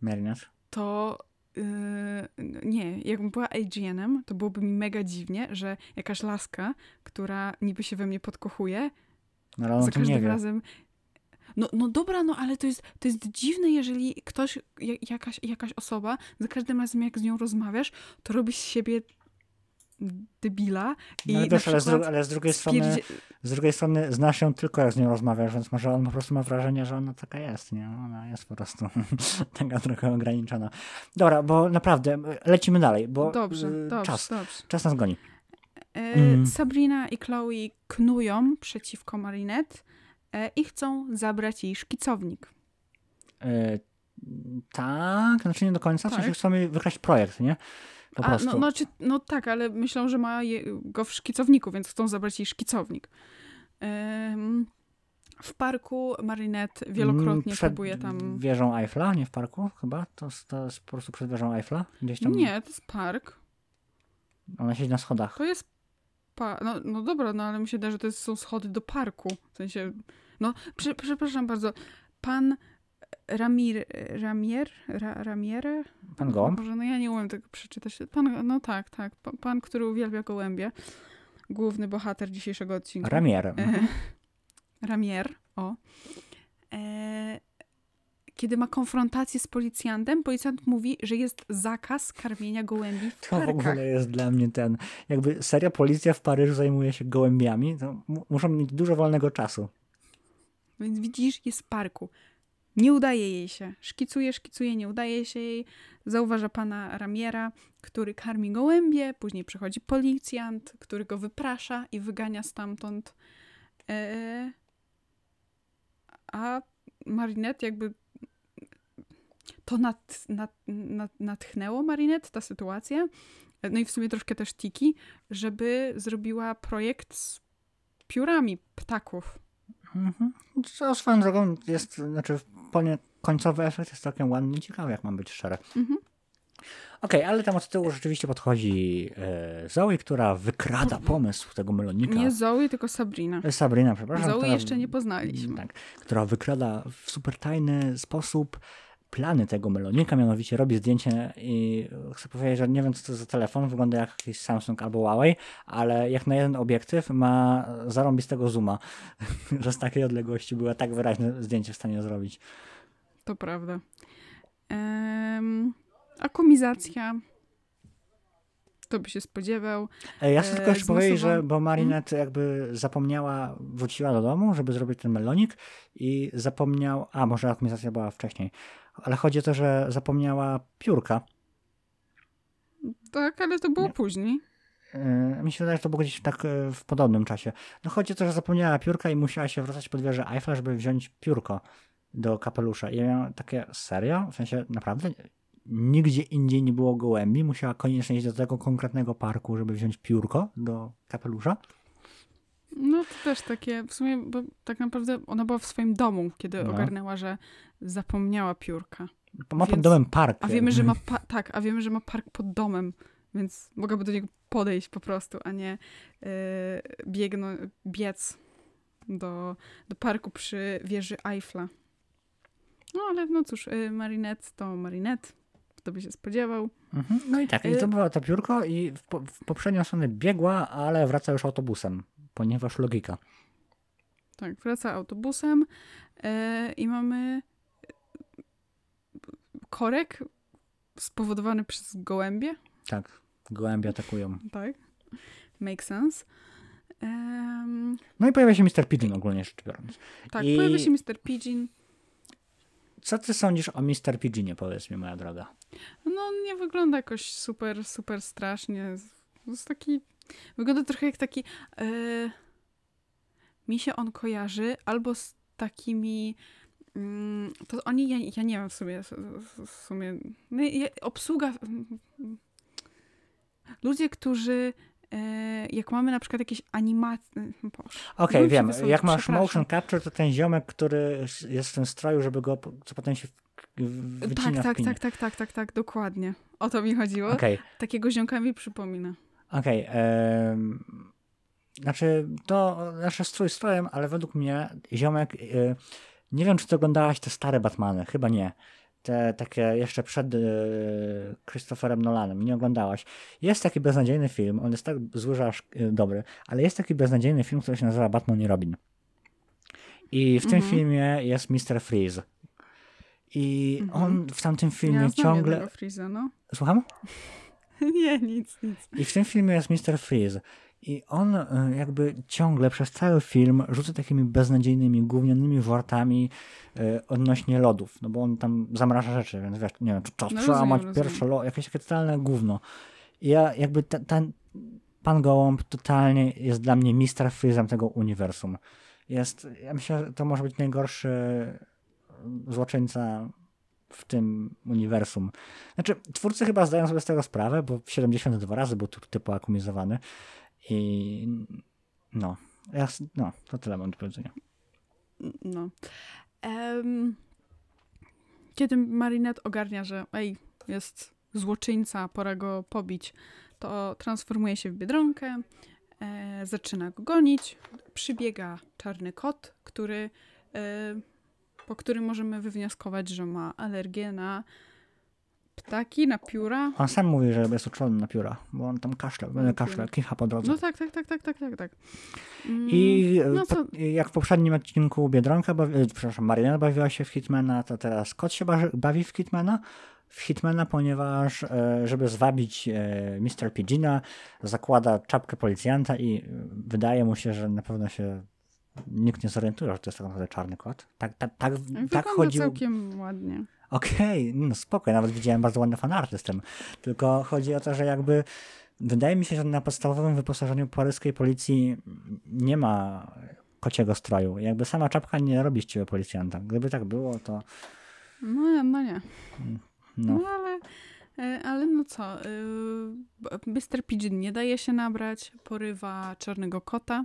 Marinette? to yy, nie, jakbym była Adrianem, to byłoby mi mega dziwnie, że jakaś laska, która niby się we mnie podkochuje, No ale za każdym razem. No, no dobra, no ale to jest, to jest dziwne, jeżeli ktoś, ja- jakaś, jakaś osoba, za każdym razem jak z nią rozmawiasz, to robi z siebie debila i No, wiesz, ale, z, ale z drugiej strony z drugiej strony znasz ją tylko jak z nią rozmawiasz, więc może on po prostu ma wrażenie, że ona taka jest, nie? Ona jest po prostu taka trochę ograniczona. Dobra, bo naprawdę lecimy dalej, bo Dobrze, y, dobrze, czas, dobrze. czas nas goni. E, Mm. Sabrina i Chloe knują przeciwko Marinette e, i chcą zabrać jej szkicownik. Y, tak, znaczy nie do końca, w Tak. sensie chcemy wykraść projekt, nie? Po A, prostu. no, no, czy, no tak, ale myślą, że ma je, go w szkicowniku, więc chcą zabrać jej szkicownik. Em, W parku Marinette wielokrotnie Mm, przed próbuje tam... wieżą Eiffla, nie w parku chyba? To, jest- to jest po prostu przed wieżą Eiffla? Gdzieś tam Nie, to jest park. ona siedzi na schodach. To jest. Pa... No, no dobra, no ale mi się da, że to są schody do parku. W sensie. No, prze, przepraszam bardzo. Pan Ramir. Ramier? Ra, Ramiere? Pan Gołąb? Boże, no ja nie umiem tego przeczytać. Pan, no tak, tak. Pan, pan który uwielbia gołębie. Główny bohater dzisiejszego odcinka. Ramier. E, Ramier, o. E, kiedy ma konfrontację z policjantem, policjant mówi, że jest zakaz karmienia gołębi w To w ogóle jest dla mnie ten, jakby seria Policja w Paryżu zajmuje się gołębiami, to mu- muszą mieć dużo wolnego czasu. Więc widzisz, jest w parku. Nie udaje jej się. Szkicuje, szkicuje, nie udaje się jej. Zauważa pana Ramiera, który karmi gołębie. Później przychodzi policjant, który go wyprasza i wygania stamtąd. E, a Marinette jakby to nad, nad, nad, natchnęło Marinette, ta sytuacja. No i w sumie troszkę też Tiki, żeby zrobiła projekt z piórami ptaków. Mhm. Co swoją drogą jest, znaczy ponie, końcowy efekt jest całkiem ładny i ciekawy, jak mam być szczery. Mhm. Okej, ale tam od tyłu rzeczywiście podchodzi e, Zoe, która wykrada pomysł tego melonika. Nie Zoe, tylko Sabrina. E, Sabrina, przepraszam. Zoe która- jeszcze nie poznaliśmy. Tak, która wykrada w super tajny sposób plany tego melonika, mianowicie robi zdjęcie i chcę powiedzieć, że nie wiem co to za telefon, wygląda jak jakiś Samsung albo Huawei, ale jak na jeden obiektyw ma zarąbistego zooma, że z takiej odległości było tak wyraźne zdjęcie w stanie zrobić. To prawda. Em, akumizacja. To by się spodziewał. E, Ja chcę E, tylko jeszcze powiedzieć, że bo Marinette jakby zapomniała, wróciła do domu, żeby zrobić ten melonik i zapomniał, a może akumizacja była wcześniej, ale chodzi o to, że zapomniała piórka. Tak, ale to było Nie. później. Yy, Mi się wydaje, że to było gdzieś tak yy, w podobnym czasie. No chodzi o to, że zapomniała piórka i musiała się wracać pod wieżę Eiffla, żeby wziąć piórko do kapelusza. I ja miałem takie, serio? W sensie, naprawdę? Nigdzie indziej nie było gołębi? Musiała koniecznie iść do tego konkretnego parku, żeby wziąć piórko do kapelusza? No to też takie, w sumie, bo tak naprawdę ona była w swoim domu, kiedy No. ogarnęła, że zapomniała piórka. Bo Ma pod Więc- domem park. A wiemy, że ma, pa- tak, a wiemy, że ma park pod domem, więc mogłaby do niego podejść po prostu, a nie yy, biegno, biec do, do parku przy wieży Eiffla. No ale no cóż, yy, Marinette to Marinette, kto by się spodziewał. Mhm. No i tak, i Y- to było to piórko i w, po, w poprzednią stronę biegła, ale wraca już autobusem, ponieważ logika. Tak, wraca autobusem yy, i mamy korek spowodowany przez gołębie, Tak, gołębie atakują. tak? Make sense. Em, No i pojawia się Mr. Pigeon ogólnie rzecz biorąc. tak, I- pojawia się Mr. Pigeon. Co ty sądzisz o Mr. Pigeonie, powiedz mi, moja droga? No, on nie wygląda jakoś super, super strasznie. To jest taki. Wygląda trochę jak taki. E, mi się on kojarzy albo z takimi. Mm, to oni, ja, ja nie wiem w sumie. W sumie no, obsługa. Ludzie, którzy. E, jak mamy na przykład jakieś animacje. Okej, Ludzie wiem. Jak masz motion capture, to ten ziomek, który jest w tym stroju, żeby go, co potem się wycina Tak, tak, tak, tak, tak, tak, tak, dokładnie. O to mi chodziło. Okej, Takiego ziomka mi przypomina. Okej. em, Znaczy, to nasze strój strojem, ale według mnie ziomek, e, nie wiem, czy ty oglądałaś te stare Batmany, chyba nie. Te takie jeszcze przed e, Christopherem Nolanem, nie oglądałaś. Jest taki beznadziejny film, on jest tak zły, że aż dobry, ale jest taki beznadziejny film, który się nazywa Batman i Robin. I w tym Mhm. filmie jest Mr. Freeze. I Mhm. on w tamtym filmie ja ciągle... Freeza, no. Słucham? nie, nic, nic. I w tym filmie jest Mr. Freeze. I on y, jakby ciągle przez cały film rzuca takimi beznadziejnymi, gównianymi wortami y, odnośnie lodów. No bo on tam zamraża rzeczy, więc wiesz, nie wiem, czy czas No przełamać pierwsze lody, jakieś takie totalne gówno. I ja jakby ten, ten pan Gołąb totalnie jest dla mnie Mr. Freezem tego uniwersum. Jest, ja myślę, że to może być najgorszy złoczyńca w tym uniwersum. Znaczy, twórcy chyba zdają sobie z tego sprawę, bo 72 razy był typu akumizowany i no, ja, no to tyle mam do powiedzenia. No. Em, kiedy Marinette ogarnia, że ej, jest złoczyńca, pora go pobić, to transformuje się w Biedronkę, e, zaczyna go gonić, przybiega czarny kot, który, e, po którym możemy wywnioskować, że ma alergię na ptaki, na pióra. On sam mówi, że jest uczulony na pióra, bo on tam kaszle, Na kaszle, pióra. kicha po drodze. No tak, tak, tak, tak, tak, tak, tak. Mm, I e, no po, jak w poprzednim odcinku Biedronka, bawi, e, przepraszam, Marinette bawiła się w Hitmana, to teraz kot się bawi, w Hitmana. W Hitmana, ponieważ e, żeby zwabić e, Mr. Pidgeona, zakłada czapkę policjanta i e, wydaje mu się, że na pewno się nikt nie zorientuje, że to jest tak naprawdę czarny kot. Tak, tak, tak, wygląda tak chodził. całkiem ładnie. Okej, no spoko, nawet widziałem bardzo ładne fanarty z tym. Tylko chodzi o to, że jakby wydaje mi się, że na podstawowym wyposażeniu paryskiej policji nie ma kociego stroju. Jakby sama czapka nie robi z ciebie policjanta. Gdyby tak było, to No, no nie. no. No ale, e, ale no co, y, Mr. Pigeon nie daje się nabrać, porywa czarnego kota, e,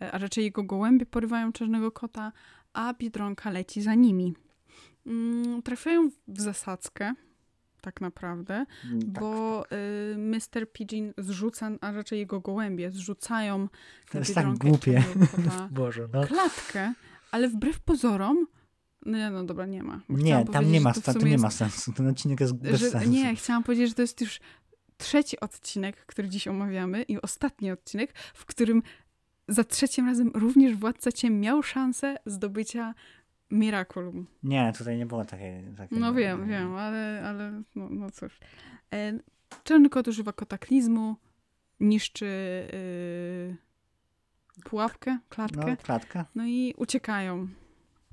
a raczej jego gołębie porywają czarnego kota, a Biedronka leci za nimi. Mm, Trafiają w zasadzkę, tak naprawdę, tak. bo y, Mr. Pigeon zrzuca, a raczej jego gołębie zrzucają To jest tak głupie. Boże, no. klatkę, ale wbrew pozorom, no nie, no dobra, nie ma. Nie, tam nie ma, to nie jest ma sensu. Ten odcinek jest bez że, sensu. nie, chciałam powiedzieć, że to jest już trzeci odcinek, który dziś omawiamy i ostatni odcinek, w którym za trzecim razem również Władca Ciem miał szansę zdobycia Miraculum. Nie, tutaj nie było takiej... takiego- No wiem, wiem, ale, ale no, no cóż. E, Czarny kot używa kataklizmu, niszczy yy, pułapkę, klatkę, No, klatka. no i uciekają.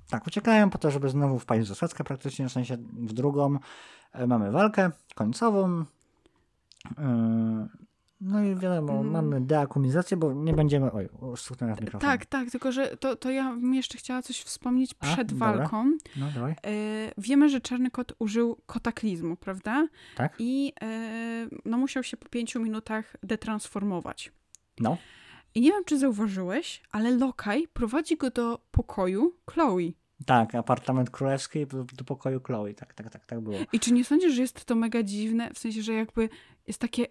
Tak, uciekają po to, żeby znowu wpaść w zasadzkę praktycznie, w sensie w drugą. E, Mamy walkę końcową. E, No i wiadomo, Mm. mamy deakumizację, bo nie będziemy... Oj, stuknąłem w mikrofon. Tak, tak, tylko że to, to ja bym jeszcze chciała coś wspomnieć A, przed dobra. walką. No, dawaj. E, wiemy, że Czarny Kot użył kotaklizmu, prawda? Tak? I e, no, musiał się po pięciu minutach detransformować. No. I nie wiem, czy zauważyłeś, ale Lokaj prowadzi go do pokoju Chloe. Tak, apartament królewski do, do pokoju Chloe. Tak, tak, tak, tak było. I czy nie sądzisz, że jest to mega dziwne? W sensie, że jakby jest takie...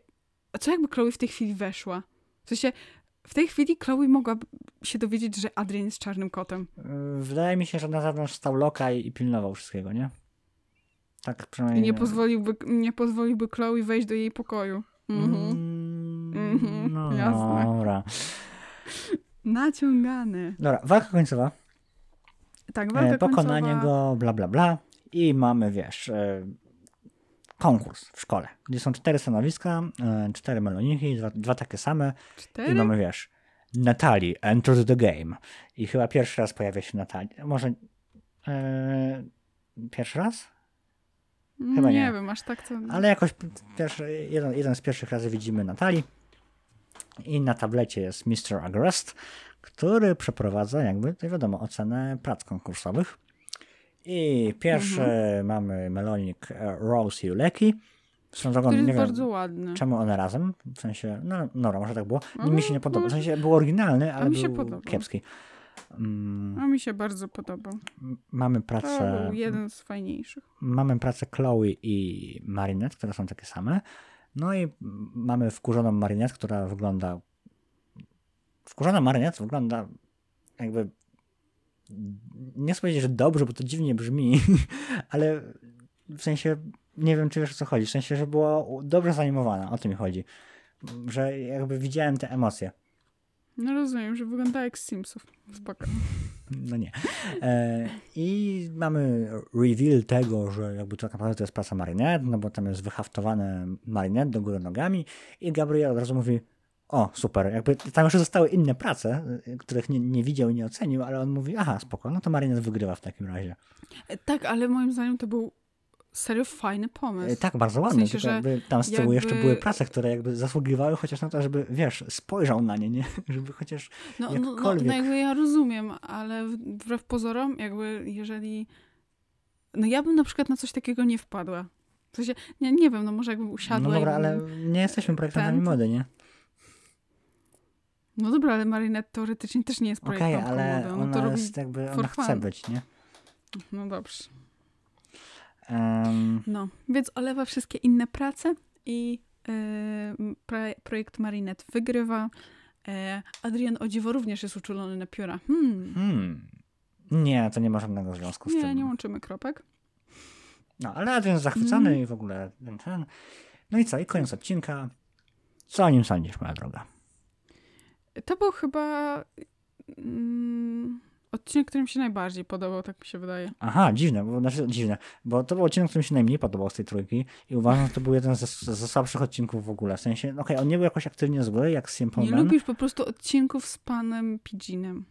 A co jakby Chloe w tej chwili weszła? W sensie, w tej chwili Chloe mogłaby się dowiedzieć, że Adrian jest czarnym kotem. E, Wydaje mi się, że na zewnątrz stał lokaj i pilnował wszystkiego, nie? Tak I przynajmniej... nie pozwoliłby, nie pozwoliłby Chloe wejść do jej pokoju. Mhm. Mm, Mhm, no, jasne. Dobra. Naciągany. Dobra, walka końcowa. Tak, walka E, pokonanie końcowa. go, bla, bla, bla. I mamy, wiesz, e, konkurs w szkole, gdzie są cztery stanowiska, e, cztery meloniki, dwa, dwa takie same. Cztery? I mamy, wiesz, Natalie, enter the game. I chyba pierwszy raz pojawia się Natalia. Może e, pierwszy raz? chyba nie. nie. wiem, aż tak to... Ale jakoś pierwszy, jeden, jeden z pierwszych razy widzimy Natalii. I na tablecie jest Mr. Agrest, który przeprowadza jakby, to wiadomo, ocenę prac konkursowych. I pierwszy Mhm. mamy melonik e, Rose i Uleki. Swoją drogą, nie wiem, bardzo ładny. czemu one razem, w sensie, no dobra, może tak było. Ale mi się nie podoba, w sensie był oryginalny, ale był podobał. kiepski. Mm, A mi się bardzo podobał. mamy To pracę, był jeden z fajniejszych. mamy pracę Chloe i Marinette, które są takie same. No i mamy wkurzoną Marinette, która wygląda. Wkurzona Marinette wygląda jakby. Nie chcę powiedzieć, że dobrze, bo to dziwnie brzmi, ale w sensie nie wiem, czy wiesz o co chodzi. W sensie, że była dobrze zanimowana, o tym mi chodzi. Że jakby widziałem te emocje. No rozumiem, że wygląda jak z Simsów. Spoko. No nie. E, I mamy reveal tego, że jakby to naprawdę to jest praca Marinette, no bo tam jest wyhaftowane Marinette do góry nogami i Gabriel od razu mówi o, super, jakby tam jeszcze zostały inne prace, y, których nie, nie widział i nie ocenił, ale on mówi, aha, spoko, no to Marinette wygrywa w takim razie. E, Tak, ale moim zdaniem to był serio fajny pomysł. E, Tak, bardzo ładne, sensie, tylko jakby tam z tyłu jeszcze jakby- były prace, które jakby zasługiwały chociaż na to, żeby, wiesz, spojrzał na nie, nie? Żeby chociaż No, no, no, jakkolwiek. no jakby ja rozumiem, ale w- wbrew pozorom, jakby jeżeli... No ja bym na przykład na coś takiego nie wpadła. W sensie, nie, nie wiem, no może jakbym usiadła No dobra, ale nie jesteśmy projektantami ten- mody, nie? No dobra, ale Marinette teoretycznie też nie jest projektantką ale mody. Ona ona to robi... jest jakby, ona chce fun. być, nie? No dobrze. Em, No, więc olewa wszystkie inne prace i yy, pre, projekt Marinette wygrywa. E, Adrian o dziwo również jest uczulony na pióra. Hmm. hmm. Nie, to nie ma żadnego związku z Nie, tym. nie łączymy kropek. No, ale Adrian jest zachwycony Mm. i w ogóle ten, ten. No i co? I koniec odcinka. Co o nim sądzisz, moja droga? To był chyba mm, odcinek, który mi się najbardziej podobał, tak mi się wydaje. Aha, dziwne, bo, znaczy dziwne, bo to był odcinek, który mi się najmniej podobał z tej trójki i uważam, że to był jeden ze, ze słabszych odcinków w ogóle. W sensie, no okej, on nie był jakoś aktywnie zły, jak Simple Nie Man. lubisz po prostu odcinków z panem Pidginem.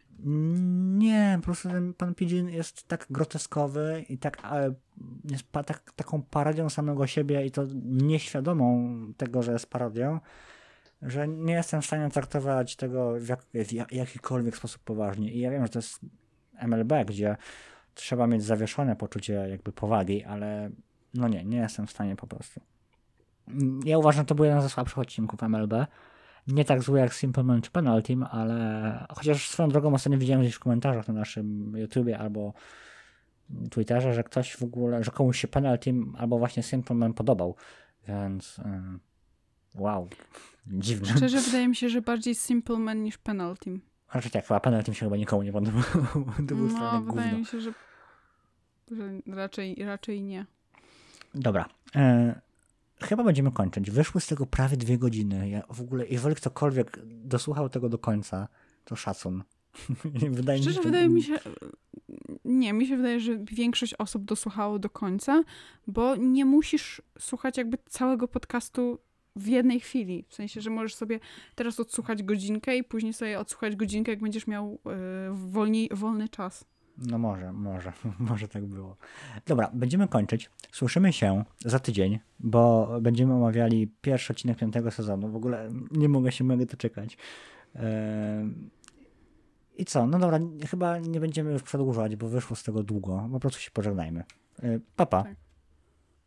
Nie, po prostu ten pan Pidgin jest tak groteskowy i tak, e, jest pa, tak, taką parodią samego siebie i to nieświadomą tego, że jest parodią, że nie jestem w stanie traktować tego w, jak, w ja- jakikolwiek sposób poważnie. I ja wiem, że to jest MLB, gdzie trzeba mieć zawieszone poczucie jakby powagi, ale no nie, nie jestem w stanie po prostu. Ja uważam, że to był jeden ze słabszych odcinków MLB. Nie tak zły jak Simple Man czy Penal Team, ale chociaż swoją drogą ostatnio widziałem gdzieś w komentarzach na naszym YouTubie albo Twitterze, że ktoś w ogóle, że komuś się Penal Team albo właśnie Simple Man podobał, więc wow, dziwne. Szczerze wydaje mi się, że bardziej Simple Man niż Penalty. Znaczy tak, chyba Penal Team się chyba nikomu nie podobał. to był No, wydaje gówno. mi się, że, że raczej, raczej nie. Dobra. E, chyba będziemy kończyć. Wyszły z tego prawie dwie godziny. Ja w ogóle, jeżeli ktokolwiek dosłuchał tego do końca, to szacun. wydaje mi się, Szczerze że- wydaje mi się, nie, mi się wydaje, że większość osób dosłuchało do końca, bo nie musisz słuchać jakby całego podcastu w jednej chwili. W sensie, że możesz sobie teraz odsłuchać godzinkę i później sobie odsłuchać godzinkę, jak będziesz miał y, wolniej, wolny czas. No może, może, może tak było. Dobra, będziemy kończyć. Słyszymy się za tydzień, bo będziemy omawiali pierwszy odcinek piątego sezonu. W ogóle nie mogę się mogę doczekać. Ehm, I co? No dobra, chyba nie będziemy już przedłużać, bo wyszło z tego długo. Po prostu się pożegnajmy. E, Pa, pa. Tak.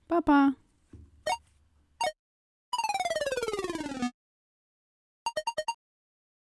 Pa, pa!